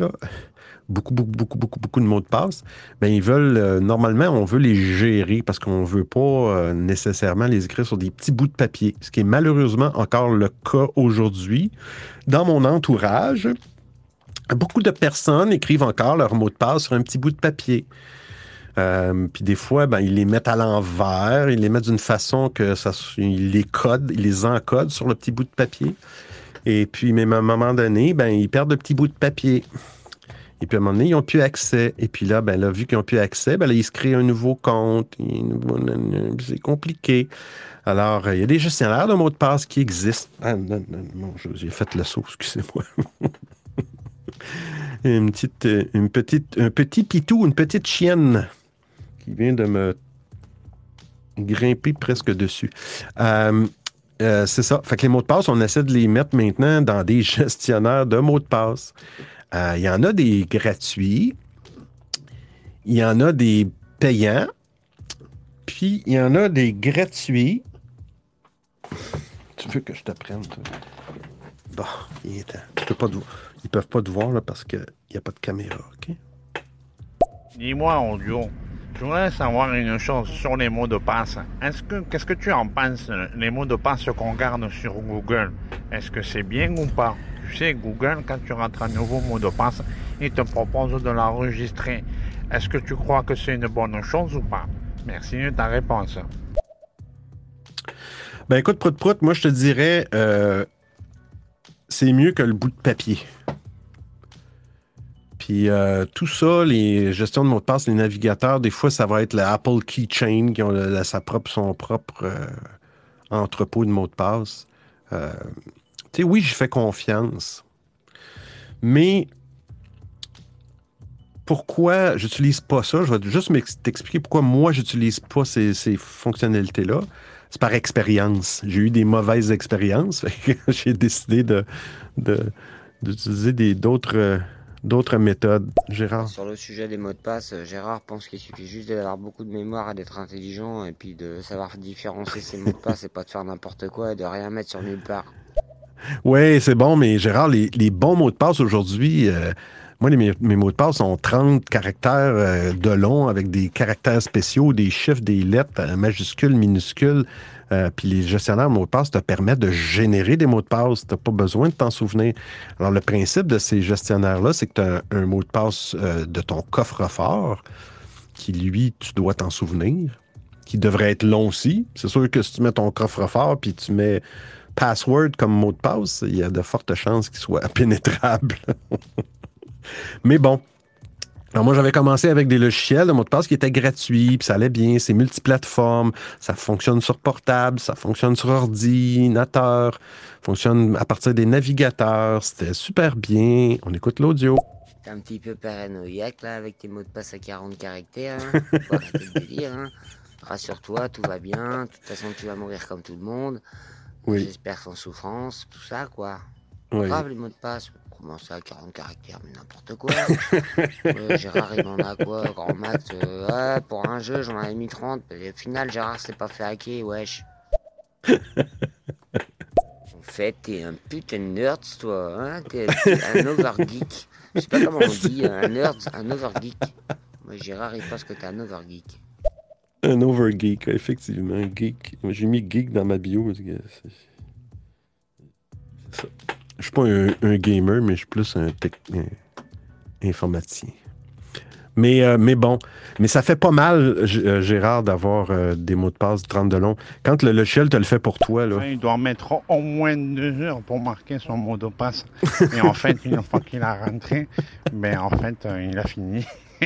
beaucoup, beaucoup, beaucoup, beaucoup, beaucoup de mots de passe, ben, ils veulent, euh, normalement, on veut les gérer parce qu'on ne veut pas euh, nécessairement les écrire sur des petits bouts de papier, ce qui est malheureusement encore le cas aujourd'hui. Dans mon entourage, beaucoup de personnes écrivent encore leurs mots de passe sur un petit bout de papier. Euh, puis des fois, ben, ils les mettent à l'envers, ils les mettent d'une façon que ça, ils les codent, ils les encodent sur le petit bout de papier. Et puis, même à un moment donné, ben, ils perdent le petit bout de papier. Et puis, à un moment donné, ils n'ont plus accès. Et puis là, ben, là, vu qu'ils n'ont plus accès, ben, ils se créent un nouveau compte. C'est compliqué. Alors, euh, il y a des gestionnaires de mots de passe qui existent. Ah, non, non, non, je- j'ai fait le saut, excusez-moi. *laughs* une petite, euh, une petite, un petit pitou, une petite chienne qui vient de me grimper presque dessus. Euh, euh, c'est ça. Fait que les mots de passe, on essaie de les mettre maintenant dans des *laughs* gestionnaires de mots de passe. Euh, Il y en a des gratuits, il y en a des payants, puis il y en a des gratuits. Tu veux que je t'apprenne? Bon, il est temps. Je peux pas te. Ils peuvent pas te voir là, parce qu'il n'y a pas de caméra, OK? Dis-moi, Audio, je voudrais savoir une chose sur les mots de passe. Est-ce que, qu'est-ce que tu en penses, les mots de passe qu'on garde sur Google? Est-ce que c'est bien ou pas? Tu sais, Google, quand tu rentres un nouveau mot de passe, il te propose de l'enregistrer. Est-ce que tu crois que c'est une bonne chose ou pas? Merci de ta réponse. Ben écoute, Prout Prout, moi je te dirais, euh, c'est mieux que le bout de papier. Puis euh, tout ça, les gestions de mots de passe, les navigateurs, des fois, ça va être l'Apple Keychain qui la- sa propre, son propre euh, entrepôt de mots de passe. Euh, tu sais, oui, j'y fais confiance. Mais pourquoi j'utilise pas ça? Je vais juste t'expliquer pourquoi moi, j'utilise pas ces, fonctionnalités-là. C'est par expérience. J'ai eu des mauvaises expériences. *laughs* J'ai décidé d'utiliser d'autres, d'autres méthodes. Gérard? Sur le sujet des mots de passe, euh, Gérard pense qu'il suffit juste d'avoir beaucoup de mémoire et d'être intelligent et puis de savoir différencier ses mots de passe et pas de faire n'importe quoi et de rien mettre sur nulle part. Oui, c'est bon, mais Gérard, les, les bons mots de passe aujourd'hui, euh, moi, les- mes, mots de passe ont 30 caractères euh, de long avec des caractères spéciaux, des chiffres, des lettres, majuscules, minuscules. Euh, puis les gestionnaires mots de passe te permettent de générer des mots de passe. Tu n'as pas besoin de t'en souvenir. Alors, le principe de ces gestionnaires-là, c'est que tu as un, un mot de passe euh, de ton coffre-fort qui, lui, tu dois t'en souvenir, qui devrait être long aussi. C'est sûr que si tu mets ton coffre-fort puis tu mets password comme mot de passe, il y a de fortes chances qu'il soit *laughs* pénétrable. Mais bon. Alors moi, j'avais commencé avec des logiciels de mot de passe qui étaient gratuits, puis ça allait bien, c'est multiplateforme, ça fonctionne sur portable, ça fonctionne sur ordinateur, fonctionne à partir des navigateurs, c'était super bien. On écoute l'audio. T'es un petit peu paranoïaque là avec tes mots de passe à 40 caractères. Hein. *laughs* Faut arrêter le délire. Hein. Rassure-toi, tout va bien. De toute façon, tu vas mourir comme tout le monde. Oui. J'espère sans souffrance, tout ça quoi. Oui. Grave les mots de passe. Comment ça, 40 caractères, mais n'importe quoi. Ouais, *laughs* Gérard, il en a quoi, grand max euh, Ouais, pour un jeu, j'en avais mis 30. Et au final, Gérard s'est pas fait hacker, wesh. *laughs* En fait, t'es un putain de nerd, toi, hein T'es un overgeek. Je sais pas comment on dit, un nerd, un overgeek. Moi, Gérard, il pense que t'es un overgeek. Un overgeek, effectivement. Geek. J'ai mis geek dans ma bio. parce que c'est- c'est ça. Je suis pas un, gamer, mais je suis plus un, informaticien. Mais, euh, mais bon, ça fait pas mal, euh, Gérard, d'avoir euh, des mots de passe 30 de long. Quand le logiciel te le fait pour toi, là, Il doit mettre au- moins deux heures pour marquer son mot de passe. Et en fait, une fois qu'il a rentré, ben en fait, il a fini. *laughs*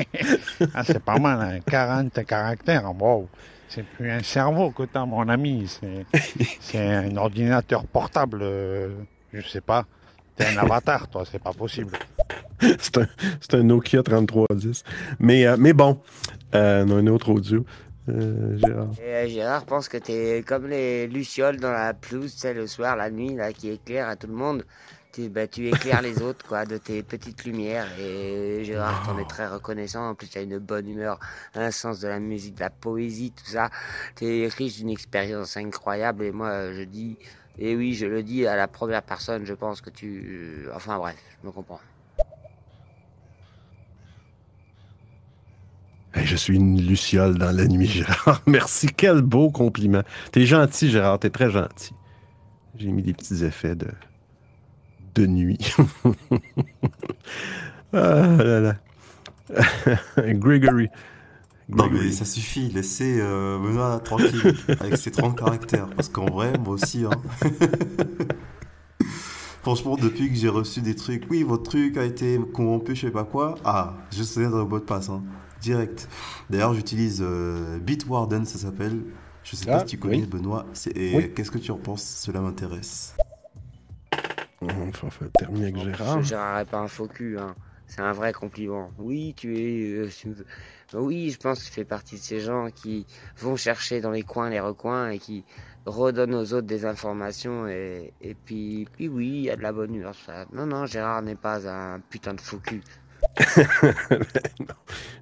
ah, c'est pas mal, hein, 40 caractères. Wow. C'est plus un cerveau que t'as, mon ami. C'est un ordinateur portable. Euh, je sais pas. T'es un avatar, toi, c'est pas possible. *laughs* c'est un, c'est un Nokia 3310. Mais, euh, mais bon, euh, on a un autre audio. Euh, Gérard. Et euh, Gérard pense que t'es comme les lucioles dans la pelouse, tu sais, le soir, la nuit, là, qui éclairent à tout le monde. Tu, bah, tu éclaires les *laughs* autres, quoi, de tes petites lumières. Et Gérard, t'en es très reconnaissant. En plus, t'as une bonne humeur, un sens de la musique, de la poésie, tout ça. T'es riche d'une expérience incroyable. Et moi, je dis, et oui, je le dis à la première personne, je pense que tu... Enfin bref, je me comprends. Je suis une luciole dans la nuit, *laughs* Gérard. Merci, quel beau compliment. T'es gentil, Gérard, t'es très gentil. J'ai mis des petits effets de, de nuit. *laughs* ah là là. *laughs* Gregory. Non mais ça suffit, laissez euh, Benoît tranquille *laughs* avec ses 30 caractères. Parce qu'en vrai, moi aussi, hein. *laughs* Franchement, depuis que j'ai reçu des trucs, oui, votre truc a été corrompu, je sais pas quoi. Ah, je sais dans le mot de passe, hein. direct. D'ailleurs, j'utilise euh, Bitwarden, ça s'appelle. Je sais Ah, pas si tu connais, oui. Benoît. Et Oui. qu'est-ce que tu en penses? Cela m'intéresse. On va faire terminer avec Gérard. Gérard n'est pas un faux cul, hein. C'est un vrai compliment. Oui, tu es. euh, tu me- Oui, je pense que tu fais partie de ces gens qui vont chercher dans les coins, les recoins et qui redonnent aux autres des informations. Et, et puis, puis oui, il y a de la bonne humeur. Ça. Non, non, Gérard n'est pas un putain de faux cul. *laughs* Non,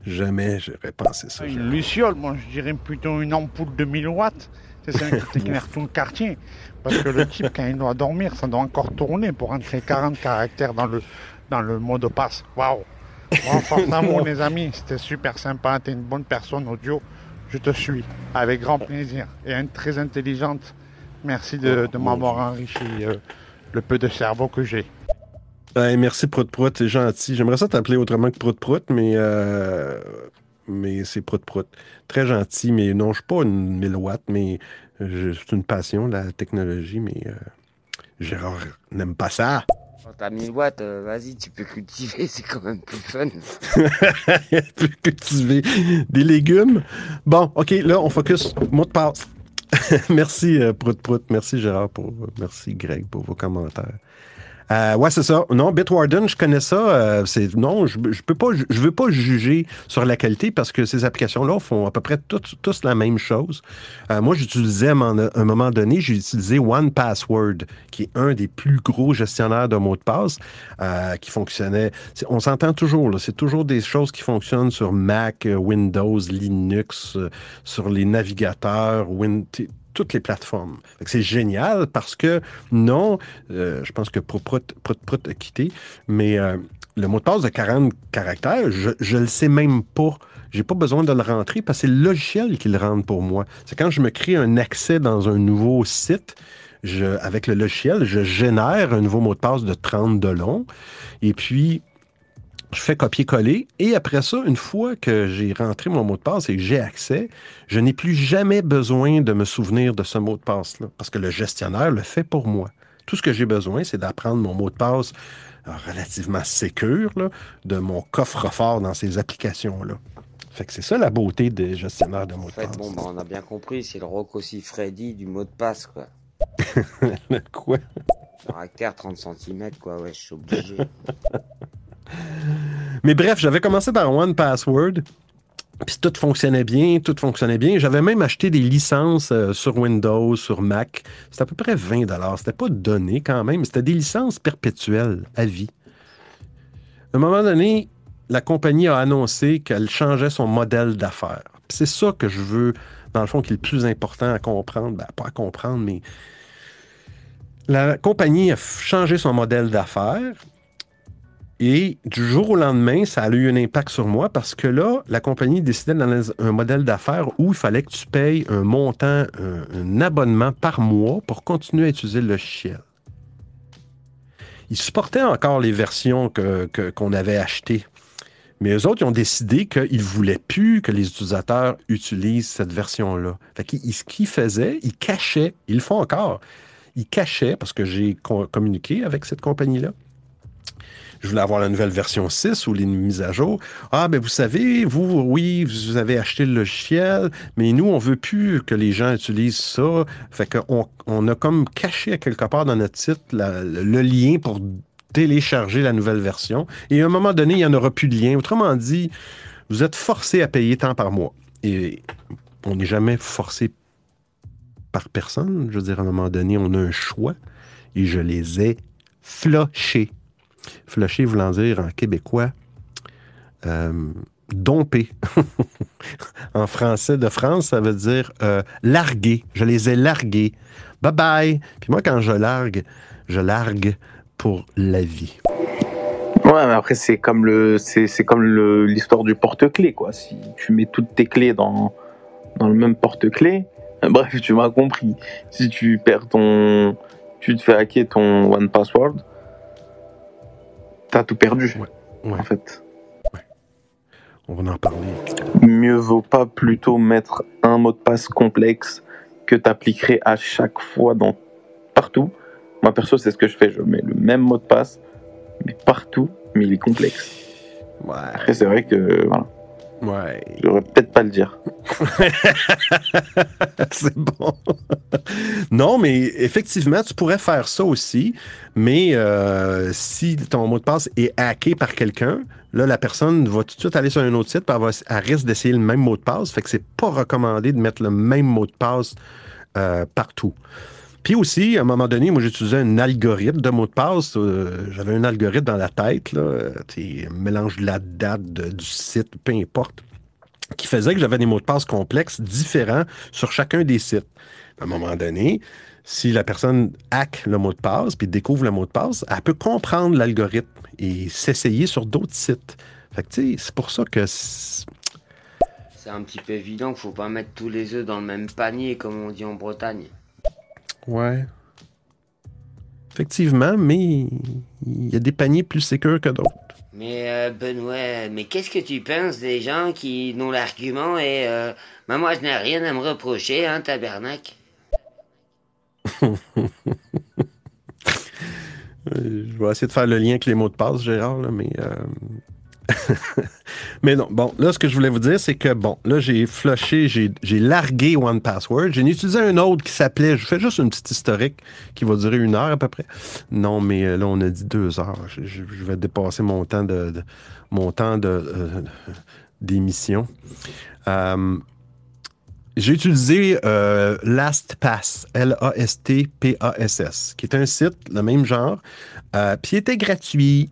jamais j'aurais pensé ça. Une luciole, moi je dirais plutôt une ampoule de 1000 watts. C'est ça qui *laughs* éclaire tout le quartier. Parce que le type, quand il doit dormir, ça doit encore tourner pour entrer 40 caractères dans le, dans le mot de passe. Waouh! Bon, *laughs* les amis. C'était super sympa. T'es une bonne personne, audio. Je te suis. Avec grand plaisir. Et une très intelligente. Merci de, de m'avoir enrichi euh, le peu de cerveau que j'ai. Merci Prout Prout, c'est gentil. J'aimerais ça t'appeler autrement que Prout Prout, mais, euh, mais c'est Prout Prout. Très gentil, mais non, je suis pas une 1000 watts, mais je- c'est une passion, la technologie, mais euh, Gérard n'aime pas ça. Quand t'as 1000 watts, euh, vas-y, tu peux cultiver, *laughs* c'est quand même plus fun. *laughs* Il peut cultiver des légumes. Bon, OK, là, on focus. Mot de passe. *laughs* merci, euh, Prout Prout. Merci, Gérard. Pour, merci, Greg, pour vos commentaires. Euh, ouais, c'est ça. Non, Bitwarden, je connais ça. euh, c'est non, je, je peux pas, je veux pas juger sur la qualité parce que ces applications-là font à peu près toutes, tous la même chose. Euh, moi, j'utilisais à un moment donné, j'ai utilisé One Password, qui est un des plus gros gestionnaires de mots de passe, euh, qui fonctionnait. On s'entend toujours. C'est toujours des choses qui fonctionnent sur Mac, euh, Windows, Linux, euh, sur les navigateurs, Win- toutes les plateformes. C'est génial parce que non, euh, je pense que Prout Prout Prout a mais euh, le mot de passe de 40 caractères, je ne le sais même pas. J'ai pas besoin de le rentrer parce que c'est le logiciel qui le rentre pour moi. C'est quand je me crée un accès dans un nouveau site, avec le logiciel, je génère un nouveau mot de passe de 30 de long. Et puis, je fais copier-coller. Et après ça, une fois que j'ai rentré mon mot de passe et que j'ai accès, je n'ai plus jamais besoin de me souvenir de ce mot de passe-là. Parce que le gestionnaire le fait pour moi. Tout ce que j'ai besoin, c'est d'apprendre mon mot de passe euh, relativement sécure là, de mon coffre-fort dans ces applications-là. Fait que c'est ça la beauté des gestionnaires de mots En de fait, passe. bon, bah, on a bien compris, c'est le rock aussi Freddy du mot de passe, quoi. *laughs* Quoi? Caractère 30 cm, quoi, ouais, je suis obligé. *laughs* Mais bref, j'avais commencé par One Password. Puis tout fonctionnait bien, tout fonctionnait bien. J'avais même acheté des licences euh, sur Windows, sur Mac. C'était à peu près 20 C'était pas donné quand même, c'était des licences perpétuelles à vie. À un moment donné, la compagnie a annoncé qu'elle changeait son modèle d'affaires. C'est ça que je veux, dans le fond, qui est le plus important à comprendre. Ben, pas à comprendre, mais la compagnie a changé son modèle d'affaires. Et du jour au lendemain, ça a eu un impact sur moi parce que là, la compagnie décidait dans un modèle d'affaires où il fallait que tu payes un montant, un, abonnement par mois pour continuer à utiliser le logiciel. Ils supportaient encore les versions que- que- qu'on avait achetées. Mais eux autres, ils ont décidé qu'ils ne voulaient plus que les utilisateurs utilisent cette version-là. Ce qu'ils faisaient, ils cachaient, ils le font encore, ils cachaient, parce que j'ai co- communiqué avec cette compagnie-là, je voulais avoir la nouvelle version 6 ou les mises à jour. Ah, ben vous savez, vous, oui, vous avez acheté le logiciel, mais nous, on veut plus que les gens utilisent ça. Fait qu'on on a comme caché à quelque part dans notre site le lien pour télécharger la nouvelle version. Et à un moment donné, il n'y en aura plus de lien. Autrement dit, vous êtes forcé à payer tant par mois. Et on n'est jamais forcé par personne. Je veux dire, à un moment donné, on a un choix. Et je les ai flochés. Flusher voulant dire en québécois euh, domper. *laughs* en français de France, ça veut dire euh, larguer. Je les ai largués. Bye bye. Puis moi, quand je largue, je largue pour la vie. Ouais, mais après, c'est comme le, c'est, comme l'histoire du porte-clés, quoi. Si tu mets toutes tes clés dans, dans le même porte-clés, *laughs* bref, tu m'as compris. Si tu perds ton, tu te fais hacker ton One Password, t'as tout perdu, Ouais. en fait. On va en parler. Mieux vaut pas plutôt mettre un mot de passe complexe que t'appliquerais à chaque fois dans partout. Moi perso, c'est ce que je fais. Je mets le même mot de passe, mais partout, mais il est complexe. Après, c'est vrai que voilà, Ouais. je devrais peut-être pas le dire. *laughs* c'est bon. non, mais effectivement, tu pourrais faire ça aussi, mais euh, si ton mot de passe est hacké par quelqu'un, là, la personne va tout de suite aller sur un autre site, puis elle, va- elle risque d'essayer le même mot de passe. Fait que c'est pas recommandé de mettre le même mot de passe euh, partout. Puis aussi, à un moment donné, moi, j'utilisais un algorithme de mot de passe. euh, J'avais un algorithme dans la tête, là, euh, mélange de la date, du site, peu importe qui faisait que j'avais des mots de passe complexes différents sur chacun des sites. À un moment donné, si la personne hack le mot de passe puis découvre le mot de passe, elle peut comprendre l'algorithme et s'essayer sur d'autres sites. Fait que, c'est pour ça que c'est- un petit peu évident qu'il faut pas mettre tous les œufs dans le même panier, comme on dit en Bretagne. Ouais. effectivement, mais il y a des paniers plus sécurs que d'autres. Mais euh, Benoît, mais qu'est-ce que tu penses des gens qui dont l'argument est euh, Ben, moi je n'ai rien à me reprocher, hein, tabernacle *laughs* Euh, Je vais essayer de faire le lien avec les mots de passe, Gérard, là, mais. euh, *laughs* mais non, bon, là, ce que je voulais vous dire, c'est que, bon, là, j'ai flushé, j'ai largué One Password. J'ai utilisé un autre qui s'appelait, je fais juste une petite historique qui va durer une heure à peu près. Non, mais euh, là, on a dit deux heures. Je, vais dépasser mon temps de, mon temps de, euh, d'émission. Euh, j'ai utilisé LastPass, L-A-S-T-P-A-S-S, qui est un site, le même genre, puis il était gratuit.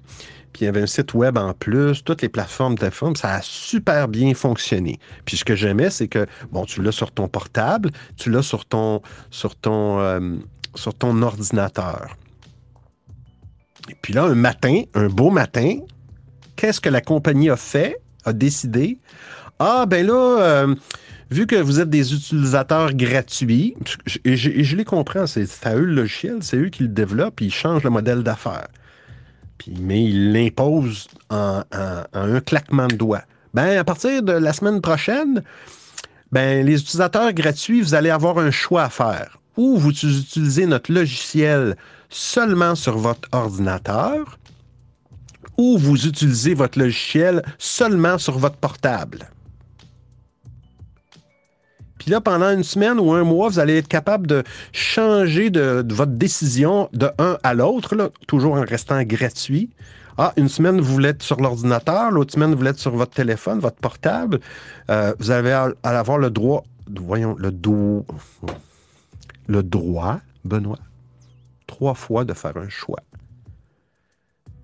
Il y avait un site web en plus, toutes les plateformes de téléphone, ça a super bien fonctionné. Puis ce que j'aimais, c'est que, bon, tu l'as sur ton portable, tu l'as sur ton, sur ton, euh, sur ton ordinateur. Et puis là, un matin, un beau matin, qu'est-ce que la compagnie a fait, a décidé? Ah, ben là, euh, vu que vous êtes des utilisateurs gratuits, et je, je les comprends, c'est à eux le logiciel, c'est eux qui le développent, ils changent le modèle d'affaires. Puis, mais en, en- en un claquement de doigts. Ben, à partir de la semaine prochaine, ben, les utilisateurs gratuits, vous allez avoir un choix à faire. Ou vous utilisez notre logiciel seulement sur votre ordinateur, ou vous utilisez votre logiciel seulement sur votre portable. Puis là, pendant une semaine ou un mois, vous allez être capable de changer de, votre décision de un à l'autre, toujours en restant gratuit. Ah, une semaine, vous voulez être sur l'ordinateur, l'autre semaine, vous voulez être sur votre téléphone, votre portable. Euh, vous allez à- à avoir le droit, voyons, le le droit, Benoît, trois fois de faire un choix.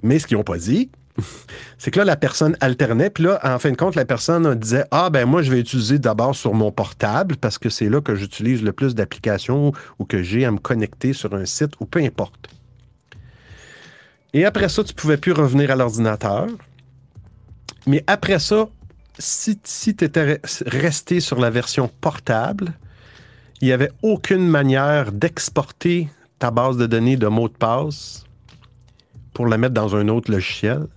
Mais ce qu'ils n'ont pas dit, *laughs* c'est que là, la personne alternait, puis là, en fin de compte, la personne disait Ah, ben moi, je vais utiliser d'abord sur mon portable parce que c'est là que j'utilise le plus d'applications ou que j'ai à me connecter sur un site ou peu importe. Et après ça, tu ne pouvais plus revenir à l'ordinateur. Mais après ça, si, si tu étais resté sur la version portable, il n'y avait aucune manière d'exporter ta base de données de mots de passe pour la mettre dans un autre logiciel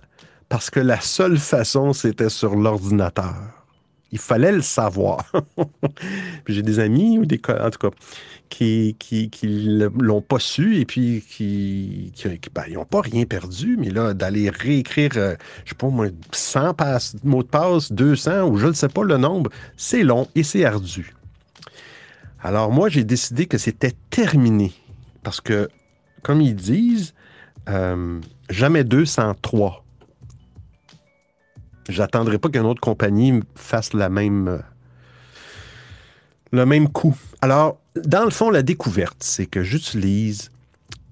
parce que la seule façon, c'était sur l'ordinateur. Il fallait le savoir. *laughs* J'ai des amis, ou des, en tout cas, qui qui, qui l'ont pas su et puis qui, qui, ben, ils n'ont pas rien perdu, mais là, d'aller réécrire, euh, je sais pas moi, 100 passe, mots de passe, 200 ou je ne sais pas le nombre, c'est long et c'est ardu. Alors moi, j'ai décidé que c'était terminé parce que, comme ils disent, euh, jamais 203. J'attendrai pas qu'une autre compagnie fasse même, euh, le même coup. Alors, dans le fond, la découverte, c'est que j'utilise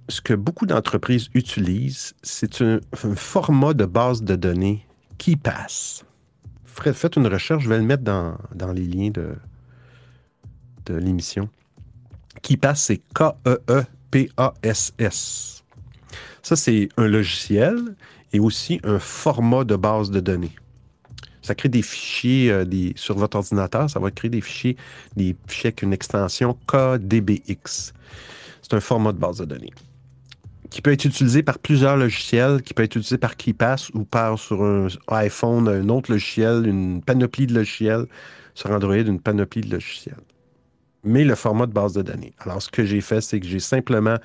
ce que beaucoup d'entreprises utilisent, c'est un, format de base de données qui passe. Faites une recherche, je vais le mettre dans, dans les liens de, de l'émission. Qui passe, c'est E K-E-E-P-A-S-S. Ça, c'est un logiciel et aussi un format de base de données. Ça crée des fichiers euh, sur votre ordinateur, ça va créer des fichiers, des fichiers avec une extension KDBX. C'est un format de base de données qui peut être utilisé par plusieurs logiciels, qui peut être utilisé par KeePass ou par sur un iPhone, un autre logiciel, une panoplie de logiciels, sur Android, une panoplie de logiciels. Mais le format de base de données. Alors, ce que j'ai fait, c'est que j'ai simplement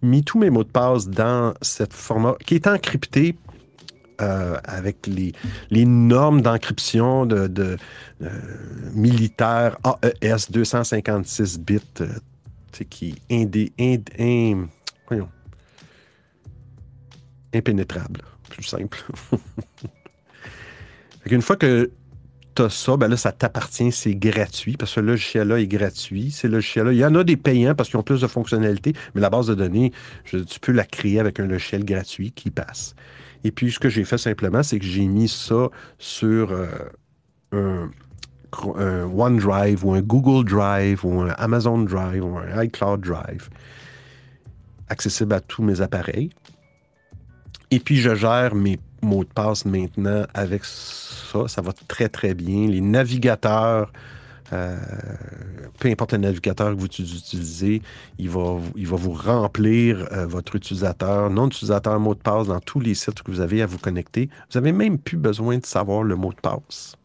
mis tous mes mots de passe dans ce format qui est encrypté euh, avec les, normes d'encryption de, de, militaires AES 256 bits, euh, qui est impénétrable, plus simple. *laughs* Qu'une fois que tu as ça, ben là, ça t'appartient, c'est gratuit, parce que ce logiciel-là est gratuit. Il y en a des payants parce qu'ils ont plus de fonctionnalités, mais la base de données, tu peux la créer avec un logiciel gratuit qui passe. Et puis, ce que j'ai fait simplement, c'est que j'ai mis ça sur euh, un, un OneDrive ou un Google Drive ou un Amazon Drive ou un iCloud Drive, accessible à tous mes appareils. Et puis, je gère mes mots de passe maintenant avec ça. Ça va très, très bien. Les navigateurs Euh, peu importe le navigateur que vous utilisez, il va, il va vous remplir euh, votre utilisateur, nom d'utilisateur, mot de passe dans tous les sites que vous avez à vous connecter. Vous n'avez même plus besoin de savoir le mot de passe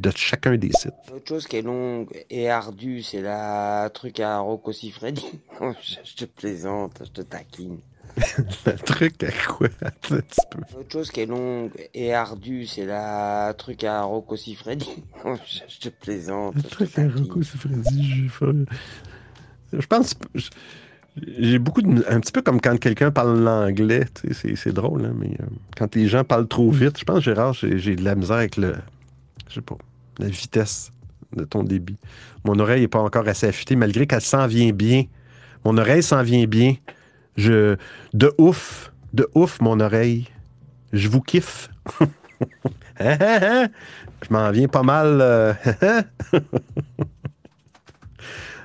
de chacun des sites. Autre chose qui est longue et ardue, c'est la truc à Rocco Siffredi. *laughs* je te plaisante, je te taquine. *laughs* le truc à quoi? *laughs* Attends. Autre chose qui est longue et ardue, c'est la truc à Rocco Siffredi. *laughs* je, je te plaisante, Le je truc à. Rocco Siffredi, fait- Je pense. je- J'ai beaucoup de. Un petit peu comme quand quelqu'un parle l'anglais, tu sais, c'est- drôle, hein, mais euh, quand les gens parlent trop vite, je pense, Gérard, j'ai j'ai de la misère avec le. Je sais pas, la vitesse de ton débit. Mon oreille n'est pas encore assez affûtée, malgré qu'elle s'en vient bien. Mon oreille s'en vient bien. Je. De ouf, de ouf, mon oreille. Je vous kiffe. *laughs* Je m'en viens pas mal. euh, *laughs*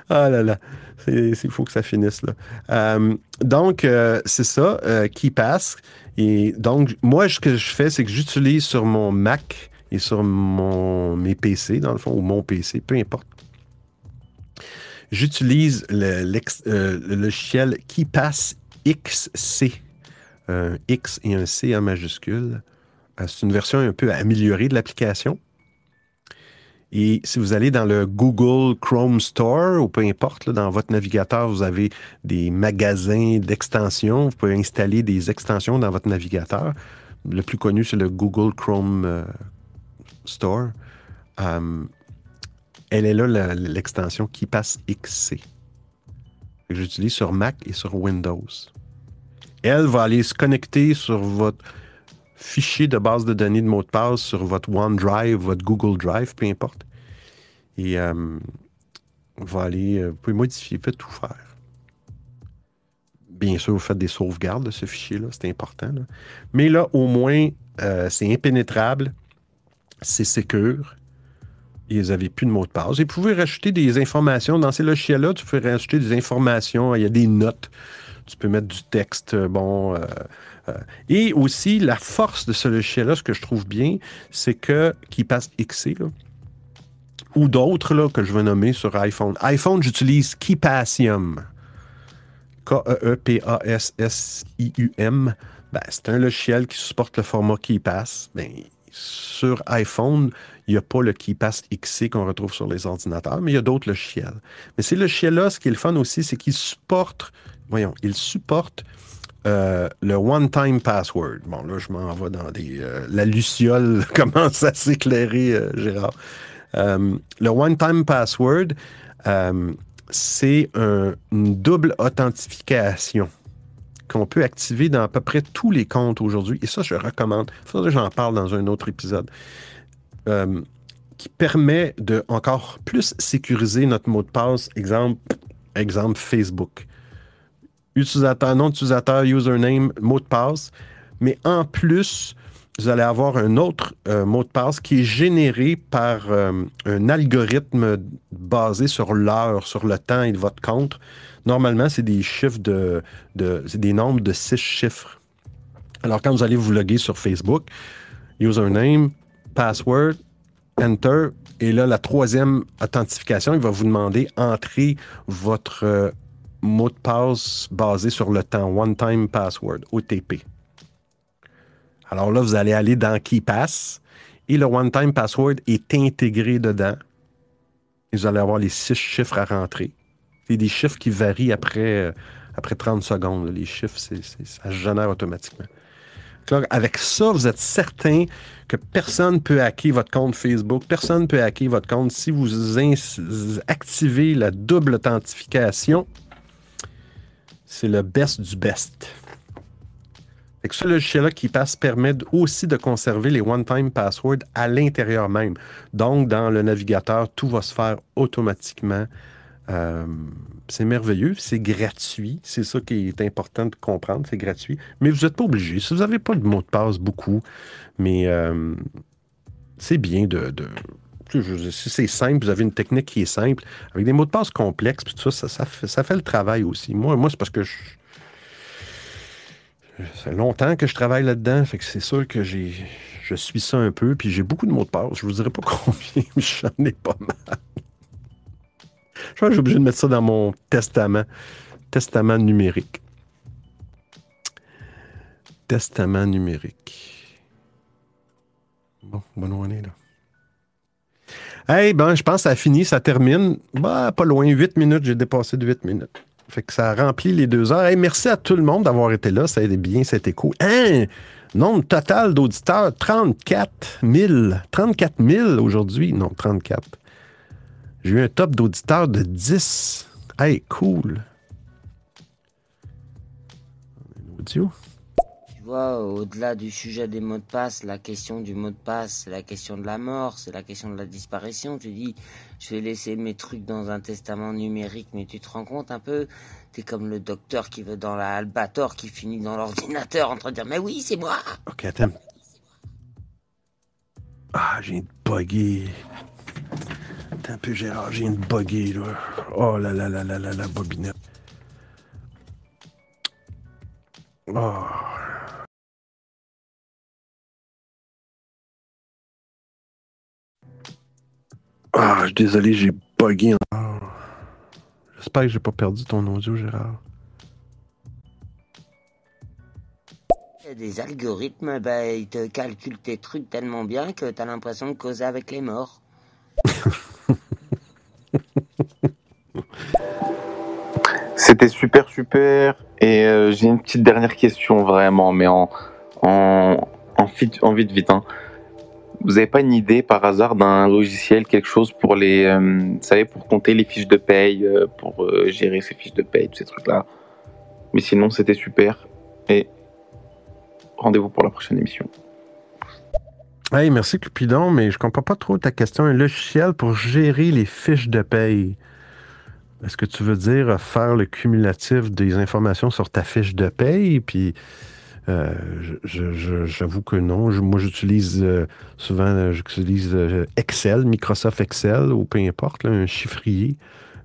ah là là. Il faut que ça finisse là. Euh, donc, euh, c'est ça qui passe. Et donc, moi, ce que je fais, c'est que j'utilise sur mon Mac et sur mon, mes PC, dans le fond, ou mon PC, peu importe. J'utilise le, le logiciel KeePass XC. Un X et un C en majuscule. Euh, c'est une version un peu améliorée de l'application. Et si vous allez dans le Google Chrome Store, ou peu importe, dans votre navigateur, vous avez des magasins d'extensions. Vous pouvez installer des extensions dans votre navigateur. Le plus connu, c'est le Google Chrome euh, Store. Euh, elle est là, l'extension qui passe XC. J'utilise sur Mac et sur Windows. Elle va aller se connecter sur votre fichier de base de données de mot de passe sur votre OneDrive, votre Google Drive, peu importe. Et euh, va aller, euh, vous pouvez modifier, vous pouvez tout faire. Bien sûr, vous faites des sauvegardes de ce fichier-là, c'est important. Mais là, au moins, euh, c'est impénétrable, c'est sécure, et vous n'avez plus de mot de passe. Et vous pouvez rajouter des informations dans ces logiciels-là, tu peux rajouter des informations, il y a des notes, tu peux mettre du texte, euh, bon. euh, euh, et aussi, la force de ce logiciel-là, ce que je trouve bien, c'est que, qui passe XC, ou d'autres là, que je vais nommer sur iPhone. iPhone, j'utilise Keepassium. K-E-E-P-A-S-S-I-U-M. Ben, c'est un logiciel qui supporte le format KeyPass. Ben, sur iPhone, il n'y a pas le KeyPass XC qu'on retrouve sur les ordinateurs, mais il y a d'autres logiciels. Mais ces logiciels-là, ce qui est le fun aussi, c'est qu'ils supportent, voyons, ils supportent euh, le one-time password. Bon, là, je m'en vais dans des. euh, la luciole *laughs* commence à s'éclairer, euh, Gérard. Le one-time password, c'est un- une double authentification qu'on peut activer dans à peu près tous les comptes aujourd'hui. Et ça, je recommande. Il faudrait que j'en parle dans un autre épisode. Qui permet de encore plus sécuriser notre mot de passe. Exemple, exemple Facebook. Utilisateur, nom d'utilisateur, username, mot de passe. Mais en plus, vous allez avoir un autre euh, mot de passe qui est généré par euh, un algorithme basé sur l'heure, sur le temps et votre compte. Normalement, c'est des chiffres de, de c'est des nombres de six chiffres. Alors, quand vous allez vous loguer sur Facebook, username, password, enter, et là, la troisième authentification, il va vous demander entrer votre euh, mot de passe basé sur le temps, one time password, OTP. Alors là, vous allez aller dans KeyPass et le one-time password est intégré dedans. Et vous allez avoir les six chiffres à rentrer. C'est des chiffres qui varient après, euh, après 30 secondes. Les chiffres, ça se génère automatiquement. Donc avec ça, vous êtes certain que personne ne peut hacker votre compte Facebook, personne ne peut hacker votre compte si vous activez la double authentification. C'est le best du best. Que ce logiciel-là qui passe permet aussi de conserver les one-time passwords à l'intérieur même. Donc, dans le navigateur, tout va se faire automatiquement. Euh, c'est merveilleux, c'est gratuit. C'est ça qui est important de comprendre, c'est gratuit. Mais vous n'êtes pas obligé. Si vous n'avez pas de mot de passe beaucoup, mais euh, c'est bien de- si c'est simple, vous avez une technique qui est simple, avec des mots de passe complexes, puis tout ça, ça, fait, le travail aussi. Moi, c'est parce que je, ça fait longtemps que je travaille là-dedans, fait que c'est sûr que je suis ça un peu, puis j'ai beaucoup de mots de passe. Je vous dirai pas *laughs* combien, mais j'en ai pas mal. Je crois que obligé de mettre ça dans mon testament. Testament numérique. Testament numérique. Bon, bonne année, là. Hey, ben, je pense que ça a fini, ça termine. Bah, pas loin, 8 minutes, j'ai dépassé de 8 minutes. Fait que ça a rempli les deux heures. Hey, merci à tout le monde d'avoir été là. Ça a été bien, c'était cool. Hein? Nombre total d'auditeurs, 34 000. 34 000 aujourd'hui. Non, 34. J'ai eu un top d'auditeurs de 10. Hey, cool. Audio. Au-delà du sujet des mots de passe, la question du mot de passe, c'est la question de la mort, c'est la question de la disparition. Tu dis, je vais laisser mes trucs dans un testament numérique, mais tu te rends compte un peu, t'es comme le docteur qui veut dans la Albator qui finit dans l'ordinateur en train de dire, mais oui, c'est moi. Ok, attends. Ah, j'ai une buggy. Attends un peu, Gérard, j'ai une buggy, là. Oh là là là là là la bobinette. Oh. Ah, je suis désolé, j'ai bugué. J'espère que j'ai pas perdu ton audio, Gérard. Des algorithmes, bah, ils te calculent tes trucs tellement bien que t'as l'impression de causer avec les morts. *laughs* C'était super, super. Et euh, j'ai une petite dernière question, vraiment, mais en, en, en vite, vite. hein. Vous n'avez pas une idée par hasard d'un logiciel, quelque chose pour les, euh, vous savez, pour compter les fiches de paye, euh, pour euh, gérer ces fiches de paye, tous ces trucs-là. Mais sinon, c'était super. Et rendez-vous pour la prochaine émission. Hey, merci Cupidon, mais je comprends pas trop ta question. Un logiciel pour gérer les fiches de paye. Est-ce que tu veux dire faire le cumulatif des informations sur ta fiche de paye? Puis, euh, j'avoue que non. Je- moi, j'utilise euh, souvent euh, j'utilise Excel, Microsoft Excel, ou peu importe, là, un chiffrier.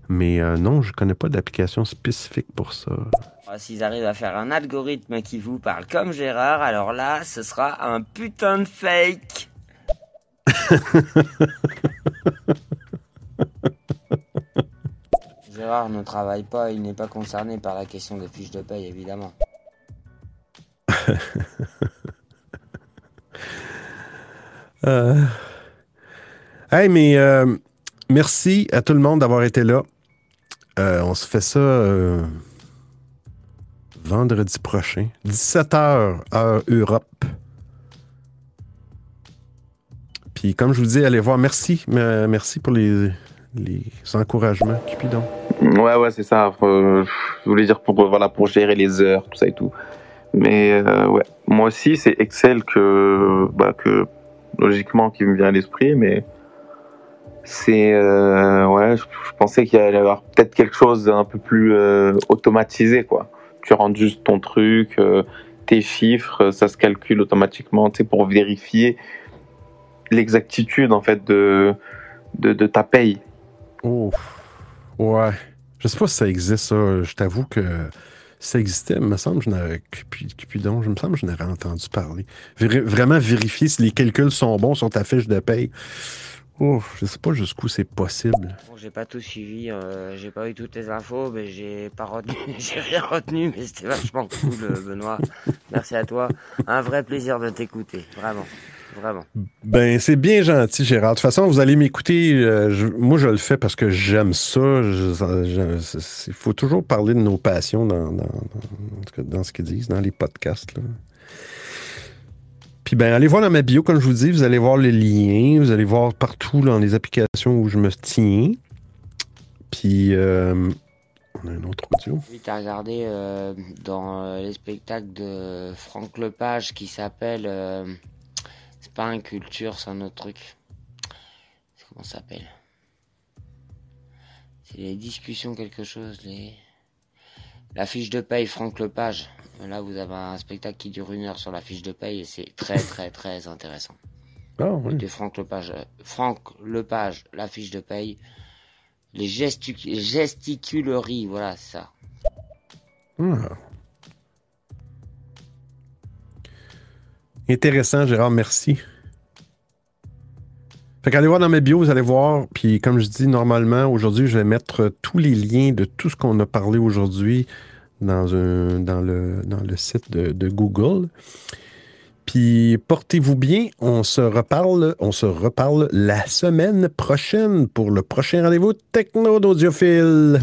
Mais euh, non, je connais pas d'application spécifique pour ça. Ah, S'ils arrivent à faire un algorithme qui vous parle comme Gérard, alors là, ce sera un putain de fake. *laughs* Gérard ne travaille pas, il n'est pas concerné par la question des fiches de paye, évidemment. *laughs* Euh, Hey, mais euh, merci à tout le monde d'avoir été là. Euh, on se fait ça vendredi prochain, 17h, heure Europe. Puis, comme je vous dis, allez voir. Merci. merci pour les, encouragements, Cupidon. Ouais, ouais, c'est ça. Je voulais dire pour, voilà, pour gérer les heures, tout ça et tout. Mais euh, ouais, moi aussi, c'est Excel que, bah, que logiquement qui me vient à l'esprit, mais c'est euh, ouais, je, pensais qu'il allait y avoir peut-être quelque chose d'un peu plus euh, automatisé, quoi. Tu rentres juste ton truc, tes chiffres, ça se calcule automatiquement, tu sais, pour vérifier l'exactitude en fait de, de, ta paye. Oh, ouais. Je sais pas si ça existe, ça. Je t'avoue que ça existait, me semble je Cupidon, je me semble je n'aurais entendu parler. Vraiment vérifier si les calculs sont bons sur ta fiche de paye. Oh, je sais pas jusqu'où c'est possible. Bon, j'ai pas tout suivi, euh, j'ai pas eu toutes les infos, mais j'ai pas retenu, *laughs* j'ai rien retenu, mais c'était vachement cool, euh, Benoît. Merci à toi. Un vrai plaisir de t'écouter, vraiment, vraiment. Ben, c'est bien gentil, Gérard. De toute façon, vous allez m'écouter. euh, je- moi, je le fais parce que j'aime ça. Il faut toujours parler de nos passions dans, dans, ce qu'ils disent, dans les podcasts. là. Puis, ben, allez voir dans ma bio, comme je vous dis, vous allez voir les liens. Vous allez voir partout dans les applications où je me tiens. Puis, euh, on a un autre audio. Oui, t'as regardé euh, dans euh, les spectacles de Franck Lepage qui s'appelle. C'est pas un culture, c'est un autre truc. C'est Comment ça s'appelle? C'est les discussions quelque chose, les. La fiche de paye, Franck Lepage. Là, vous avez un spectacle qui dure une heure sur la fiche de paye et c'est très, *laughs* très, très intéressant. Ah, oui. De Franck Lepage. euh, Franck Lepage, la fiche de paye. Les gesticuleries, voilà, c'est ça. Ah. Intéressant, Gérard, merci. Fait qu'allez voir dans mes bios, vous allez voir. Puis comme je dis, normalement, aujourd'hui, je vais mettre tous les liens de tout ce qu'on a parlé aujourd'hui dans, dans, le, dans le site de, de Google. Puis portez-vous bien. On se reparle, on se reparle la semaine prochaine pour le prochain rendez-vous techno d'audiophile.